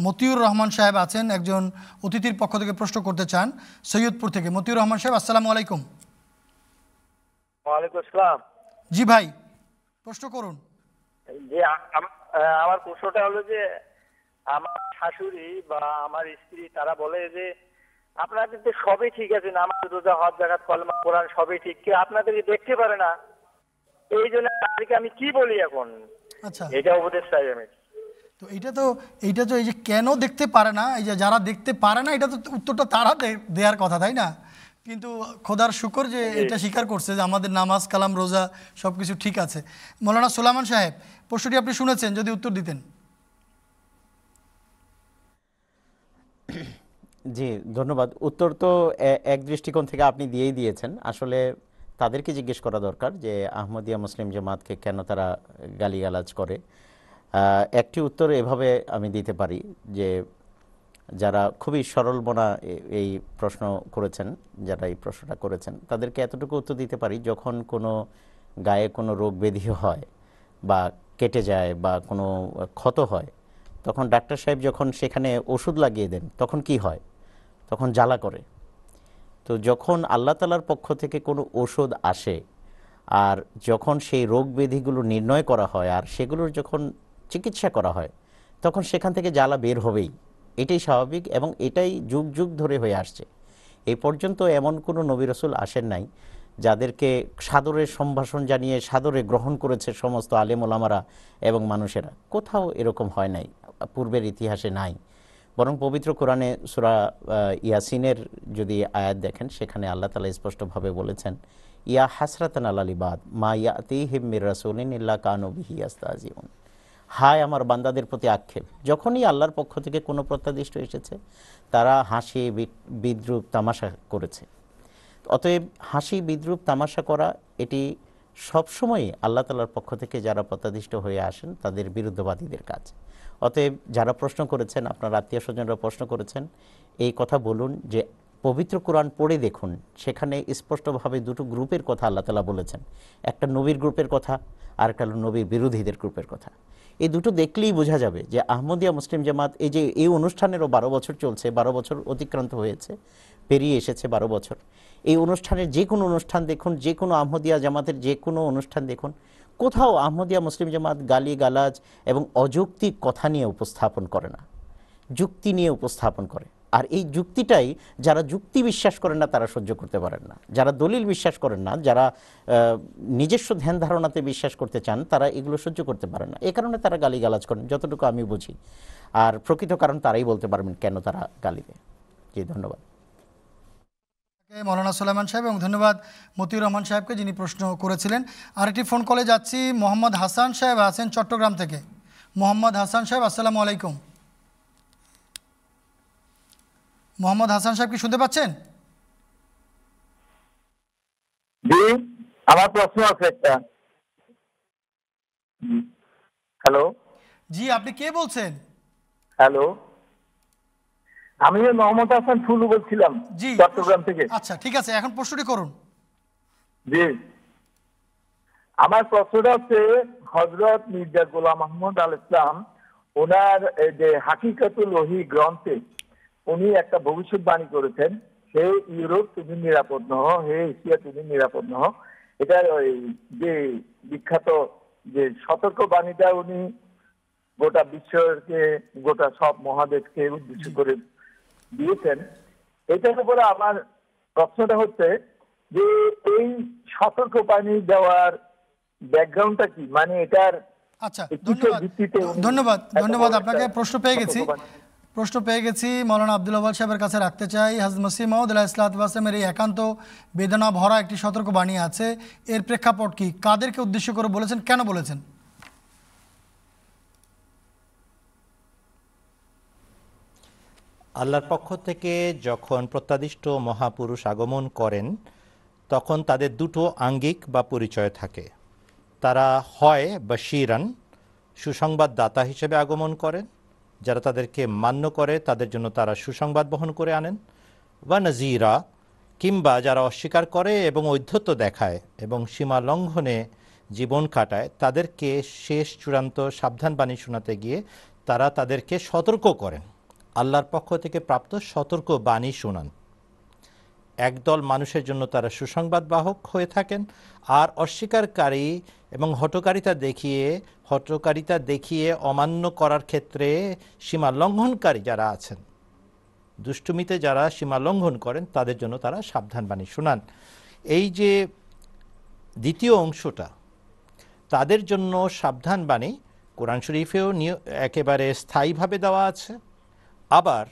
মতিউর রহমান সাহেব আছেন একজন অতিথির পক্ষ থেকে প্রশ্ন করতে চান সৈয়দপুর থেকে। মতিউর রহমান সাহেব আসসালামু আলাইকুম। ওয়ালাইকুম আসসালাম। জি ভাই প্রশ্ন করুন। যে আমার প্রশ্নটা হলো যে আমার শাশুড়ি বা আমার স্ত্রী তারা বলে যে আপনাদের তো সবই ঠিক আছে নামাজ রোজা হজ জাকাত কলমা কোরআন সবই ঠিক কেউ আপনাদেরকে দেখতে পারে না। এই জন্য তাদেরকে আমি কি বলি এখন? আচ্ছা। এটা উপদেশ চাই আমি। তো এইটা তো এইটা তো এই যে কেন দেখতে পারে না এই যে যারা দেখতে পারে না এটা তো উত্তরটা তারা দেওয়ার কথা তাই না? কিন্তু খোদার শুকর যে এটা স্বীকার করছে যে আমাদের নামাজ কালাম রোজা সব কিছু ঠিক আছে। মৌলানা সোলামান সাহেব প্রশ্নটি আপনি শুনেছেন যদি উত্তর দিতেন। জি ধন্যবাদ। উত্তর তো এক দৃষ্টিকোণ থেকে আপনি দিয়েই দিয়েছেন। আসলে তাদেরকে জিজ্ঞেস করা দরকার যে আহমদিয়া মুসলিম জামাতকে কেন তারা গালিগালাজ করে। একটি উত্তর এভাবে আমি দিতে পারি যে যারা খুবই সরল এ- এই প্রশ্ন করেছেন, যারা এই প্রশ্নটা করেছেন, তাদেরকে এতটুকু উত্তর দিতে পারি, যখন কোনো গায়ে কোনো রোগ ব্যাধি হয় বা কেটে যায় বা কোনো ক্ষত হয়, তখন ডাক্তার সাহেব যখন সেখানে ওষুধ লাগিয়ে দেন, তখন কি হয়? তখন জ্বালা করে। তো যখন আল্লাহ তালার পক্ষ থেকে কোনো ওষুধ আসে, আর যখন সেই রোগ ব্যাধিগুলো নির্ণয় করা হয়, আর সেগুলোর যখন চিকিৎসা করা হয়, তখন সেখান থেকে জ্বালা বের হবেই। এটাই স্বাভাবিক এবং এটাই যুগ যুগ ধরে হয়ে আসছে। এই পর্যন্ত এমন কোনো নবী রসুল আসেন নাই যাদেরকে সাদরের সম্ভাষণ জানিয়ে সাদরে গ্রহণ করেছে সমস্ত আলেম ওলামারা এবং মানুষেরা। কোথাও এরকম হয় নাই, পূর্বের ইতিহাসে নাই। বরং পবিত্র কোরআনে সুরা ইয়াসিনের যদি আয়াত দেখেন, সেখানে আল্লাহ তালা স্পষ্টভাবে বলেছেন, ইয়া হাসরাতান আলালিবাদ মা ইয়াতি হিমির রাসুলিন ইল্লা কানবিহি আস্তাজিউন হায় আমার বান্দাদের প্রতি আক্ষেপ। যখনই আল্লাহর পক্ষ থেকে কোনো প্রত্যাদিষ্ট এসেছে, তারা হাসি বিদ্রুপ তামাশা করেছে। অতএব হাসি, বিদ্রুপ তামাশা করা, এটি সবসময়ই আল্লাহ তালার পক্ষ থেকে যারা প্রত্যাদিষ্ট হয়ে আসেন, তাদের বিরুদ্ধবাদীদের কাজ। অতএব যারা প্রশ্ন করেছেন, আপনার আত্মীয় স্বজনরা প্রশ্ন করেছেন, এই কথা বলুন যে পবিত্র কোরআন পড়ে দেখুন, সেখানে স্পষ্টভাবে দুটো গ্রুপের কথা আল্লাহ তালা বলেছেন। একটা নবীর গ্রুপের কথা, আর একটা নবীর বিরোধীদের গ্রুপের কথা। এই দুটো দেখলেই বোঝা যাবে যে আহমদিয়া মুসলিম জামাত এই যে এই অনুষ্ঠানেরও বারো বছর চলছে, বারো বছর অতিক্রান্ত হয়েছে, পেরিয়ে এসেছে বারো বছর। এই অনুষ্ঠানের যে কোনো অনুষ্ঠান দেখুন, যে কোনো আহমদিয়া জামাতের যে কোনো অনুষ্ঠান দেখুন, কোথাও আহমদিয়া মুসলিম জামাত গালি গালাজ এবং অযৌক্তিক কথা নিয়ে উপস্থাপন করে না, যুক্তি নিয়ে উপস্থাপন করে। আর এই যুক্তিটাই যারা যুক্তি বিশ্বাস করেন না, তারা সহ্য করতে পারেন না। যারা দলিল বিশ্বাস করেন না, যারা নিজস্ব ধ্যান ধারণাতে বিশ্বাস করতে চান, তারা এগুলো সহ্য করতে পারেন না। এ কারণে তারা গালিগালাজ করেন, যতটুকু আমি বুঝি। আর প্রকৃত কারণ তারাই বলতে পারবেন কেন তারা গালি দেয়। জি, ধন্যবাদ। মৌলানা সুলাইমান সাহেব এবং ধন্যবাদ মতিউর রহমান সাহেবকে যিনি প্রশ্ন করেছিলেন। আরেকটি ফোন কলে যাচ্ছি মোহাম্মদ হাসান সাহেব আছেন চট্টগ্রাম থেকে। মোহাম্মদ হাসান সাহেব আসসালামু আলাইকুম। মোহাম্মদ হাসান সাহেব কি শুনতে পাচ্ছেন? আমার প্রশ্ন আছে একটা। হ্যালো। জি আপনি কে বলছেন? হ্যালো। আমি মোহাম্মদ হাসান ফুলু বলছিলাম জি। চট্টগ্রাম থেকে। আচ্ছা ঠিক আছে এখন প্রশ্নটি করুন। জি। আমার প্রশ্নটা হচ্ছে হজরত মির্জা গোলাম আহমদ আল ইসলাম ওনার যে হাকিকাতুল ওহি গ্রন্থে উনি একটা ভবিষ্যৎবাণী করেছেন হে ইউরোপ তুমি নিরাপদ নহ হে এশিয়া তুমি নিরাপদ নহ। এটার ওই যে বিখ্যাত যে সতর্ক বাণীটা উনি গোটা বিশ্বকে গোটা সব মহাদেশকে উদ্দেশ্য করে দিয়েছেন এটার উপরে আমার প্রশ্নটা হচ্ছে যে এই সতর্ক বাণী দেওয়ার ব্যাকগ্রাউন্ডটা কি? মানে এটার আচ্ছা উনি ধন্যবাদ ধন্যবাদ। আপনাকে প্রশ্ন পেয়ে গেছি। প্রশ্ন পেয়ে গেছি মৌলানা আব্দুল আবাল সাহেবের কাছে রাখতে চাই। হাজ মসিম মাহমুদ ইসলাতামের এই একান্ত বেদনা ভরা একটি সতর্ক বাণী আছে। এর প্রেক্ষাপট কি? কাদেরকে উদ্দেশ্য করে বলেছেন? কেন বলেছেন? আল্লাহর পক্ষ থেকে যখন প্রত্যাদিষ্ট মহাপুরুষ আগমন করেন, তখন তাদের দুটো আঙ্গিক বা পরিচয় থাকে। তারা হয় বাশিরান, সুসংবাদদাতা হিসেবে আগমন করেন। যারা তাদেরকে মান্য করে, তাদের জন্য তারা সুসংবাদ বহন করে আনেন। বা নাজিরা কিংবা যারা অস্বীকার করে এবং ঔদ্ধত্য দেখায় এবং সীমা লঙ্ঘনে জীবন কাটায়, তাদেরকে শেষ চূড়ান্ত সাবধান বাণী শোনাতে গিয়ে তারা তাদেরকে সতর্ক করেন। আল্লাহর পক্ষ থেকে প্রাপ্ত সতর্ক বাণী শোনান। একদল মানুষের জন্য তারা সুসংবাদ বাহক হয়ে থাকেন আর অস্বীকারী এবং হটকারিতা দেখিয়ে হটকারিতা দেখিয়ে অমান্য করার ক্ষেত্রে সীমা লঙ্ঘনকারী যারা আছেন। দুষ্টুমিতে যারা সীমা লঙ্ঘন করেন, তাদের জন্য তারা সাবধান বাণী শোনান। এই যে দ্বিতীয় অংশটা, তাদের জন্য সাবধান বাণী, কোরআন শরীফেও একেবারে স্থায়ীভাবে দেওয়া আছে। আবার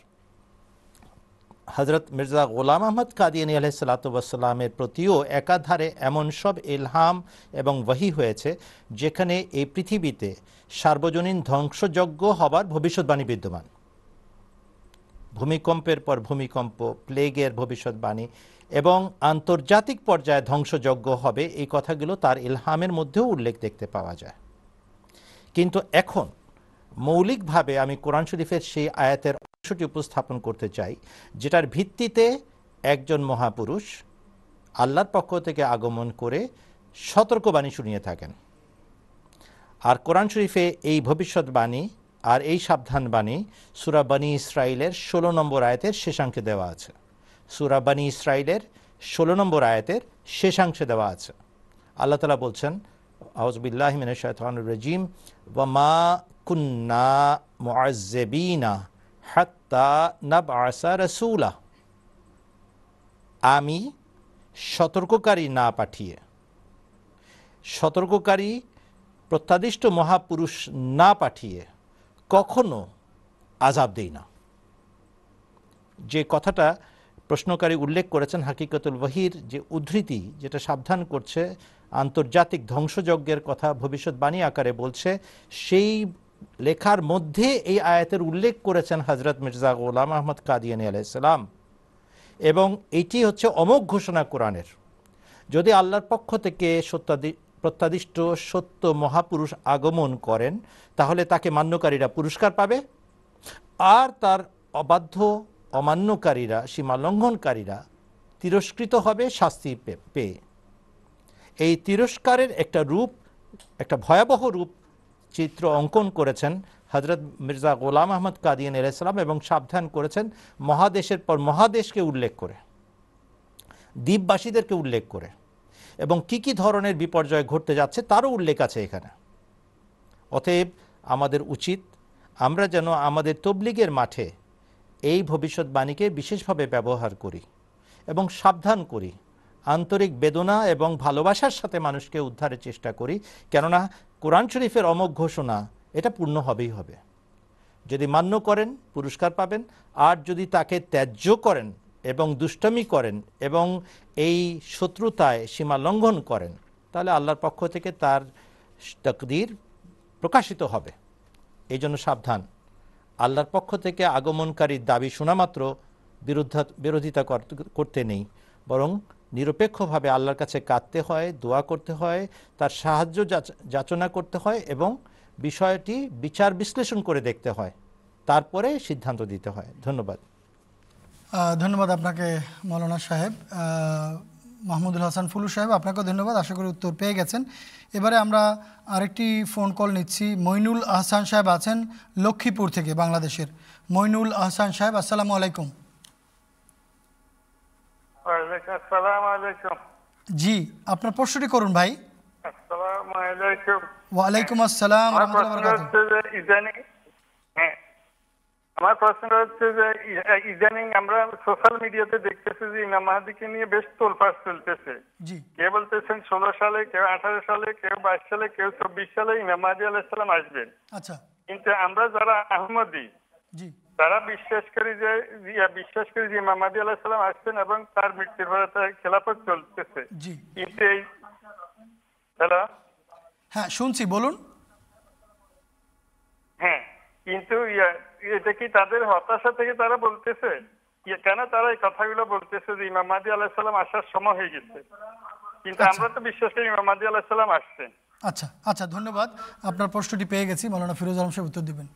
হজরত মির্জা গোলাম আহমদ কাদিয়ানি আলহিসাল্লামের প্রতিও একাধারে এমন সব এলহাম এবং ওয়াহি হয়েছে, যেখানে এই পৃথিবীতে সার্বজনীন ধ্বংসযজ্ঞ হবার ভবিষ্যৎবাণী বিদ্যমান। ভূমিকম্পের পর ভূমিকম্প, প্লেগের ভবিষ্যৎবাণী এবং আন্তর্জাতিক পর্যায়ে ধ্বংসযজ্ঞ হবে এই কথাগুলো তার ইলহামের মধ্যেও উল্লেখ দেখতে পাওয়া যায়। কিন্তু এখন মৌলিকভাবে আমি কোরআন শরীফের সেই আয়াতের অংশটি উপস্থাপন করতে চাই, যেটার ভিত্তিতে একজন মহাপুরুষ আল্লাহর পক্ষ থেকে আগমন করে সতর্কবাণী শুনিয়ে থাকেন। আর কোরআন শরীফে এই ভবিষ্যৎবাণী আর এই সাবধান বাণী সুরা ইসরায়েলের ষোলো নম্বর আয়াতের শেষাংশে দেওয়া আছে। সুরা বানী ইসরায়েলের ষোলো নম্বর আয়াতের শেষাংশে দেওয়া আছে। আল্লাহ তালা বলছেন আউজবিল্লাহ মিনাশানুর রাজিম ওয়ামা কুন্না মুআজ্জেবিনা হাত্তা আমি সতর্ককারী না পাঠিয়ে। সতর্ককারী, প্রত্যাদিষ্ট মহাপুরুষ না পাঠিয়ে কখনো আজাব দেই না। যে কথাটা প্রশ্নকারী উল্লেখ করেছেন হাকিকতুল ওয়াহির, যে উদ্ধৃতি যেটা সাবধান করছে, আন্তর্জাতিক ধ্বংসযজ্ঞের কথা ভবিষ্যৎবাণী আকারে বলছে, সেই লেখার মধ্যে এই আয়াতের উল্লেখ করেছেন হজরত মির্জা গোলাম আহমদ কাদিয়ানি আলাইসালাম এবং এটি হচ্ছে অমোঘ ঘোষণা কোরআনের। যদি আল্লাহর পক্ষ থেকে সত্যাদি প্রত্যাদিষ্ট সত্য মহাপুরুষ আগমন করেন, তাহলে তাকে মান্যকারীরা পুরস্কার পাবে। আর তার অবাধ্য, অমান্যকারীরা সীমা লঙ্ঘনকারীরা তিরস্কৃত হবে, শাস্তি পেয়ে। এই তিরস্কারের একটা রূপ, একটা ভয়াবহ রূপ চিত্র অঙ্কন করেছেন হজরত মির্জা গোলাম আহমদ কাদিয়ান আলাইসালাম এবং সাবধান করেছেন মহাদেশের পর মহাদেশকে উল্লেখ করে, দ্বীপবাসীদেরকে উল্লেখ করে এবং কি কি ধরনের বিপর্যয় ঘটতে যাচ্ছে তারও উল্লেখ আছে এখানে। অতএব আমাদের উচিত আমরা যেন আমাদের তবলিগের মাঠে এই ভবিষ্যৎবাণীকে বিশেষভাবে ব্যবহার করি এবং সাবধান করি, আন্তরিক বেদনা এবং ভালোবাসার সাথে মানুষকে উদ্ধারের চেষ্টা করি। কেননা কোরআন শরীফের অমোঘ ঘোষণা, এটা পূর্ণ হবেই হবে। যদি মান্য করেন, পুরস্কার পাবেন, আর যদি তাকে ত্যায্য করেন এবং দুষ্টমি করেন এবং এই শত্রুতায় সীমা লঙ্ঘন করেন, তাহলে আল্লাহর পক্ষ থেকে তার তকদির প্রকাশিত হবে। এই জন্য সাবধান। আল্লাহর পক্ষ থেকে আগমনকারীর দাবি শোনামাত্র বিরোধিতা কর- করতে নেই, বরং নিরপেক্ষভাবে আল্লাহর কাছে কাঁদতে হয়, দোয়া করতে হয়, তার সাহায্য যাচ- যাচনা করতে হয় এবং বিষয়টি বিচার বিশ্লেষণ করে দেখতে হয়। তারপরে সিদ্ধান্ত দিতে হয়। ধন্যবাদ। ধন্যবাদ আপনাকে, মৌলানা সাহেব। মাহমুদুল হাসান ফুলু সাহেব, আপনাকেও ধন্যবাদ। আশা করি উত্তর পেয়ে গেছেন। এবারে আমরা আরেকটি ফোন কল নিচ্ছি। মইনুল আহসান সাহেব আছেন লক্ষ্মীপুর থেকে, বাংলাদেশের। মইনুল আহসান সাহেব, আসসালাম আলাইকুম। জি আপনার প্রশ্নটি করুন ভাই। ওয়ালাইকুম আসসালাম আমার প্রশ্ন হচ্ছে যে ইদানিং হ্যাঁ আমার প্রশ্ন হচ্ছে যে ইদানিং আমরা সোশ্যাল মিডিয়াতে দেখতেছি যে ইমাম মাহাদিকে নিয়ে বেশ তোলপাড় চলতেছে। কে বলতেছেন ষোলো সালে কেউ আঠারো সালে কেউ বাইশ সালে কেউ চব্বিশ সালে ইমাম মাহাদি আলাইসালাম আসবেন। আচ্ছা। কিন্তু আমরা যারা আহমদি তারা বিশ্বাস করি যে বিশ্বাস করি যে ইমাম মাহাদি আলাইসালাম আসছেন এবং তার মৃত্যুর পরে তার খেলাফত চলতেছে। কিন্তু এই হ্যালো হ্যাঁ শুনছি বলুন। হ্যাঁ কিন্তু এটা কি তাদের হতাশা থেকে তারা বলতেছে? কেন তারা এই কথাগুলো বলতেছে যে ইমাম মাদি আলাহিসাল্লাম আসার সময় হয়ে গেছে? কিন্তু আমরা তো বিশ্বাস করি ইমাম মাদি আলাহিসাল্লাম আসছেন। আচ্ছা আচ্ছা ধন্যবাদ। আপনার প্রশ্নটি পেয়ে গেছি। মৌলানা ফিরোজ আলম সাহেব উত্তর দিবেন।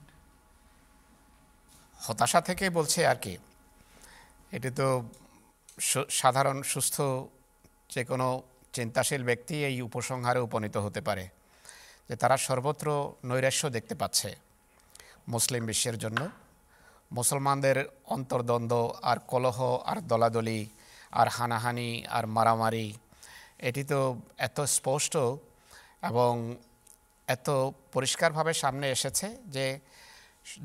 হতাশা থেকে বলছে আর কি। এটি তো সাধারণ, সুস্থ যে কোনো চিন্তাশীল ব্যক্তি এই উপসংহারে উপনীত হতে পারে, যে তারা সর্বত্র নৈরাশ্য দেখতে পাচ্ছে মুসলিম বিশ্বের জন্য। মুসলমানদের অন্তর্দ্বন্দ্ব আর কলহ আর দলাদলি আর হানাহানি আর মারামারি, এটি তো এত স্পষ্ট এবং এত পরিষ্কারভাবে সামনে এসেছে যে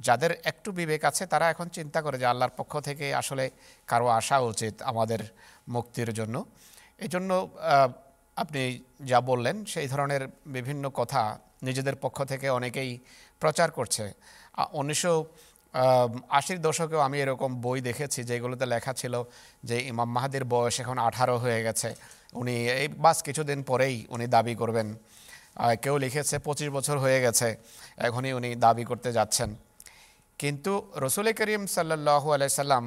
যাদের একটু বিবেক আছে, তারা এখন চিন্তা করে যে আল্লাহর পক্ষ থেকে আসলে কারও আসা উচিত আমাদের মুক্তির জন্য। এই জন্য আপনি যা বললেন, সেই ধরনের বিভিন্ন কথা নিজেদের পক্ষ থেকে অনেকেই প্রচার করছে। উনিশশো আশির দশকেও আমি এরকম বই দেখেছি যেগুলোতে লেখা ছিল যে ইমাম মাহাদির বয়স এখন আঠারো হয়ে গেছে। উনি এই বাস কিছুদিন পরেই উনি দাবি করবেন। কেউ লিখেছে পঁচিশ বছর হয়ে গেছে, এখনই উনি দাবি করতে যাচ্ছেন। কিন্তু রসুল করিম সাল্লাহ আলাইসাল্লাম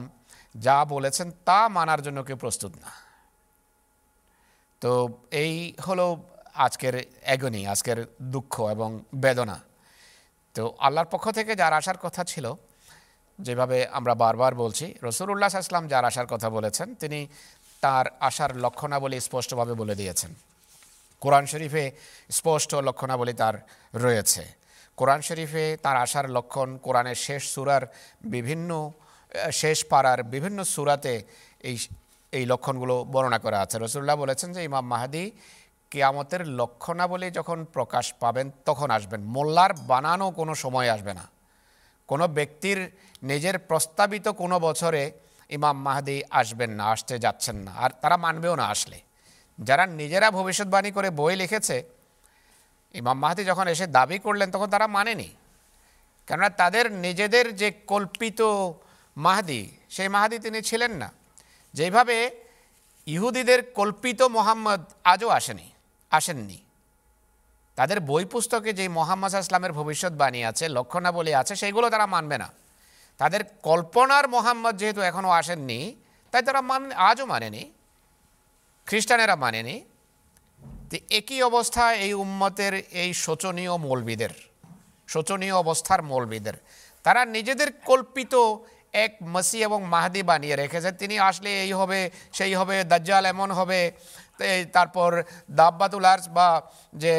যা বলেছেন তা মানার জন্য কেউ প্রস্তুত না। তো এই হলো আজকের এগনি আজকের দুঃখ এবং বেদনা। তো আল্লাহর পক্ষ থেকে যার আসার কথা ছিল, যেভাবে আমরা বারবার বলছি রসুল্লাহ আসলাম যার আসার কথা বলেছেন, তিনি তার আসার লক্ষণাবলী স্পষ্টভাবে বলে দিয়েছেন। কোরআন শরীফে স্পষ্ট লক্ষণাবলী তার রয়েছে। কোরআন শরীফে তার আসার লক্ষণ কোরআনের শেষ সুরার বিভিন্ন শেষ পাড়ার বিভিন্ন সুরাতে এই এই লক্ষণগুলো বর্ণনা করা আছে। রসুল্লাহ বলেছেন যে ইমাম মাহাদি কেয়ামতের লক্ষণাবলী যখন প্রকাশ পাবেন, তখন আসবেন। মোল্লার বানানো কোনো সময় আসবে না। কোনো ব্যক্তির নিজের প্রস্তাবিত কোনো বছরে ইমাম মাহাদি আসবেন না, আসতে যাচ্ছেন না। আর তারা মানবেও না আসলে। যারা নিজেরা ভবিষ্যৎবাণী করে বই লিখেছে ইমাম মাহাদি যখন এসে দাবি করলেন, তখন তারা মানেনি। কেননা তাদের নিজেদের যে কল্পিত মাহাদি, সেই মাহাদি তিনি ছিলেন না। যেভাবে ইহুদিদের কল্পিত মোহাম্মদ আজও আসেনি, আসেননি। তাদের বই পুস্তকে যে মোহাম্মদ ইসলামের ভবিষ্যৎবাণী আছে, লক্ষণাবলী আছে, সেইগুলো তারা মানবে না। তাদের কল্পনার মোহাম্মদ যেহেতু এখনও আসেননি, তাই তারা মান, আজও মানেনি। খ্রিস্টানেরা মানেনি। তো একই অবস্থা এই উম্মতের, এই শোচনীয় মৌলবিদের, শোচনীয় অবস্থার মৌলবিদের। তারা নিজেদের কল্পিত এক মসি এবং মাহাদি বানিয়ে রেখেছে। তিনি আসলে এই হবে, সেই হবে, দাজ্জাল এমন হবে তারপর দাব্বাতুল আর্স বা যে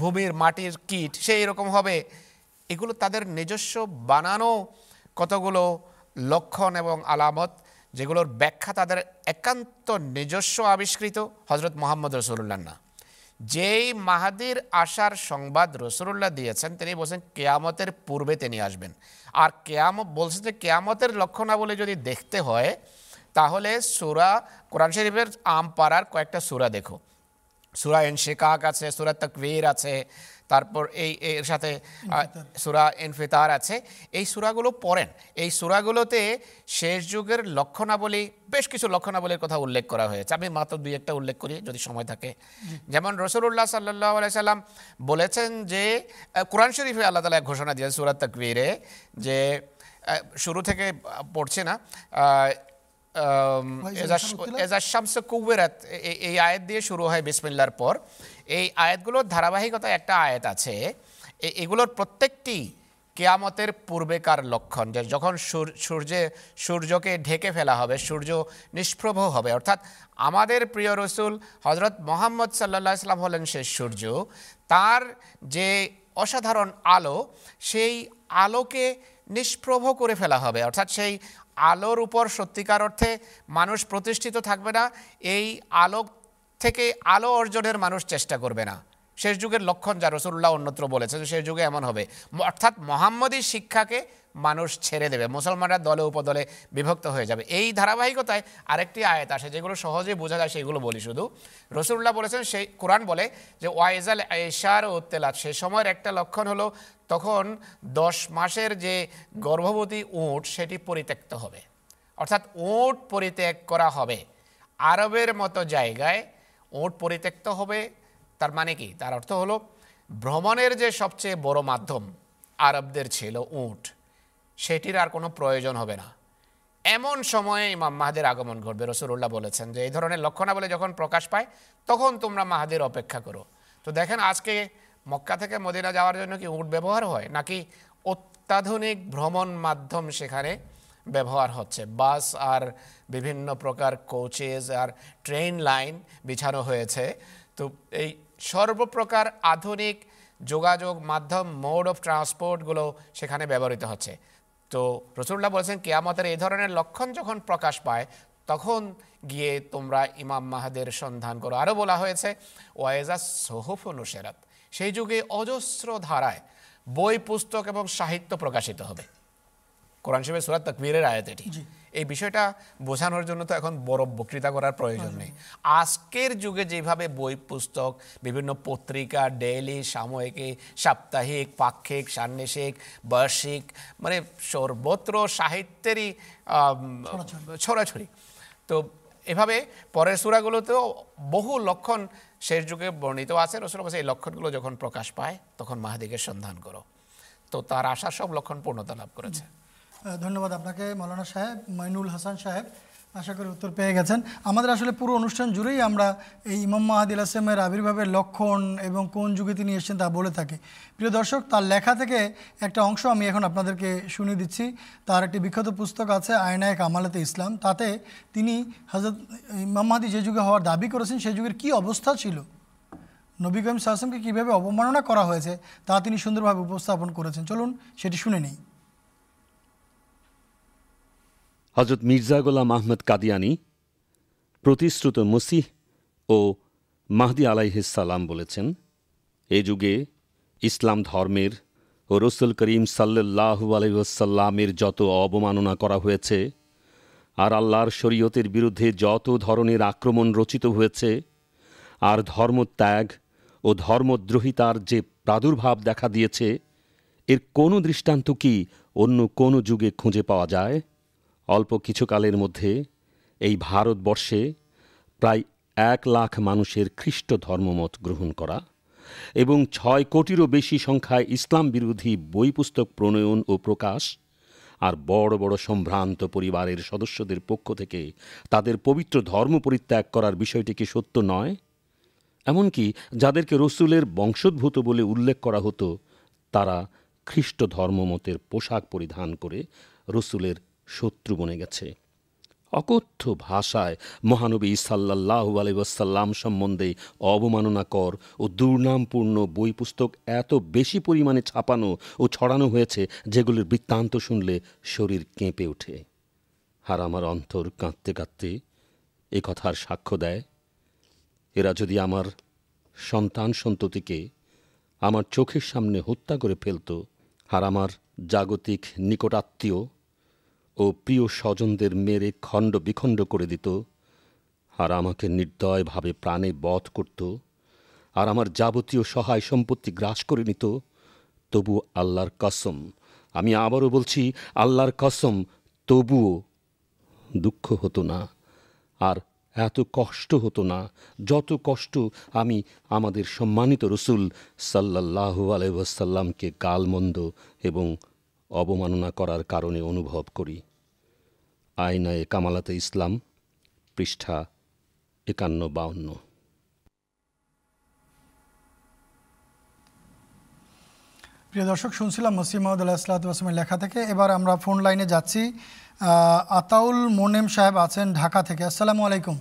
ভূমির মাটির কীট, সেই রকম হবে। এগুলো তাদের নিজস্ব বানানো কতগুলো লক্ষণ এবং আলামত, যেগুলোর ব্যাখ্যা তাদের একান্ত নিজস্ব আবিষ্কৃত হজরত মোহাম্মদ রসুল্লাহ যেই মাহাদির আসার সংবাদ রসরুল্লাহ দিয়েছেন, তিনি বলছেন, কেয়ামতের পূর্বে তিনি আসবেন। আর কেয়ামত বলছেন যে কেয়ামতের লক্ষণাবলী যদি দেখতে হয়, তাহলে সুরা, কোরআন শরীফের আম পাড়ার কয়েকটা সুরা দেখো। সুরা এনশেকাক আছে, সুরা তকবীর আছে তারপর এই এর সাথে সুরা এনফিতার আছে। এই সুরাগুলো পড়েন। এই সুরাগুলোতে শেষ যুগের লক্ষণাবলী বেশ কিছু লক্ষণাবলীর কথা উল্লেখ করা হয়েছে। আমি মাত্র দুই একটা উল্লেখ করি যদি সময় থাকে। যেমন রসুল্লাহ সাল্লাহ সাল্লাম বলেছেন যে কোরআন শরীফে আল্লাহ তালা এক ঘোষণা দিয়েছে সুরাত তকবীরে যে শুরু থেকে পড়ছে না আহ, আম, এজা- এজা শামস কুবেরাত এই আয়াত দিয়ে শুরু হয় বিসমিল্লার পর। এই আয়াতগুলোর ধারাবাহিকতা একটা আয়াত আছে এগুলোর প্রত্যেকটি কেয়ামতের পূর্বেকার লক্ষণ, যে যখন সূর- সূর্যে, সূর্যকে ঢেকে ফেলা হবে, সূর্য নিষ্প্রভ হবে। অর্থাৎ আমাদের প্রিয় রসুল হজরত মোহাম্মদ সাল্লাহ ইসলাম হলেন সে সূর্য। তার যে অসাধারণ আলো, সেই আলোকে নিষ্প্রভ করে ফেলা হবে। অর্থাৎ সেই আলোর উপর সত্যিকার অর্থে মানুষ প্রতিষ্ঠিত থাকবে না। এই আলো থেকে আলো অর্জনের মানুষ চেষ্টা করবে না। শেষ যুগের লক্ষণ যা রসুল্লাহ অন্যত্র বলেছে যে শেষ যুগে এমন হবে। অর্থাৎ মোহাম্মদী শিক্ষাকে মানুষ ছেড়ে দেবে, মুসলমানরা দলে উপদলে বিভক্ত হয়ে যাবে। এই ধারাবাহিকতায় আরেকটি আয়াত আসে, যেগুলো সহজেই বোঝা যায়, সেগুলো বলি শুধু। রসুল্লাহ বলেছেন, সেই কোরআন বলে যে, ওয়াইজাল এশার ও উত্তেলাত, সে সময়ের একটা লক্ষণ হলো, তখন দশ মাসের যে গর্ভবতী উঁট, সেটি পরিত্যক্ত হবে। অর্থাৎ উট পরিত্যাগ করা হবে। আরবের মতো জায়গায় উট পরিত্যক্ত হবে, তার মানে কি? তার অর্থ হলো, ভ্রমণের যে সবচেয়ে বড় মাধ্যম আরবদের ছিল উট, সেটির আর কোনো প্রয়োজন হবে না। এমন সময়ে ইমাম মাহাদের আগমন ঘটবে রসুল্লাহ বলেছেন যে, এই ধরনের লক্ষণাবলী যখন প্রকাশ পায়, তখন তোমরা মাহাদের অপেক্ষা করো। তো দেখেন আজকে মক্কা থেকে মদিনা যাওয়ার জন্য কি উট ব্যবহার হয়? নাকি অত্যাধুনিক ভ্রমণ মাধ্যম সেখানে ব্যবহার হচ্ছে। বাস আর বিভিন্ন প্রকার কোচেস আর ট্রেন লাইন বিছানো হয়েছে। তো এই সর্বপ্রকার আধুনিক যোগাযোগ মাধ্যম মোড অফ ট্রান্সপোর্টগুলো সেখানে ব্যবহৃত হচ্ছে। তো রসুল্লাহ বলছেন, কেয়ামতের এই ধরনের লক্ষণ যখন প্রকাশ পায়, তখন গিয়ে তোমরা ইমাম মাহাদের সন্ধান করো। আরও বলা হয়েছে, ওয়াইজা সোহফ অনুসেরাত সেই যুগে অজস্র ধারায় বই, পুস্তক এবং সাহিত্য প্রকাশিত হবে। কোরআন শিবের সুরাত তকবীরের আয়াত এটি। এই বিষয়টা বোঝানোর জন্য তো এখন বড় বক্তৃতা করার প্রয়োজন নেই। আজকের যুগে যেভাবে বই পুস্তক বিভিন্ন পত্রিকা ডেইলি সাময়িকী সাপ্তাহিক পাক্ষিক সান্নিশিক বার্ষিক মানে সর্বত্র সাহিত্যেরই ছড়াছড়ি। তো এভাবে পরের সুরাগুলোতেও বহু লক্ষণ শেষ যুগে বর্ণিত আছে। রসুল এই লক্ষণগুলো যখন প্রকাশ পায় তখন মাহাদিকের সন্ধান করো। তো তার আশা সব লক্ষণ পূর্ণতা লাভ করেছে। ধন্যবাদ আপনাকে, মৌলানা সাহেব, মাইনুল হাসান সাহেব, আশা করি উত্তর পেয়ে গেছেন। আমাদের আসলে পুরো অনুষ্ঠান জুড়েই আমরা এই ইমাম মাহাদিল আসলামের আবির্ভাবের লক্ষণ এবং কোন যুগে তিনি এসেছেন তা বলে থাকি। প্রিয় দর্শক, তার লেখা থেকে একটা অংশ আমি এখন আপনাদেরকে শুনিয়ে দিচ্ছি। তার একটি বিখ্যাত পুস্তক আছে আয়নায় কামালাতে ইসলাম। তাতে তিনি হজরত ইমাম মাহাদি যে যুগে হওয়ার দাবি করেছেন সেই যুগের কী অবস্থা ছিল? নবী করিম সাহসামকে কীভাবে অবমাননা করা হয়েছে, তা তিনি সুন্দরভাবে উপস্থাপন করেছেন। চলুন, সেটি শুনে নিই। হজরত মির্জা গোলাম আহমদ কাদিয়ানি প্রতিশ্রুত মসিহ ও মাহদি আলাইহিসাল্লাম বলেছেন, এ যুগে ইসলাম ধর্মের ও রসুল করিম সাল্লাহু আলাইসাল্লামের যত অবমাননা করা হয়েছে আর আল্লাহর শরীয়তের বিরুদ্ধে যত ধরনের আক্রমণ রচিত হয়েছে আর ধর্মত্যাগ ও ধর্মদ্রোহিতার যে প্রাদুর্ভাব দেখা দিয়েছে, এর কোনো দৃষ্টান্ত কি অন্য কোনো যুগে খুঁজে পাওয়া যায়? অল্প কিছুকালের মধ্যে এই ভারতবর্ষে প্রায় এক লাখ মানুষের খ্রিস্ট ধর্মমত গ্রহণ করা এবং ছয় কোটিরও বেশি সংখ্যায় ইসলাম বিরোধী বই পুস্তক প্রণয়ন ও প্রকাশ আর বড় বড় সম্ভ্রান্ত পরিবারের সদস্যদের পক্ষ থেকে তাদের পবিত্র ধর্ম পরিত্যাগ করার বিষয়টি কি সত্য নয়? এমনকি যাদেরকে রসুলের বংশোদ্ভূত বলে উল্লেখ করা হতো, তারা খ্রিস্ট ধর্মমতের পোশাক পরিধান করে রসুলের শত্রু বনে গেছে। অকথ্য ভাষায় মহানবী সাল্লাহু আলাইসাল্লাম সম্বন্ধে অবমাননাকর ও দুর্নামপূর্ণ বই পুস্তক এত বেশি পরিমাণে ছাপানো ও ছড়ানো হয়েছে যেগুলির বৃত্তান্ত শুনলে শরীর কেঁপে ওঠে। আর আমার অন্তর কাঁদতে কাঁদতে এ কথার সাক্ষ্য দেয়, এরা যদি আমার সন্তান সন্ততিকে আমার চোখের সামনে হত্যা করে ফেলত আর আমার জাগতিক নিকটাত্মীয় ও প্রিয় স্বজনদের মেরে খণ্ড বিখণ্ড করে দিত আর আমাকে নির্দয়ভাবে প্রাণে বধ করত আর আমার যাবতীয় সহায় সম্পত্তি গ্রাস করে নিত। তবু আল্লাহর কসম, আমি আবারও বলছি, আল্লাহর কসম, তবুও দুঃখ হতো না আর এত কষ্ট হতো না যত কষ্ট আমি আমাদের সম্মানিত রসুল সাল্লাহ আলহাসাল্লামকে গালমন্দ এবং অবমাননা করার কারণে অনুভব করি। আয়নায়ে কামালাতে ইসলাম পৃষ্ঠা একান্ন বাউন্ন। প্রিয় দর্শক শুনছিলাম মসিম মাহমুদ আল্লাহ সাল্লামের লেখা থেকে। এবার আমরা ফোন লাইনে যাচ্ছি। আতাউল মোনেম সাহেব আছেন ঢাকা থেকে। আসসালামু আলাইকুম।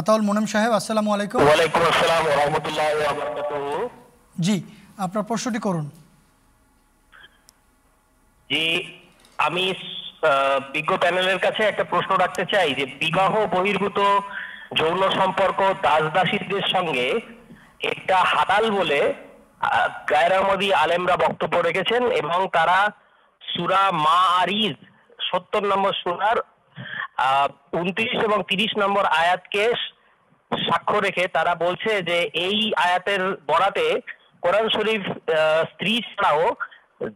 আতাউল মোনেম সাহেব আসসালামু আলাইকুম। ওয়ালাইকুম আসসালাম ওয়া রাহমাতুল্লাহি ওয়া বারাকাতুহু। জি আপনার প্রশ্নটি করুন। জি আমি বিজ্ঞ প্যানেলের কাছে একটা প্রশ্ন রাখতে চাই যে, বিবাহ বহির্ভূত যৌন সম্পর্ক দাস দাসীদের সঙ্গে একটা হালাল বলে গায়রামদি আলেমরা বক্তব্য রেখেছেন এবং তারা সুরা মা আরিজ, সত্তর নম্বর সুরার উনত্রিশ এবং তিরিশ নম্বর আয়াতকে সাক্ষ্য রেখে তারা বলছে যে, এই আয়াতের বরাতে কোরআন শরীফ স্ত্রী ছাড়াও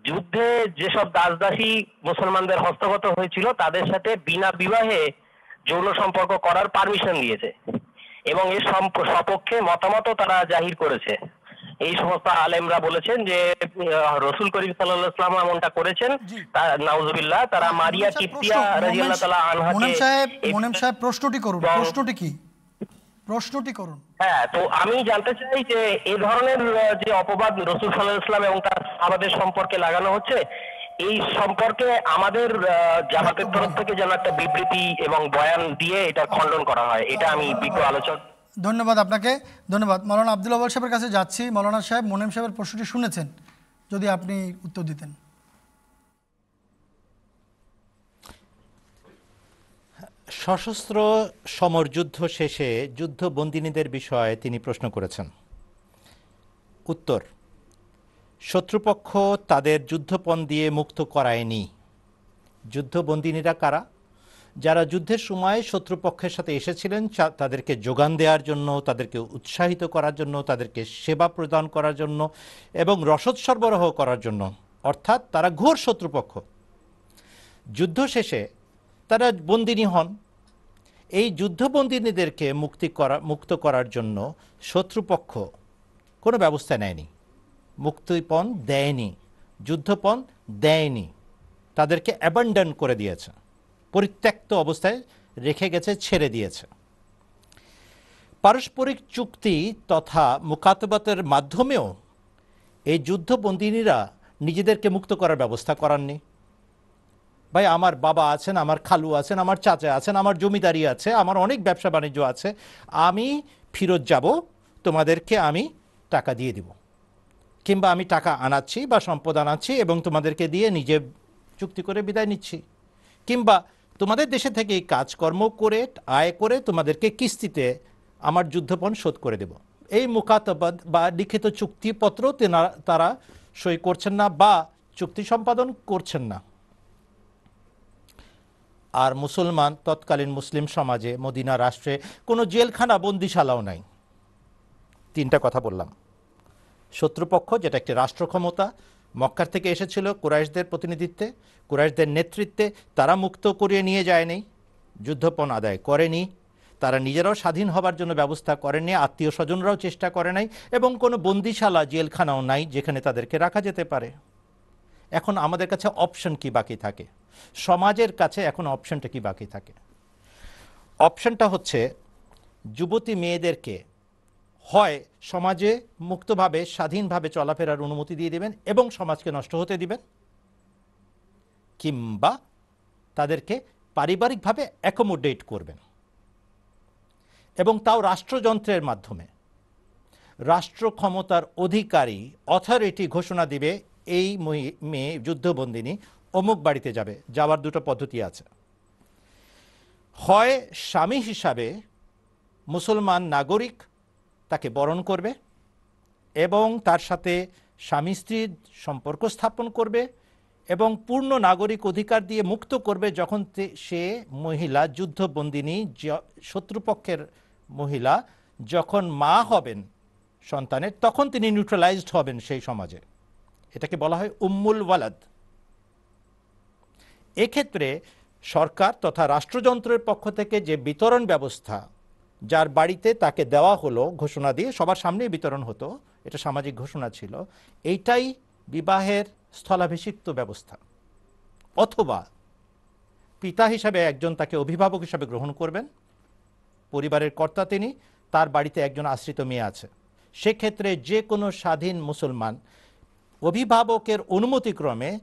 যুদ্ধে যেসব দাস দাসী মুসলমানদের হস্তগত হয়েছিল তাদের সাথে বিনা বিবাহে যৌন সম্পর্ক করার পারমিশন দিয়েছে। এবং এর সপক্ষে মতামতও তারা জাহির করেছে। এই সমস্ত আলেমরা বলেছেন যে রসুল করিম সাল্লাম এমনটা করেছেন। নাউজুবিল্লাহ তারা মারিয়া কিপ্তিয়া রাজিয়াল্লাহ তাআলা আনহাকে মোনেম সাহেব মোনেম সাহেব প্রশ্নটি করুন। প্রশ্নটি কি? প্রশ্নটি করুন। হ্যাঁ তো আমি জানতে চাই যে এই ধরনের যে অপবাদ রসুল সাল্লাহ ইসলাম এবং তার আমাদের সম্পর্কে লাগানো হচ্ছে এই সম্পর্কে আমাদের জামাতের তরফ থেকে যেন একটা বিবৃতি এবং বয়ান দিয়ে এটা খণ্ডন করা হয় এটা আমি বিজ্ঞ আলোচক ধন্যবাদ আপনাকে ধন্যবাদ। মৌলানা আব্দুল আবাল সাহেবের কাছে যাচ্ছি। মৌলানা সাহেব মোনেম সাহেবের প্রশ্নটি শুনেছেন যদি আপনি উত্তর দিতেন। সশস্ত্র সমর যুদ্ধ শেষে যুদ্ধবন্দিনীদের বিষয়ে তিনি প্রশ্ন করেছেন। উত্তর, শত্রুপক্ষ তাদের যুদ্ধপণ দিয়ে মুক্ত করায়নি। যুদ্ধবন্দিনীরা কারা? যারা যুদ্ধের সময় শত্রুপক্ষের সাথে এসেছিলেন তাদেরকে যোগান দেওয়ার জন্য, তাদেরকে উৎসাহিত করার জন্য, তাদেরকে সেবা প্রদান করার জন্য এবং রসদ সরবরাহ করার জন্য। অর্থাৎ তারা ঘোর শত্রুপক্ষ। যুদ্ধ শেষে তারা বন্দিনী হন। এই যুদ্ধবন্দিনীদেরকে মুক্তি করা, মুক্ত করার জন্য শত্রুপক্ষ কোনো ব্যবস্থা নেয়নি। মুক্তিপণ দেয়নি, যুদ্ধপণ দেয়নি। তাদেরকে অ্যাবান্ডন করে দিয়েছে। পরিত্যক্ত অবস্থায় রেখে গেছে, ছেড়ে দিয়েছে। পারস্পরিক চুক্তি তথা মুকাতবাতের মাধ্যমেও এই যুদ্ধবন্দিনীরা নিজেদেরকে মুক্ত করার ব্যবস্থা করাননি। ভাই, আমার বাবা আছেন, আমার খালু আছেন, আমার চাচা আছেন, আমার জমিদারি আছে, আমার অনেক ব্যবসা বাণিজ্য আছে। আমি ফিরত যাব, তোমাদেরকে আমি টাকা দিয়ে দিব। কিংবা আমি টাকা আনাচ্ছি বা সম্পদ আনাচ্ছি এবং তোমাদেরকে দিয়ে নিজে চুক্তি করে বিদায় নিচ্ছি। কিংবা তোমাদের দেশে থেকে এই কাজকর্ম করে, আয় করে তোমাদেরকে কিস্তিতে আমার যুদ্ধপণ শোধ করে দেব। এই মুকাতবাদ বা লিখিত চুক্তিপত্র তারা সই করছেন না বা চুক্তি সম্পাদন করছেন না। আর মুসলমান তৎকালীন মুসলিম সমাজে মদিনা রাষ্ট্রে কোনো জেলখানা, বন্দিশালাও নাই। তিনটা কথা বললাম। শত্রুপক্ষ, যেটা একটি রাষ্ট্র ক্ষমতা, মক্কার থেকে এসেছিল কুরাইশদের প্রতিনিধিত্বে, কুরাইশদের নেতৃত্বে তারা মুক্ত করিয়ে নিয়ে যায়নি, যুদ্ধপণ আদায় করেনি, তারা নিজেরাও স্বাধীন হবার জন্য ব্যবস্থা করেনি আত্মীয় স্বজনরাও চেষ্টা করে নাই, এবং কোনো বন্দিশালা, জেলখানাও নাই যেখানে তাদেরকে রাখা যেতে পারে। এখন আমাদের কাছে অপশন কি বাকি থাকে? সমাজের কাছে এখন অপশনটা কি বাকি থাকে? অপশনটা হচ্ছে, যুবতী মেয়েদেরকে হয় সমাজে মুক্তভাবে, স্বাধীনভাবে চলাফেরার অনুমতি দিয়ে দেবেন এবং সমাজকে নষ্ট হতে দিবেন, কিংবা তাদেরকে পারিবারিকভাবে অ্যাকোমোডেট করবেন। এবং তাও রাষ্ট্রযন্ত্রের মাধ্যমে। রাষ্ট্র ক্ষমতার অধিকারী অথরিটি ঘোষণা দিবে, এই মেয়ে, যুদ্ধবন্দিনী অমুক বাড়িতে যাবে, যাওয়ার দুটো পদ্ধতি আছে। হয় স্বামী হিসাবে মুসলমান নাগরিক তাকে বরণ করবে এবং তার সাথে স্বামী স্ত্রীর সম্পর্ক স্থাপন করবে এবং পূর্ণ নাগরিক অধিকার দিয়ে মুক্ত করবে যখন সে মহিলা যুদ্ধবন্দিনী শত্রুপক্ষের মহিলা যখন মা হবেন সন্তানের, তখন তিনি নিউট্রালাইজড হবেন সেই সমাজে। এটাকে বলা হয় উম্মুল ওয়ালাদ। এক্ষেত্রে সরকার তথা রাষ্ট্রযন্ত্রের পক্ষ থেকে যে বিতরণ ব্যবস্থা, যার বাড়িতে তাকে দেওয়া হলো ঘোষণা দিয়ে, সবার সামনেই বিতরণ হতো, এটা সামাজিক ঘোষণা ছিল, এইটাই বিবাহের স্থলাভিষিক্ত ব্যবস্থা। অথবা পিতা হিসাবে একজন তাকে অভিভাবক হিসাবে গ্রহণ করবেন, পরিবারের কর্তা তিনি, তার বাড়িতে একজন আশ্রিত মেয়ে আছে। সেক্ষেত্রে যে কোনো স্বাধীন মুসলমান অভিভাবকের অনুমতিক্রমে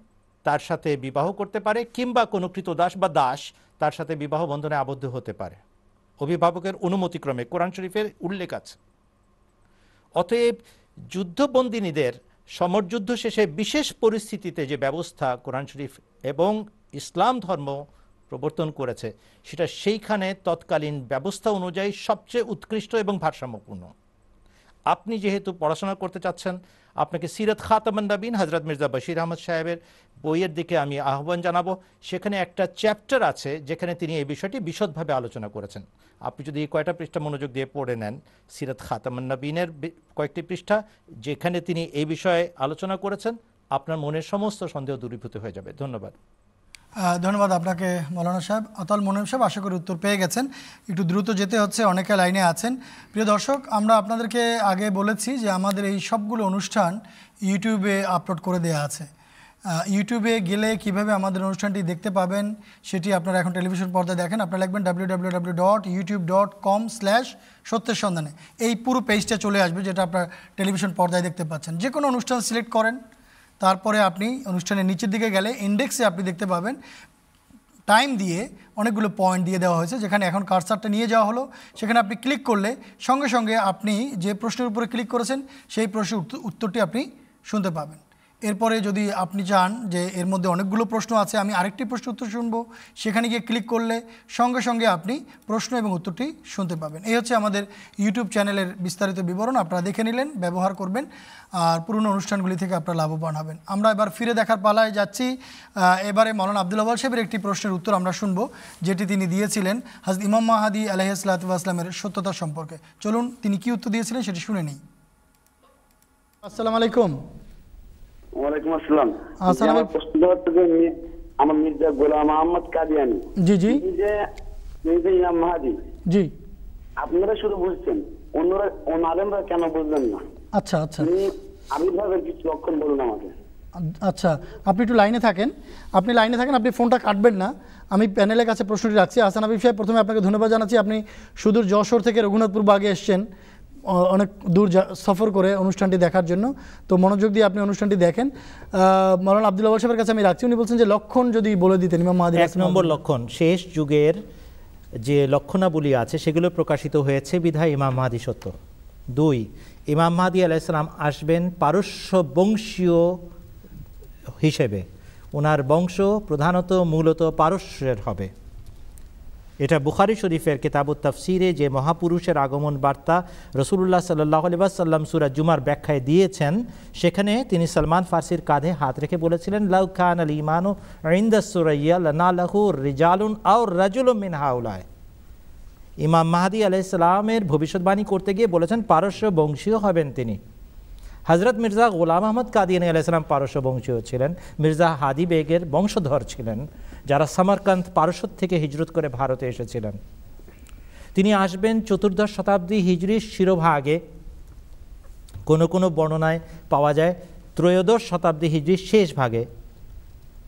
তার সাথে বিবাহ করতে পারে কিংবা কোনো কৃতদাস বা দাস তার সাথে বিবাহ বন্ধনে আবদ্ধ হতে পারে। অভিভাবকের অনুমতিক্রমে কোরআন শরীফের উল্লেখ আছে। অতএব যুদ্ধবন্দিনীদের সমরযুদ্ধ শেষে বিশেষ পরিস্থিতিতে যে ব্যবস্থা কোরআন শরীফ এবং ইসলাম ধর্ম প্রবর্তন করেছে, সেটা সেইখানে তৎকালীন ব্যবস্থা অনুযায়ী সবচেয়ে উৎকৃষ্ট এবং ভারসাম্যপূর্ণ। আপনি যেহেতু পড়াশোনা করতে চাচ্ছেন আপনাকে সিরত খাতামান হজরত মির্জা বশির আহমদ সাহেবের বইয়ের দিকে আমি আহ্বান জানাব। সেখানে একটা চ্যাপ্টার আছে যেখানে তিনি এই বিষয়টি বিশদভাবে আলোচনা করেছেন। আপনি যদি এই কয়টা পৃষ্ঠা মনোযোগ দিয়ে পড়ে নেন, সিরত খাতামান নবীনের কয়েকটি পৃষ্ঠা যেখানে তিনি এই বিষয়ে আলোচনা করেছেন, আপনার মনের সমস্ত সন্দেহ দূরীভূত হয়ে যাবে। ধন্যবাদ। ধন্যবাদ আপনাকে, মৌলানা সাহেব। অতল মনিম সাহেব, আশা করি উত্তর পেয়ে গেছেন। একটু দ্রুত যেতে হচ্ছে, অনেকে লাইনে আছেন। প্রিয় দর্শক, আমরা আপনাদেরকে আগে বলেছি যে আমাদের এই সবগুলো অনুষ্ঠান ইউটিউবে আপলোড করে দেওয়া আছে। ইউটিউবে গেলে কীভাবে আমাদের অনুষ্ঠানটি দেখতে পাবেন, সেটি আপনারা এখন টেলিভিশন পর্দায় দেখেন। আপনারা লিখবেন W dot YouTube dot com slash সত্যের সন্ধানে। এই পুরো পেজটা চলে আসবে, যেটা আপনার টেলিভিশন পর্দায় দেখতে পাচ্ছেন। যে কোনো অনুষ্ঠান সিলেক্ট করেন তারপরে আপনি অনুষ্ঠানের নিচের দিকে গেলে ইন্ডেক্সে আপনি দেখতে পাবেন টাইম দিয়ে অনেকগুলো পয়েন্ট দিয়ে দেওয়া হয়েছে, যেখানে এখন কারসারটা নিয়ে যাওয়া হলো। সেখানে আপনি ক্লিক করলে সঙ্গে সঙ্গে আপনি যে প্রশ্নের উপরে ক্লিক করেছেন, সেই প্রশ্নের উত্তরটি আপনি শুনতে পাবেন। এরপরে যদি আপনি চান যে এর মধ্যে অনেকগুলো প্রশ্ন আছে, আমি আরেকটি প্রশ্ন উত্তর শুনব। সেখানে গিয়ে ক্লিক করলে সঙ্গে সঙ্গে আপনি প্রশ্ন এবং উত্তরটি শুনতে পাবেন। এই হচ্ছে আমাদের ইউটিউব চ্যানেলের বিস্তারিত বিবরণ। আপনারা দেখে নিলেন, ব্যবহার করবেন, আর পুরনো অনুষ্ঠানগুলি থেকে আপনারা লাভবান হবেন। আমরা এবার ফিরে দেখার পালায় যাচ্ছি। এবারে মৌলানা আব্দুল আবাল সাহেবের একটি প্রশ্নের উত্তর আমরা শুনব, যেটি তিনি দিয়েছিলেন হাজরত ইমাম মাহাদি আলহিসাল্লামের সত্যতা সম্পর্কে। চলুন তিনি কি উত্তর দিয়েছিলেন সেটি শুনে নিই। আসসালামু আলাইকুম। ওয়ালাইকুম আসসালাম। প্রশ্ন হচ্ছে যে আমার মির্জা গোলাম আহমদ কাদিয়ানি। জি জি। যে যে ইমাম মাহাদি। জি। আপনারা শুধু বুঝছেন অন্যরা অন্য আলেমরা কেন বুঝলেন না? আচ্ছা আচ্ছা। তিনি আবির্ভাবের কিছু লক্ষণ বলুন আমাকে। আচ্ছা আপনি একটু লাইনে থাকেন। আপনি লাইনে থাকেন আপনি ফোনটা কাটবেন না। আমি প্যানেলের কাছে প্রশ্নটি রাখছি। আসান আবিব সাহেব প্রথমে আপনাকে ধন্যবাদ জানাচ্ছি। আপনি সুদূর যশোর থেকে রঘুনাথপুর বাগে এসছেন। অনেক দূর সফর করে অনুষ্ঠানটি দেখার জন্য। তো মনোযোগ দিয়ে আপনি অনুষ্ঠানটি দেখেন। মৌলানা আব্দুল আবাল সাহেবের কাছে আমি রাখছি। উনি বলছেন যে লক্ষণ যদি বলে দিতেন ইমাম মাহাদি এক নম্বর লক্ষণ শেষ যুগের যে লক্ষণাবলী আছে সেগুলো প্রকাশিত হয়েছে বিধায় ইমাম মাহাদি সত্য। দুই ইমাম মাহাদি আলাইসালাম আসবেন পারস্য বংশীয় হিসেবে। ওনার বংশ প্রধানত মূলত পারস্যের হবে। এটা বুখারি শরীফের কেতাবুত তাফসিরে যে মহাপুরুষের আগমন বার্তা রসুল্লাহ সাল্লাহ আলিবাসাল্লাম সুরা জুমার ব্যাখ্যায় দিয়েছেন, সেখানে তিনি সলমান ফার্সির কাঁধে হাত রেখে বলেছিলেন, লাউ খান আল ইমানু ইন্দা রিজালুন আও রাজুল মিন হাউলায় ইমাম মাহাদি আলাইসালামের ভবিষ্যৎবাণী করতে গিয়ে বলেছেন, পারস্য বংশীয় হবেন তিনি। হজরত মির্জা গোলাম আহমদ কাদিয়ানি আলাইসালাম পারস্য বংশীয় ছিলেন। মির্জা হাদি বেগের বংশধর ছিলেন, যারা সামারকান্ত পারস্য থেকে হিজরত করে ভারতে এসেছিলেন। তিনি আসবেন চতুর্দশ শতাব্দী হিজরির শিরোভাগে। কোনো কোনো বর্ণনায় পাওয়া যায় ত্রয়োদশ শতাব্দী হিজরির শেষ ভাগে।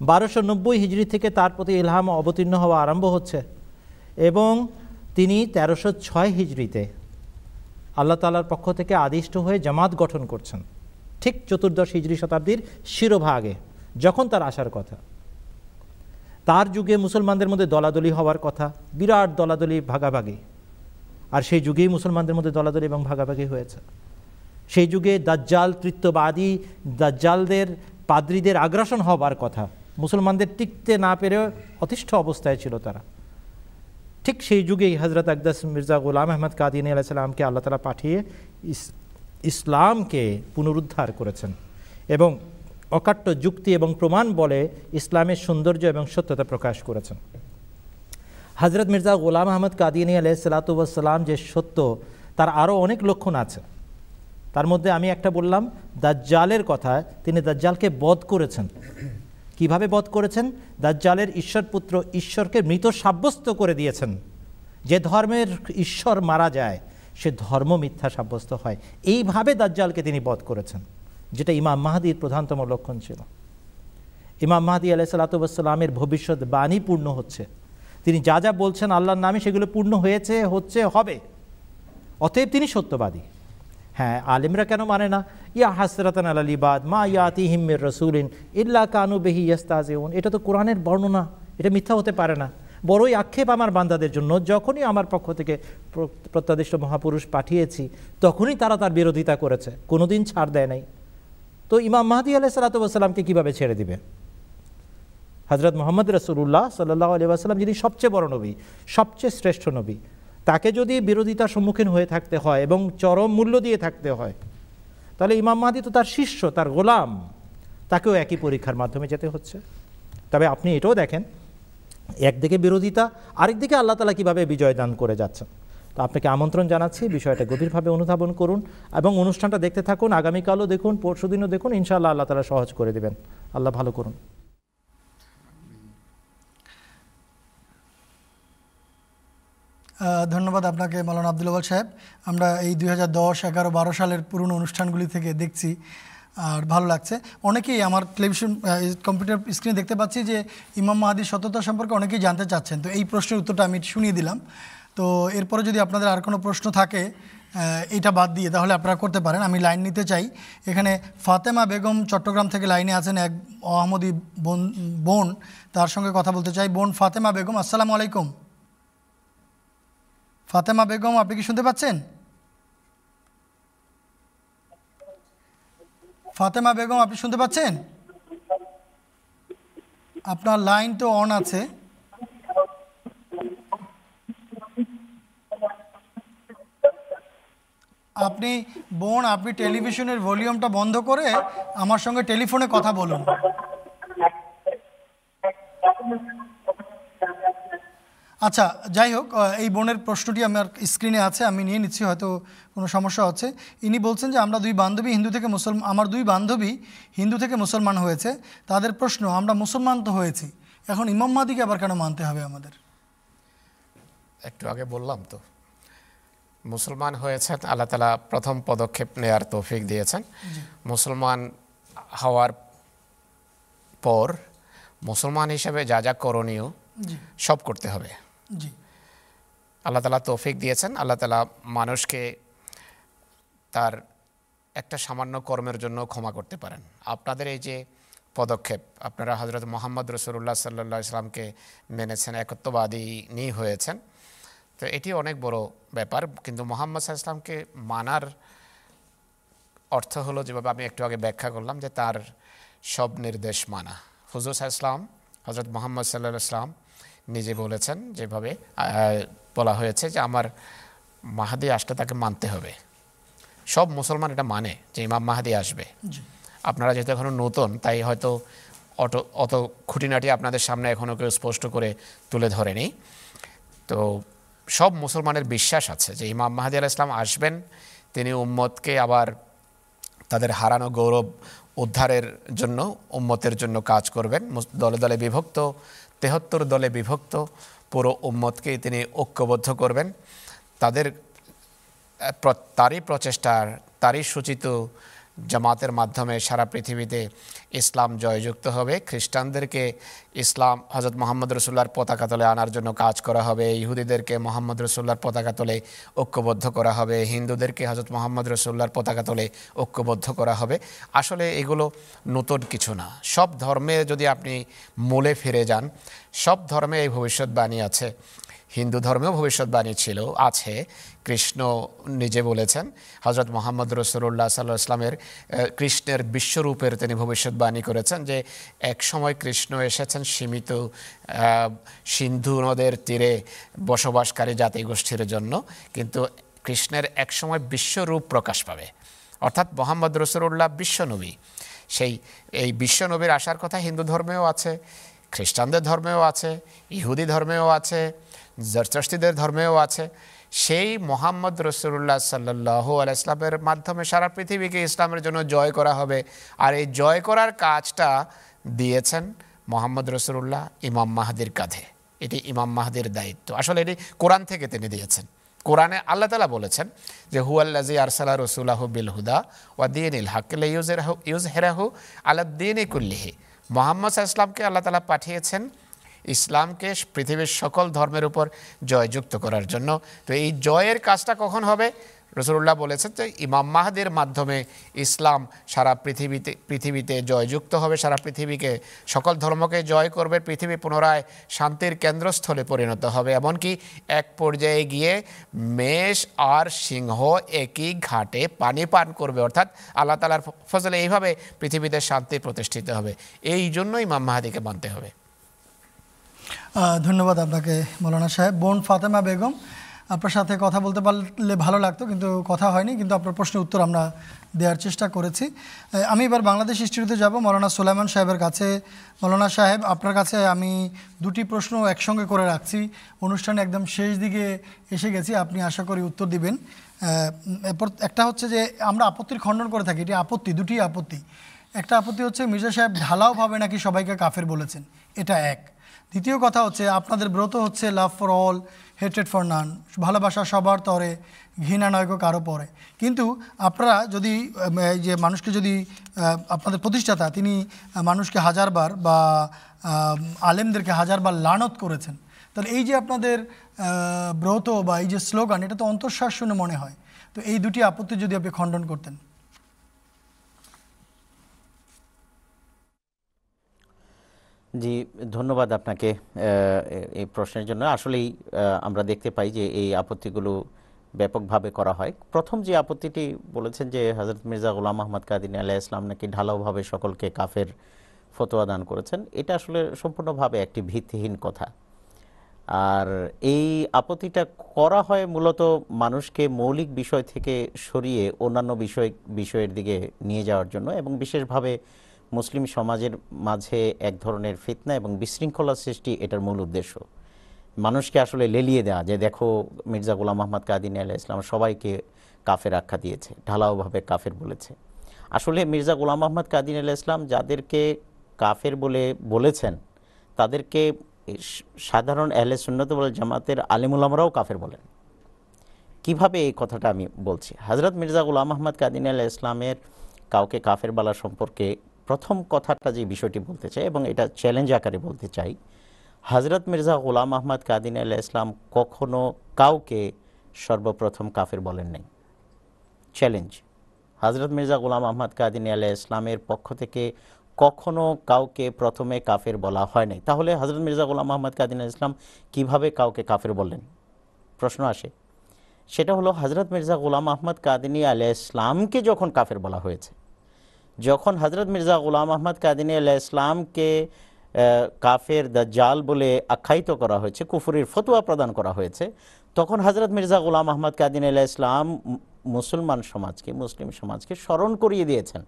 বারোশো নব্বই হিজড়ি থেকে তার প্রতি ইলহাম অবতীর্ণ হওয়া আরম্ভ হচ্ছে এবং তিনি তেরোশো ছয় হিজড়িতে আল্লাহ তালার পক্ষ থেকে আদিষ্ট হয়ে জামাত গঠন করছেন। ঠিক চতুর্দশ হিজড়ি শতাব্দীর শিরোভাগে যখন তার আসার কথা। তার যুগে মুসলমানদের মধ্যে দলাদলি হওয়ার কথা, বিরাট দলাদলি ভাগাভাগি। আর সেই যুগেই মুসলমানদের মধ্যে দলাদলি এবং ভাগাভাগি হয়েছে। সেই যুগে দাজ্জাল, তৃত্ববাদী দাজ্জালদের, পাদ্রীদের আগ্রাসন হবার কথা, মুসলমানদের টিকতে না পেরে অতিষ্ঠ অবস্থায় ছিল তারা। ঠিক সেই যুগেই হজরত আকদাস মির্জা গোলাম আহমদ কাদিনী আলাইসাল্লামকে আল্লাহ তালা পাঠিয়ে ইসলামকে পুনরুদ্ধার করেছেন এবং অকাট্য যুক্তি এবং প্রমাণ বলে ইসলামের সৌন্দর্য এবং সত্যতা প্রকাশ করেছেন। হজরত মির্জা গোলাম আহমদ কাদিনী আলাইসালাতাম যে সত্য, তার আরও অনেক লক্ষণ আছে। তার মধ্যে আমি একটা বললাম, দাজ্জালের কথা তিনি দাজ্জালকে বধ করেছেন। কীভাবে বধ করেছেন? দাজ্জালের ঈশ্বরপুত্র ঈশ্বরকে মৃত সাব্যস্ত করে দিয়েছেন। যে ধর্মের ঈশ্বর মারা যায়, সে ধর্ম মিথ্যা সাব্যস্ত হয়। এইভাবে দাজ্জালকে তিনি বধ করেছেন, যেটা ইমাম মাহাদির প্রধানতম লক্ষণ ছিল। ইমাম মাহাদি আলাহ সাল্লাতামের ভবিষ্যৎ বাণী পূর্ণ হচ্ছে। তিনি যা যা বলছেন আল্লাহর নামে সেগুলো পূর্ণ হয়েছে, হচ্ছে, হবে। অতএব তিনি সত্যবাদী। হ্যাঁ আলিমরা কেন মানে না? ইয়া হাসরাতান আল আলিবাদ মা ইয়াতি হিমের রসুলিন, ইল্লা কানু বেহি ইয়াস্তাজেউন। এটা তো কোরআনের বর্ণনা, এটা মিথ্যা হতে পারে না। বড়ই আক্ষেপ আমার বান্দাদের জন্য, যখনই আমার পক্ষ থেকে প্রত্যাদিষ্ট মহাপুরুষ পাঠিয়েছি, তখনই তারা তার বিরোধিতা করেছে, কোনোদিন ছাড় দেয় নাই। তো ইমাম মাহাদি আলাহ সাল্লাতামকে কীভাবে ছেড়ে দিবে? হজরত মোহাম্মদ রসুল্লাহ সাল্লাহ আলি আসাল্লাম যিনি সবচেয়ে বড় নবী, সবচেয়ে শ্রেষ্ঠ নবী তাকে যদি বিরোধিতার সম্মুখীন হয়ে থাকতে হয় এবং চরম মূল্য দিয়ে থাকতে হয়, তাহলে ইমাম মাহাদি তো তার শিষ্য, তার গোলাম। তাকেও একই পরীক্ষার মাধ্যমে যেতে হচ্ছে। তবে আপনি এটাও দেখেন, একদিকে বিরোধিতা আরেকদিকে আল্লাহ তালা কীভাবে বিজয় দান করে যাচ্ছেন। তো আপনাকে আমন্ত্রণ জানাচ্ছি, বিষয়টা গভীরভাবে অনুধাবন করুন এবং অনুষ্ঠানটা দেখতে থাকুন, আগামীকালও দেখুন, পরশুদিনও দেখুন, ইনশাআল্লাহ আল্লাহ তালা সহজ করে দেবেন। আল্লাহ ভালো করুন। ধন্যবাদ আপনাকে মালানা আব্দুল আওয়াল সাহেব। আমরা এই দুই হাজার দশ, এগারো, বারো সালের পুরনো অনুষ্ঠানগুলি থেকে দেখছি, আর ভালো লাগছে। অনেকেই আমার টেলিভিশন কম্পিউটার স্ক্রিনে দেখতে পাচ্ছি যে ইমাম মাহাদির সততা সম্পর্কে অনেকেই জানতে চাচ্ছেন। তো এই প্রশ্নের উত্তরটা আমি শুনিয়ে দিলাম। তো এরপরে যদি আপনাদের আর কোনো প্রশ্ন থাকে এটা বাদ দিয়ে তাহলে আপনারা করতে পারেন। আমি লাইন নিতে চাই। এখানে ফাতেমা বেগম চট্টগ্রাম থেকে লাইনে আছেন এক আহমদি বোন বোন। তার সঙ্গে কথা বলতে চাই। বোন ফাতেমা বেগম, আসসালামু আলাইকুম। ফাতেমা বেগম, আপনি কি শুনতে পাচ্ছেন? ফাতেমা বেগম, আপনি শুনতে পাচ্ছেন? আপনার লাইন তো অন আছে। আপনি বোন, আপনি টেলিভিশনের ভলিউমটা বন্ধ করে আমার সঙ্গে টেলিফোনে কথা বলুন। আচ্ছা যাই হোক এই বোনের প্রশ্নটি আমার স্ক্রিনে আছে আমি নিয়ে নিচ্ছি হয়তো কোনো সমস্যা হচ্ছে। ইনি বলছেন যে আমরা দুই বান্ধবী হিন্দু থেকে মুসলমান আমার দুই বান্ধবী হিন্দু থেকে মুসলমান হয়েছে। তাদের প্রশ্ন আমরা মুসলমান তো হয়েছি। এখন ইমাম মাদিকে আবার কেন মানতে হবে আমাদের? একটু আগে বললাম তো মুসলমান হয়েছেন আল্লাহ তালা প্রথম পদক্ষেপ নেয়ার তৌফিক দিয়েছেন। মুসলমান হওয়ার পর মুসলমান হিসেবে যা যা করণীয় সব করতে হবে। জি। আল্লাহ তালা তৌফিক দিয়েছেন। আল্লাহ তালা মানুষকে তার একটা সামান্য কর্মের জন্য ক্ষমা করতে পারেন। আপনাদের এই যে পদক্ষেপ, আপনারা হজরত মোহাম্মদ রসুল্লাহ সাল্লা ইসলামকে মেনেছেন, একত্ববাদী নিয়ে হয়েছেন। তো এটি অনেক বড় ব্যাপার, কিন্তু মোহাম্মদ ইসলামকে মানার অর্থ হলো যেভাবে আমি একটু আগে ব্যাখ্যা করলাম যে তার সব নির্দেশ মানা। হুজুর ইসলাম হজরত মোহাম্মদ সাল্লাহ ইসলাম নিজে বলেছেন যেভাবে বলা হয়েছে যে আমার মাহাদি আসলে তাকে মানতে হবে। সব মুসলমান এটা মানে যে ইমাম মাহাদি আসবে। আপনারা যেহেতু এখনও নতুন তাই হয়তো অত অত খুঁটিনাটি আপনাদের সামনে এখনও কেউ স্পষ্ট করে তুলে ধরেনি। তো সব মুসলমানের বিশ্বাস আছে যে ইমাম মাহাদি আলাহ ইসলাম আসবেন তিনি উম্মতকে আবার তাদের হারানো গৌরব উদ্ধারের জন্য উম্মতের জন্য কাজ করবেন। দলে দলে বিভক্ত তেহত্তর দলে বিভক্ত পুরো উম্মতকে তিনি ঐক্যবদ্ধ করবেন। তাদের তারই প্রচেষ্টার তারই সূচিত জামাতের মাধ্যমে সারা পৃথিবীতে ইসলাম জয়যুক্ত হবে। খ্রিস্টানদেরকে ইসলাম হজরত মোহাম্মদ রসুল্লার পতাকা তলে আনার জন্য কাজ করা হবে। ইহুদিদেরকে মোহাম্মদ রসুল্লার পতাকা তলে ঐক্যবদ্ধ করা হবে। হিন্দুদেরকে হজরত মোহাম্মদ রসুল্লার পতাকা তলে ঐক্যবদ্ধ করা হবে। আসলে এগুলো নতুন কিছু না। সব ধর্মে যদি আপনি মূলে ফিরে যান, সব ধর্মে এই ভবিষ্যৎবাণী আছে। হিন্দু ধর্মেও ভবিষ্যৎবাণী ছিল, আছে। কৃষ্ণ নিজে বলেছেন হজরত মোহাম্মদ রসুল্লাহ সাল্লাহ ইসলামের কৃষ্ণের বিশ্বরূপের তিনি ভবিষ্যৎবাণী করেছেন যে, এক সময় কৃষ্ণ এসেছেন সীমিত সিন্ধু নদের তীরে বসবাসকারী জাতিগোষ্ঠীর জন্য, কিন্তু কৃষ্ণের এক সময় বিশ্বরূপ প্রকাশ পাবে। অর্থাৎ মোহাম্মদ রসুল্লাহ বিশ্বনবী। সেই, এই বিশ্বনবীর আসার কথা হিন্দু ধর্মেও আছে, খ্রিস্টানদের ধর্মেও আছে, ইহুদি ধর্মেও আছে জরচস্তিদের ধর্মেও আছে সেই মোহাম্মদ রসুল্লাহ সাল্লাহ আলাইসলামের মাধ্যমে সারা পৃথিবীকে ইসলামের জন্য জয় করা হবে। আর এই জয় করার কাজটা দিয়েছেন মোহাম্মদ রসুল্লাহ ইমাম মাহাদির কাঁধে। এটি ইমাম মাহাদির দায়িত্ব। আসলে এটি কোরআন থেকে তিনি দিয়েছেন। কোরআনে আল্লাহ তালা বলেছেন যে হুয়াল্লাজি আরসালা রসুল্লাহ বিল হুদা ওয়া দিন ইল হাকিল ইউজ ইউজ হেরাহু আল্লাহ দিন কুল্লিহি। মোহাম্মদ ইসলামকে আল্লাহ তালা পাঠিয়েছেন ইসলামকে পৃথিবীর সকল ধর্মের উপর জয়যুক্ত করার জন্য। তো এই জয়ের কাজটা কখন হবে? রসুল্লাহ বলেছেন যে ইমাম মাহাদের মাধ্যমে ইসলাম সারা পৃথিবীতে পৃথিবীতে জয়যুক্ত হবে, সারা পৃথিবীকে, সকল ধর্মকে জয় করবে, পৃথিবী পুনরায় শান্তির কেন্দ্রস্থলে পরিণত হবে। এমনকি এক পর্যায়ে গিয়ে মেষ আর সিংহ একই ঘাটে পানি পান করবে। অর্থাৎ আল্লাহ তালার ফজলে এইভাবে পৃথিবীতে শান্তি প্রতিষ্ঠিত হবে। এই জন্যই ইমাম মাহাদিকে মানতে হবে। ধন্যবাদ আপনাকে, মৌলানা সাহেব। বোন ফাতেমা বেগম, আপনার সাথে কথা বলতে পারলে ভালো লাগতো, কিন্তু কথা হয়নি, কিন্তু আপনার প্রশ্নের উত্তর আমরা দেওয়ার চেষ্টা করেছি। আমি এবার বাংলাদেশ ইনস্টিটিউটে যাব, মৌলানা সুলাইমান সাহেবের কাছে। মৌলানা সাহেব, আপনার কাছে আমি দুটি প্রশ্ন একসঙ্গে করে রাখছি। অনুষ্ঠানে একদম শেষ দিকে এসে গেছি, আপনি আশা করি উত্তর দিবেন। এরপর একটা হচ্ছে যে আমরা আপত্তির খণ্ডন করে থাকি, এটি আপত্তি, দুটি আপত্তি। একটা আপত্তি হচ্ছে, মির্জা সাহেব ঢালাওভাবে নাকি সবাইকে কাফের বলেছেন, এটা এক। দ্বিতীয় কথা হচ্ছে, আপনাদের ব্রত হচ্ছে love for all hatred for none ভালোবাসা সবার তরে, ঘৃণা নয়ক কারও পরে। কিন্তু আপনারা যদি যে মানুষকে যদি আপনাদের প্রতিষ্ঠাতা, তিনি মানুষকে হাজারবার বা আলেমদেরকে হাজারবার লানত করেছেন, তাহলে এই যে আপনাদের ব্রত বা এই যে স্লোগান, এটা তো অন্তঃশ্বাস শুনে মনে হয়। তো এই দুটি আপত্তি যদি আপনি খণ্ডন করতেন। জি, ধন্যবাদ আপনাকে এই প্রশ্নের জন্য। আসলেই আমরা দেখতে পাই যে এই আপত্তিগুলো ব্যাপকভাবে করা হয়। প্রথম যে আপত্তিটি বলেছেন যে হজরত মির্জা গোলাম আহমদ কাদিনী আলাহ ইসলাম নাকি ঢালাওভাবে সকলকে কাফের ফতোয়া দান করেছেন, এটা আসলে সম্পূর্ণভাবে একটি ভিত্তিহীন কথা। আর এই আপত্তিটা করা হয় মূলত মানুষকে মৌলিক বিষয় থেকে সরিয়ে অন্যান্য বিষয়, বিষয়ের দিকে নিয়ে যাওয়ার জন্য এবং বিশেষভাবে মুসলিম সমাজের মাঝে এক ধরনের ফিতনা এবং বিশৃঙ্খলা সৃষ্টি, এটার মূল উদ্দেশ্য। মানুষকে আসলে লেলিয়ে দেওয়া যে দেখো মির্জা গোলাম আহমদ কাদিন আলাহ ইসলাম সবাইকে কাফের আখ্যা দিয়েছে, ঢালাওভাবে কাফের বলেছে। আসলে মির্জা গোলাম আহমদ কাদিন আলাহ ইসলাম যাদেরকে কাফের বলে বলেছেন, তাদেরকে সাধারণ আহলে সুন্নত বলে জামাতের আলিমুলামরাও কাফের বলেন। কীভাবে এই কথাটা আমি বলছি? হজরত মির্জা গুলাম আহমদ কাদিন আলাহ ইসলামের কাউকে কাফের বলা সম্পর্কে প্রথম কথাটা যে বিষয়টি বলতে চাই এবং এটা চ্যালেঞ্জ আকারে বলতে চাই হজরত মির্জা গোলাম আহমদ কাদিন আলাহ ইসলাম কখনো কাউকে সর্বপ্রথম কাফের বলেন নাই। চ্যালেঞ্জ হজরত মির্জা গোলাম আহমদ কাদিনী আলাহ ইসলামের পক্ষ থেকে কখনো কাউকে প্রথমে কাফের বলা হয় নাই। তাহলে হজরত মির্জা গোলাম আহমদ কাদিন আলাহ ইসলাম কীভাবে কাউকে কাফের বললেন? প্রশ্ন আসে। সেটা হলো হজরত মির্জা গোলাম আহমদ কাদিনী আলাহ ইসলামকে যখন কাফের বলা হয়েছে যখন হজরত মির্জা গোলাম আহমদ কাদিনী আলাহ ইসলামকে কাফের দাজ্জাল বলে আখ্যায়িত করা হয়েছে, কুফুরির ফতুয়া প্রদান করা হয়েছে, তখন হজরত মির্জা গোলাম আহমদ কাদিন আলাহ ইসলাম মুসলমান সমাজকে, মুসলিম সমাজকে স্মরণ করিয়ে দিয়েছেন।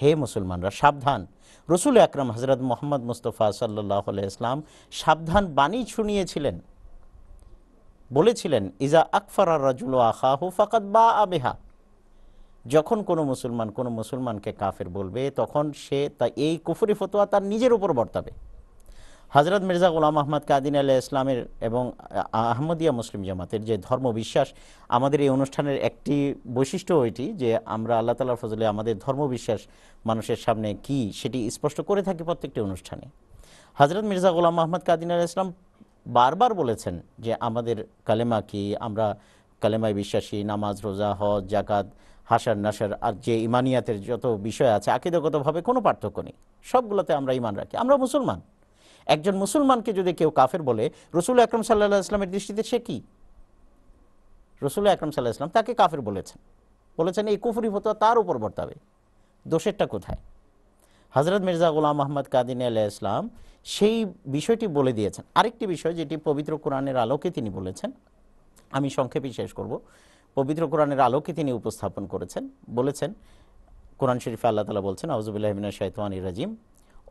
হে মুসলমানরা, সাবধান। রসুল আকরম হজরত মোহাম্মদ মুস্তফা সাল্লাহ ইসলাম সাবধান বাণী শুনিয়েছিলেন বলেছিলেন, ইজা আকফর রাজুল আখাহু ফাকাত বা আবেহা যখন কোনো মুসলমান কোনো মুসলমানকে কাফের বলবে, তখন সে তা এই কুফরি ফতোয়া তার নিজের উপর বর্তাবে। হজরত মির্জা গোলাম আহমদ কাদিন আলাহ ইসলামের এবং আহমদিয়া মুসলিম জামাতের যে ধর্ম বিশ্বাস, আমাদের এই অনুষ্ঠানের একটি বৈশিষ্ট্য এটি যে আমরা আল্লাহ তালার ফজলে আমাদের ধর্ম বিশ্বাস মানুষের সামনে কি সেটি স্পষ্ট করে থাকি প্রত্যেকটি অনুষ্ঠানে। হজরত মির্জা গোলাম আহমদ কাদিন আলাহ ইসলাম বারবার বলেছেন যে আমাদের কালেমা কি? আমরা কালেমায় বিশ্বাসী, নামাজ, রোজা, হজ জাকাত হাসার, নাসার, আর যে ইমানিয়াতের যত বিষয় আছে, আকিদগতভাবে কোনো পার্থক্য নেই। সবগুলোতে আমরা ইমান রাখি। আমরা মুসলমান। একজন মুসলমানকে যদি কেউ কাফের বলে, রসুল আকরম সাল্লাহ ইসলামের দৃষ্টিতে সে কি? রসুল আকরম সাল্লাহ ইসলাম তাকে কাফের বলেছেন। বলেছেন, এই কুফুরি ফতোয়া তার উপর বর্তাবে। দোষেরটা কোথায়? হজরত মির্জা গোলাম আহমদ কাদিনী আলাহ ইসলাম সেই বিষয়টি বলে দিয়েছেন। আরেকটি বিষয় যেটি পবিত্র কোরআনের আলোকে তিনি বলেছেন, আমি সংক্ষেপে শেষ করব। পবিত্র কোরআনের আলোকে তিনি উপস্থাপন করেছেন, বলেছেন, কোরআন শরীফে আল্লাহ তালা বলছেন আউজুবিল্লাহমিনা শৈতানি রাজিম।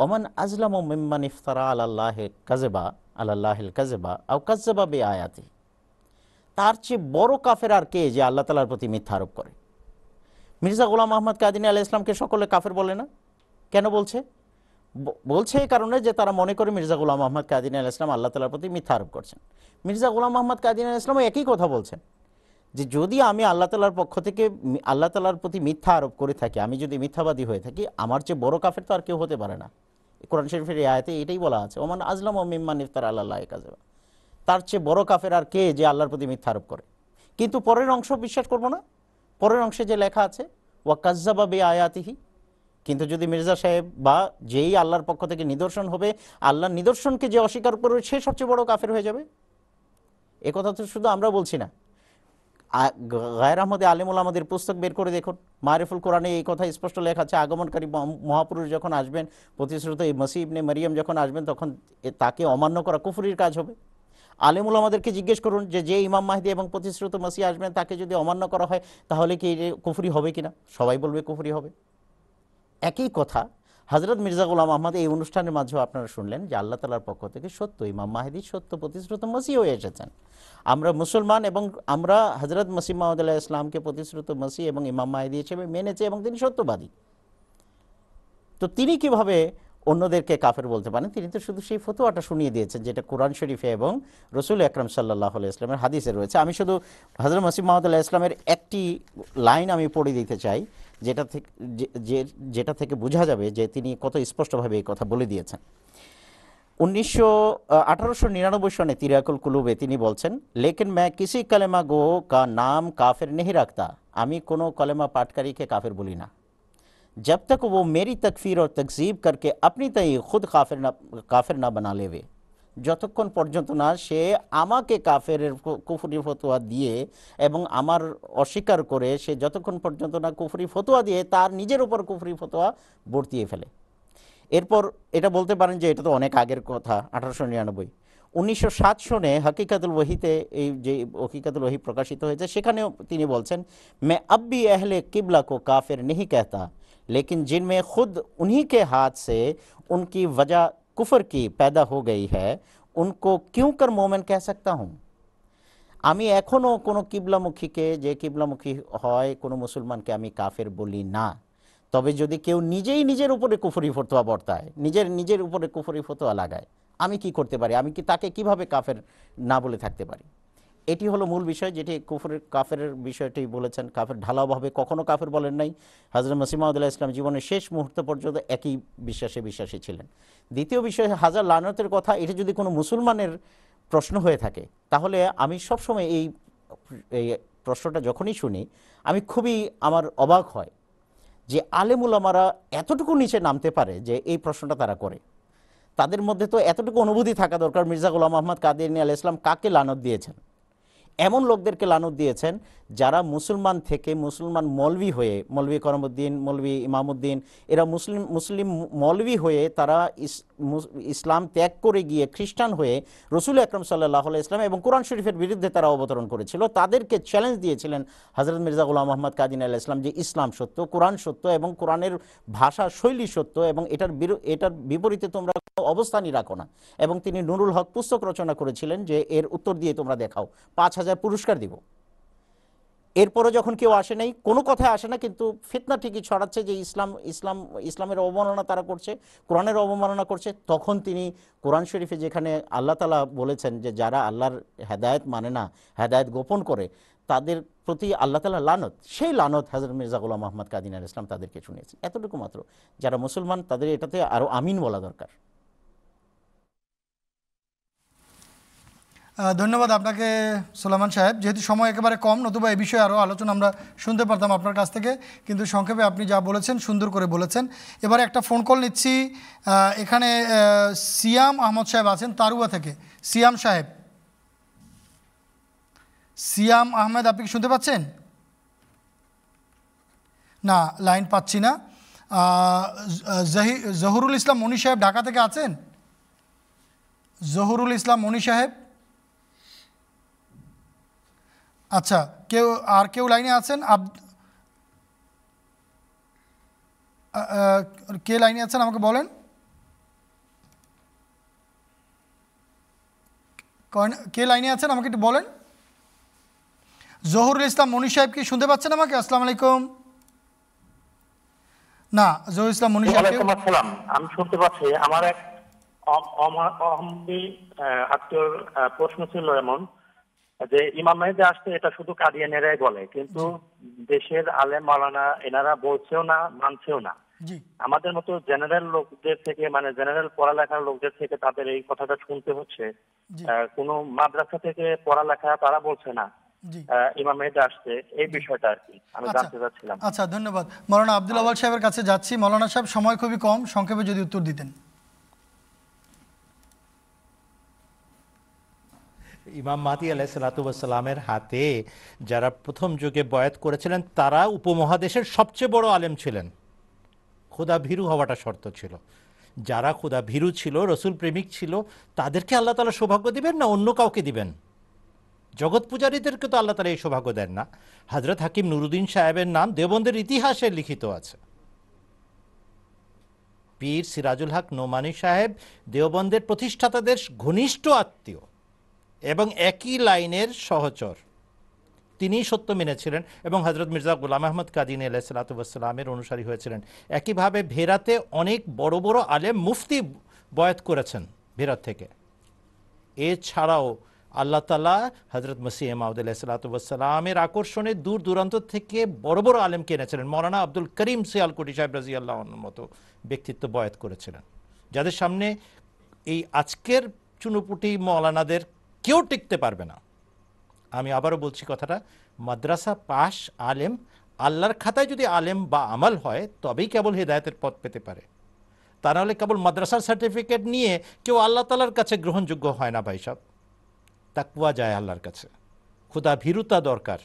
ওমান আজলাম মিম্মান ইফতারা আল্লাহ কাজেবা আল্লাহ কাজেবা আউ কাজেবা বে আয়াতি তার চেয়ে বড় কাফের আর কে যে আল্লাহ তালার প্রতি মিথ্যা আরোপ করে? মির্জা গোলাম আহমদ কাদিনী আলাহ ইসলামকে সকলে কাফের বলে না? কেন বলছে? বলছে এই কারণে যে তারা মনে করে মির্জা গোলাম আহমদ কাদিন আল ইসলাম আল্লাহ তালার প্রতি মিথ্যা আরোপ করছেন। মির্জা গোলাম আহমদ কাদিন আল ইসলামও একই কথা বলছেন। যে যদি আমি আল্লাহ তালার পক্ষ থেকে আল্লাহ তালার প্রতি মিথ্যা আরোপ করে থাকি, আমি যদি মিথ্যাবাদী হয়ে থাকি, আমার চেয়ে বড় কাফের তো আর কেউ হতে পারে না। কোরআন শরীফের আয়তে এটাই বলা আছে, ওমান আজলাম ও মিম্মান ইফতার আল্লাহ কাজে তার চেয়ে বড় কাফের আর কে যে আল্লাহর প্রতি মিথ্যা আরোপ করে? কিন্তু পরের অংশ বিশ্বাস করব না। পরের অংশে যে লেখা আছে, ওয়া কাজ্জাবা বে আয়াতিহি কিন্তু যদি মির্জা সাহেব বা যেই আল্লাহর পক্ষ থেকে নিদর্শন হবে, আল্লাহর নিদর্শনকে যে অস্বীকার করবে, সে সবচেয়ে বড় কাফের হয়ে যাবে? কথা তো শুধু আমরা বলছি না। গায়ের আহমদে আলিমুল আমাদের পুস্তক বের করে দেখুন। মারিফুল কোরআনে এই কথা স্পষ্ট লেখা আছে, আগমনকারী মহাপুরুষ যখন আসবেন, প্রতিশ্রুত এই মসি ইবনে মারিয়াম যখন আসবেন, তখন তাকে অমান্য করা কুফুরির কাজ হবে। আলিমুল আমাদেরকে জিজ্ঞেস করুন যে যে ইমাম মাহিদি এবং প্রতিশ্রুত মসি আসবেন, তাকে যদি অমান্য করা হয়, তাহলে কি কুফুরি হবে কিনা? সবাই বলবে কুফুরি হবে। একই কথা হজরত মির্জা গুলাম আহমদ এই অনুষ্ঠানের মাঝেও আপনারা শুনলেন যে আল্লাহ তালার পক্ষ থেকে সত্য, ইমাম মাহিদি সত্য প্রতিশ্রুত মসি হয়ে এসেছেন। আমরা মুসলমান এবং আমরা হজরত মসি মাহমুদ আল্লাহ ইসলামকে প্রতিশ্রুত মসি এবং ইমাম মাহিদি হিসেবে মেনেছে এবং তিনি সত্যবাদী। তো তিনি কীভাবে অন্যদেরকে কাফের বলতে পারেন, তিনি তো শুধু সেই ফতোয়াটা শুনিয়ে দিয়েছেন যেটা কোরআন শরীফে এবং রসুল আকরম সাল্লাহ ইসলামের হাদিসে রয়েছে। আমি শুধু হজরত মসিম মাহমুদুল্লাহ ইসলামের একটি লাইন আমি পড়ে দিতে চাই, যেটা থেকে যেটা থেকে বোঝা যাবে যে তিনি কত স্পষ্টভাবে এই কথা বলে দিয়েছেন। উনিশশো আঠারোশো নিরানব্বই সনে তিরাকুল কুলুবে তিনি বলছেন, লেকিন ম্যা কিসি কালেমা গো কা নাম কাফের নেহি রাখতা। আমি কোনো কলেমা পাটকারীকে কাফের বলি না। जब तक वो मेरी तकफीर और तकजीब करके अपनी तय खुद काफिर ना काफिर ना बना लेवे যতক্ষণ পর্যন্ত না সে আমাকে কাফের কুফুরি ফতোয়া দিয়ে এবং আমার অস্বীকার করে সে যতক্ষণ পর্যন্ত না কুফুরি ফতোয়া দিয়ে তার নিজের উপর কুফুরি ফতোয়া বর্তিয়ে ফেলে এরপর এটা বলতে পারেন যে এটা তো অনেক আগের কথা আঠারোশো নিরানব্বই উনিশশো সাত সনে হকিকাতুল ওহিতে এই যে হকিকাতুল ওহি প্রকাশিত হয়েছে সেখানেও তিনি বলছেন মে আব্বি আহলে কিবলা কো কাফের নেহি कहता लेकिन जिनमें खुद उन्हीं के हाथ से उनकी वजह कुफर की पैदा हो गई है उनको क्यों कर मोमेन कह सकता हूँ আমি এখনও কোনো কিবলামুখীকে যে কিবলামুখী হয় কোনো মুসলমানকে আমি কাফের বলি না তবে যদি কেউ নিজেই নিজের উপরে কুফরি ফতোয়া বর্তায় নিজের নিজের উপরে কুফরি ফতোয়া লাগায় আমি কি করতে পারি আমি কি তাকে কিভাবে কাফের না বলে থাকতে পারি এটি হলো মূল বিষয় যেটি কুফরের কাফের বিষয়টি বলেছেন। কাফের ঢালাওভাবে কখনো কাফের বলেন নাই। হাজরত মসিমাউদ্দাহ ইসলাম জীবনের শেষ মুহূর্ত পর্যন্ত একই বিশ্বাসে বিশ্বাসী ছিলেন। দ্বিতীয় বিষয়, হাজার লানতের কথা, এটি যদি কোনো মুসলমানের প্রশ্ন হয়ে থাকে, তাহলে আমি সবসময় এই প্রশ্নটা যখনই শুনি, আমি খুবই আমার অবাক হয় যে আলেমুলামারা এতটুকু নিচে নামতে পারে যে এই প্রশ্নটা তারা করে। তাদের মধ্যে তো এতটুকু অনুভূতি থাকা দরকার, মির্জা গোলাম আহমদ কাদির আল ইসলাম কাকে লানত দিয়েছেন? এমন লোকদেরকে লানত দিয়েছেন যারা মুসলমান থেকে মুসলমান মলবি হয়ে মলবি করমুদ্দিন মলবি ইমামুদ্দিন, এরা মুসলিম মুসলিম মলবি হয়ে তারা ইসলাম ত্যাগ করে গিয়ে খ্রিস্টান হয়ে রসুল আকরম সাল্লাহ ইসলাম এবং কোরআন শরীফের বিরুদ্ধে তারা অবতরণ করেছিল। তাদেরকে চ্যালেঞ্জ দিয়েছিলেন হজরত মির্জা গুলাম মোহাম্মদ কাদিন আল্লাহ ইসলাম যে ইসলাম সত্য, কোরআন সত্য এবং কোরআনের ভাষা শৈলী সত্য এবং এটার এটার বিপরীতে তোমরা অবস্থানই রাখো না। এবং তিনি নুরুল হক পুস্তক রচনা করেছিলেন যে এর উত্তর দিয়ে তোমরা দেখাও। পাঁচ হাজার হাজার পুরস্কার দিব। এরপরে যখন কেউ আসে নাই, কোনো কথায় আসে না, কিন্তু ফিতনা ঠিকই ছড়াচ্ছে যে ইসলাম ইসলাম, ইসলামের অবমাননা তারা করছে, কোরআনের অবমাননা করছে, তখন তিনি কোরআন শরীফে যেখানে আল্লাহ তালা বলেছেন যে যারা আল্লাহর হেদায়ত মানে না, হেদায়েত গোপন করে, তাদের প্রতি আল্লাহ তালা লানত, সেই লানত হাজরত মির্জা গোলাম মোহাম্মদ কাদিন আল ইসলাম তাদেরকে শুনিয়েছেন। এতটুকু মাত্র। যারা মুসলমান, তাদের এটাতে আরও আমিন বলা দরকার। ধন্যবাদ আপনাকে, সোলামান সাহেব। যেহেতু সময় একেবারে কম, নতুবা এই বিষয়ে আরও আলোচনা আমরা শুনতে পারতাম আপনার কাছ থেকে। কিন্তু সংক্ষেপে আপনি যা বলেছেন, সুন্দর করে বলেছেন। এবারে একটা ফোন কল নিচ্ছি এখানে সিয়াম আহমদ সাহেব আছেন তারুয়া থেকে। সিয়াম সাহেব। সিয়াম আহমেদ, আপনি কি শুনতে পাচ্ছেন? না লাইন পাচ্ছি না। জহুরুল ইসলাম মনি সাহেব ঢাকা থেকে আছেন? জহুরুল ইসলাম মনি সাহেব। আচ্ছা কেউ, আর কেউ লাইনে আছেন? আব কে লাইনে আছেন আমাকে বলেন? কে লাইনে আছেন আমাকে একটু বলেন? জহুরুল ইসলাম মনি সাহেব কি শুনতে পাচ্ছেন আমাকে? আসসালামু আলাইকুম। না, জহুরুল ইসলাম মনি সাহেব আমি শুনতে পাচ্ছি, আমার এক আত্মীয়র প্রশ্ন ছিল এমন। যে ইমাম মেহেদি আসতে এটা শুধু কাদিয়ানেরাই বলে কিন্তু দেশের আলেম মালানা এনারা বলছেও না মানছেও না। আমাদের মতো জেনারেল লোকদের থেকে মানে জেনারেল পড়ালেখার লোকদের থেকে তাদের এই কথাটা শুনতে হচ্ছে। কোনো মাদ্রাসা থেকে পড়ালেখা তারা বলছে না ইমাম মেহেদি আসছে এই বিষয়টা আর কি আমি আচ্ছা। জানতে চাচ্ছিলাম। আচ্ছা ধন্যবাদ। মৌলানা আব্দুল আওয়াল সাহেবের কাছে যাচ্ছি। মৌলানা সাহেব সময় খুবই কম সংক্ষেপে যদি উত্তর দিতেন। ইমাম মাতি আলাহ সালাতামের হাতে যারা প্রথম যুগে বয়াত করেছিলেন, তারা উপমহাদেশের সবচেয়ে বড় আলেম ছিলেন। খোদা ভীরু হওয়াটা শর্ত ছিল। যারা খোদা ভীরু ছিল, রসুল প্রেমিক ছিল, তাদেরকে আল্লাহ তালা সৌভাগ্য দিবেন না অন্য কাউকে দিবেন? জগৎ পূজারীদেরকে তো আল্লাহ তালা এই সৌভাগ্য দেন না। হজরত হাকিম নুরুদ্দিন সাহেবের নাম দেবন্দের ইতিহাসে লিখিত আছে। পীর সিরাজুল হক নোমানি সাহেব দেওবন্দের প্রতিষ্ঠাতাদের ঘনিষ্ঠ আত্মীয়। এবং একই লাইনের সহচর। তিনি সত্য মেনেছিলেন এবং হজরত মির্জা গুলাম আহমদ কাদিন আলাইসালাতামের অনুসারী হয়েছিলেন। একইভাবে ভেরাতে অনেক বড় বড় আলেম মুফতি বয়াত করেছেন ভেরাত থেকে। এছাড়াও আল্লাহ তালা হজরত মসিহ মাউদ আলাহিসাল্লামের আকর্ষণে দূর দূরান্ত থেকে বড় বড় আলেমকে এনেছিলেন। মৌলানা আব্দুল করিম সিয়ালকুটি সাহেব রাজি আল্লাহর মতো ব্যক্তিত্ব বয়াত করেছিলেন। যাদের সামনে এই আজকের চুনুপুটি মৌলানাদের কেউ টিকতে পারবে না। আমি আবারও বলছি কথাটা, মাদ্রাসা পাশ আলেম, আল্লাহর খাতায় যদি আলেম বা আমাল হয়, তবেই কেবল হেদায়তের পথ পেতে পারে। তা নাহলে কেবল মাদ্রাসার সার্টিফিকেট নিয়ে কেউ আল্লাহ তালার কাছে গ্রহণযোগ্য হয় না ভাই সব তাকুয়া যায় আল্লাহর কাছে। খুদা ভীরুতা দরকার।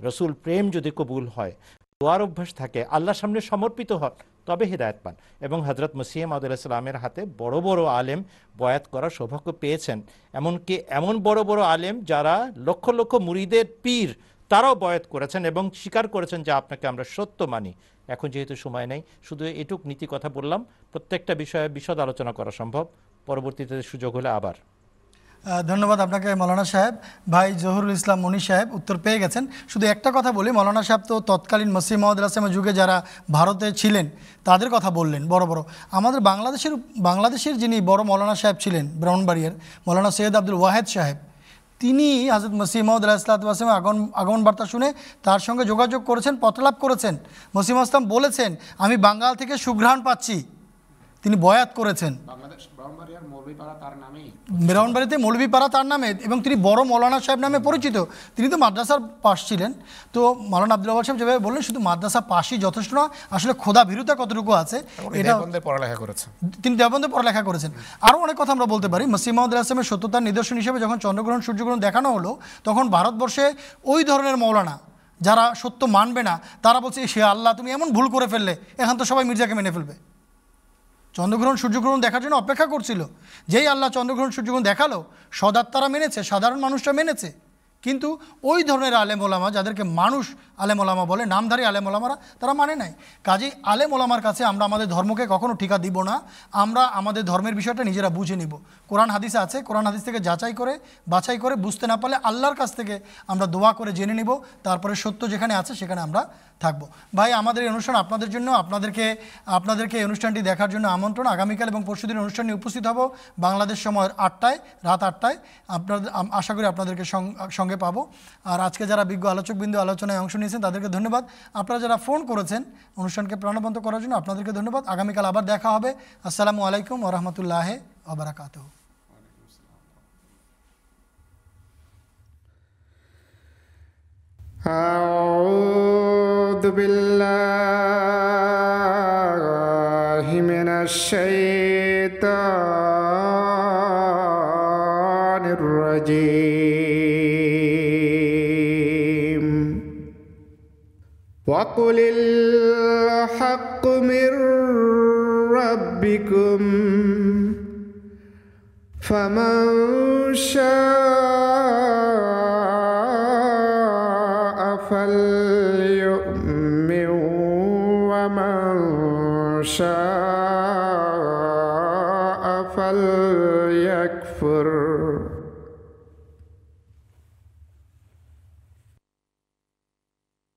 রসুল প্রেম যদি কবুল হয়, দোয়ার অভ্যাস থাকে, আল্লাহর সামনে সমর্পিত হন তবে হৃদায়ত পান। এবং হজরত মসিহ মাদুল্লাহামের হাতে বড় বড় আলেম বয়াত করার সৌভাগ্য পেয়েছেন। এমনকি এমন বড় বড় আলেম যারা লক্ষ লক্ষ মুরিদের পীর, তারাও বয়াত করেছেন এবং স্বীকার করেছেন যে আপনাকে আমরা সত্য মানি। এখন যেহেতু সময় নেই, শুধু এটুক নীতি কথা বললাম। প্রত্যেকটা বিষয়ে বিশদ আলোচনা করা সম্ভব। পরবর্তীতে সুযোগ হলে আবার। ধন্যবাদ আপনাকে, মৌলানা সাহেব। ভাই জহুরুল ইসলাম মনি সাহেব উত্তর পেয়ে গেছেন। শুধু একটা কথা বলি, মৌলানা সাহেব তো তৎকালীন মসিম আসলামের যুগে যারা ভারতে ছিলেন, তাদের কথা বললেন, বড় বড়। আমাদের বাংলাদেশের বাংলাদেশের যিনি বড় মৌলানা সাহেব ছিলেন, ব্রাহ্মণবাড়িয়ার, মৌলানা সৈয়দ আব্দুল ওয়াহেদ সাহেব, তিনি হাজরত মসিম মহম্মদ আলাহিসাল্লামের আগমন আগমন বার্তা শুনে তার সঙ্গে যোগাযোগ করেছেন, পথলাভ করেছেন। মসিম আসলাম বলেছেন, আমি বাঙ্গাল থেকে সুঘ্রাণ পাচ্ছি। তিনি বয়াত করেছেন। ব্রাহ্মণবাড়িতে মৌলভীপাড়া তার নামে এবং তিনি বড় মৌলানা সাহেব নামে পরিচিত। তিনি তো মাদ্রাসার পাশ ছিলেন। তো মৌলানা আব্দুল সাহেব যেভাবে বললেন শুধু মাদ্রাসা পাশই যথেষ্ট না আসলে খোদা ভীরুতা কতটুকু আছে এটা পড়ালেখা করেছে তিনি দেবন্দে পড়ালেখা করেছেন। আরও অনেক কথা আমরা বলতে পারি। মসিম মাহমুদ আসলামের সত্যতার নিদর্শন হিসেবে যখন চন্দ্রগ্রহণ সূর্যগ্রহণ দেখানো হলো তখন ভারতবর্ষে ওই ধরনের মৌলানা যারা সত্য মানবে না তারা বলছে সে আল্লাহ তুমি এমন ভুল করে ফেললে এখন তো সবাই মির্জাকে মেনে ফেলবে। চন্দ্রগ্রহণ, সূর্যগ্রহণ দেখার জন্য অপেক্ষা করছিল। যেই আল্লাহ চন্দ্রগ্রহণ, সূর্যগ্রহণ দেখাল, সদাত্মারা মেনেছে, সাধারণ মানুষরা মেনেছে। কিন্তু ওই ধরনের আলেম ওলামা যাদেরকে মানুষ আলেম ওলামা বলে, নামধারী আলেম ওলামারা তারা মানে নাই। কাজেই আলেম ওলামার কাছে আমরা আমাদের ধর্মকে কখনো ঠিকা দিব না। আমরা আমাদের ধর্মের বিষয়টা নিজেরা বুঝে নিব। কোরআন হাদিসে আছে, কোরআন হাদিস থেকে যাচাই করে, বাছাই করে বুঝতে না পারলে আল্লাহর কাছ থেকে আমরা দোয়া করে জেনে নিব। তারপরে সত্য যেখানে আছে সেখানে আমরা থাকব। ভাই, আমাদের এই অনুষ্ঠান আপনাদের জন্য, আপনাদেরকে আপনাদেরকে এই অনুষ্ঠানটি দেখার জন্য আমন্ত্রণ। আগামীকাল এবং পরশু পরশুদিন অনুষ্ঠানে উপস্থিত হব। বাংলাদেশ সময়ের আটটায়, রাত আটটায়। আপনাদের আশা করি আপনাদেরকে সং- সঙ্গে পাবো আর আজকে যারা বিজ্ঞ আলোচকবিন্দু আলোচনায় অংশ নিয়েছেন তাদেরকে ধন্যবাদ আপনারা যারা ফোন করেছেন অনুষ্ঠানকে প্রাণবন্ত করার জন্য আপনাদেরকে ধন্যবাদ আগামীকাল আবার দেখা হবে আসসালামু আলাইকুম ওরহমতুল্লাহ আবরাকাত أعوذ بالله من الشيطان الرجيم وقل الحق من ربكم فمن شاء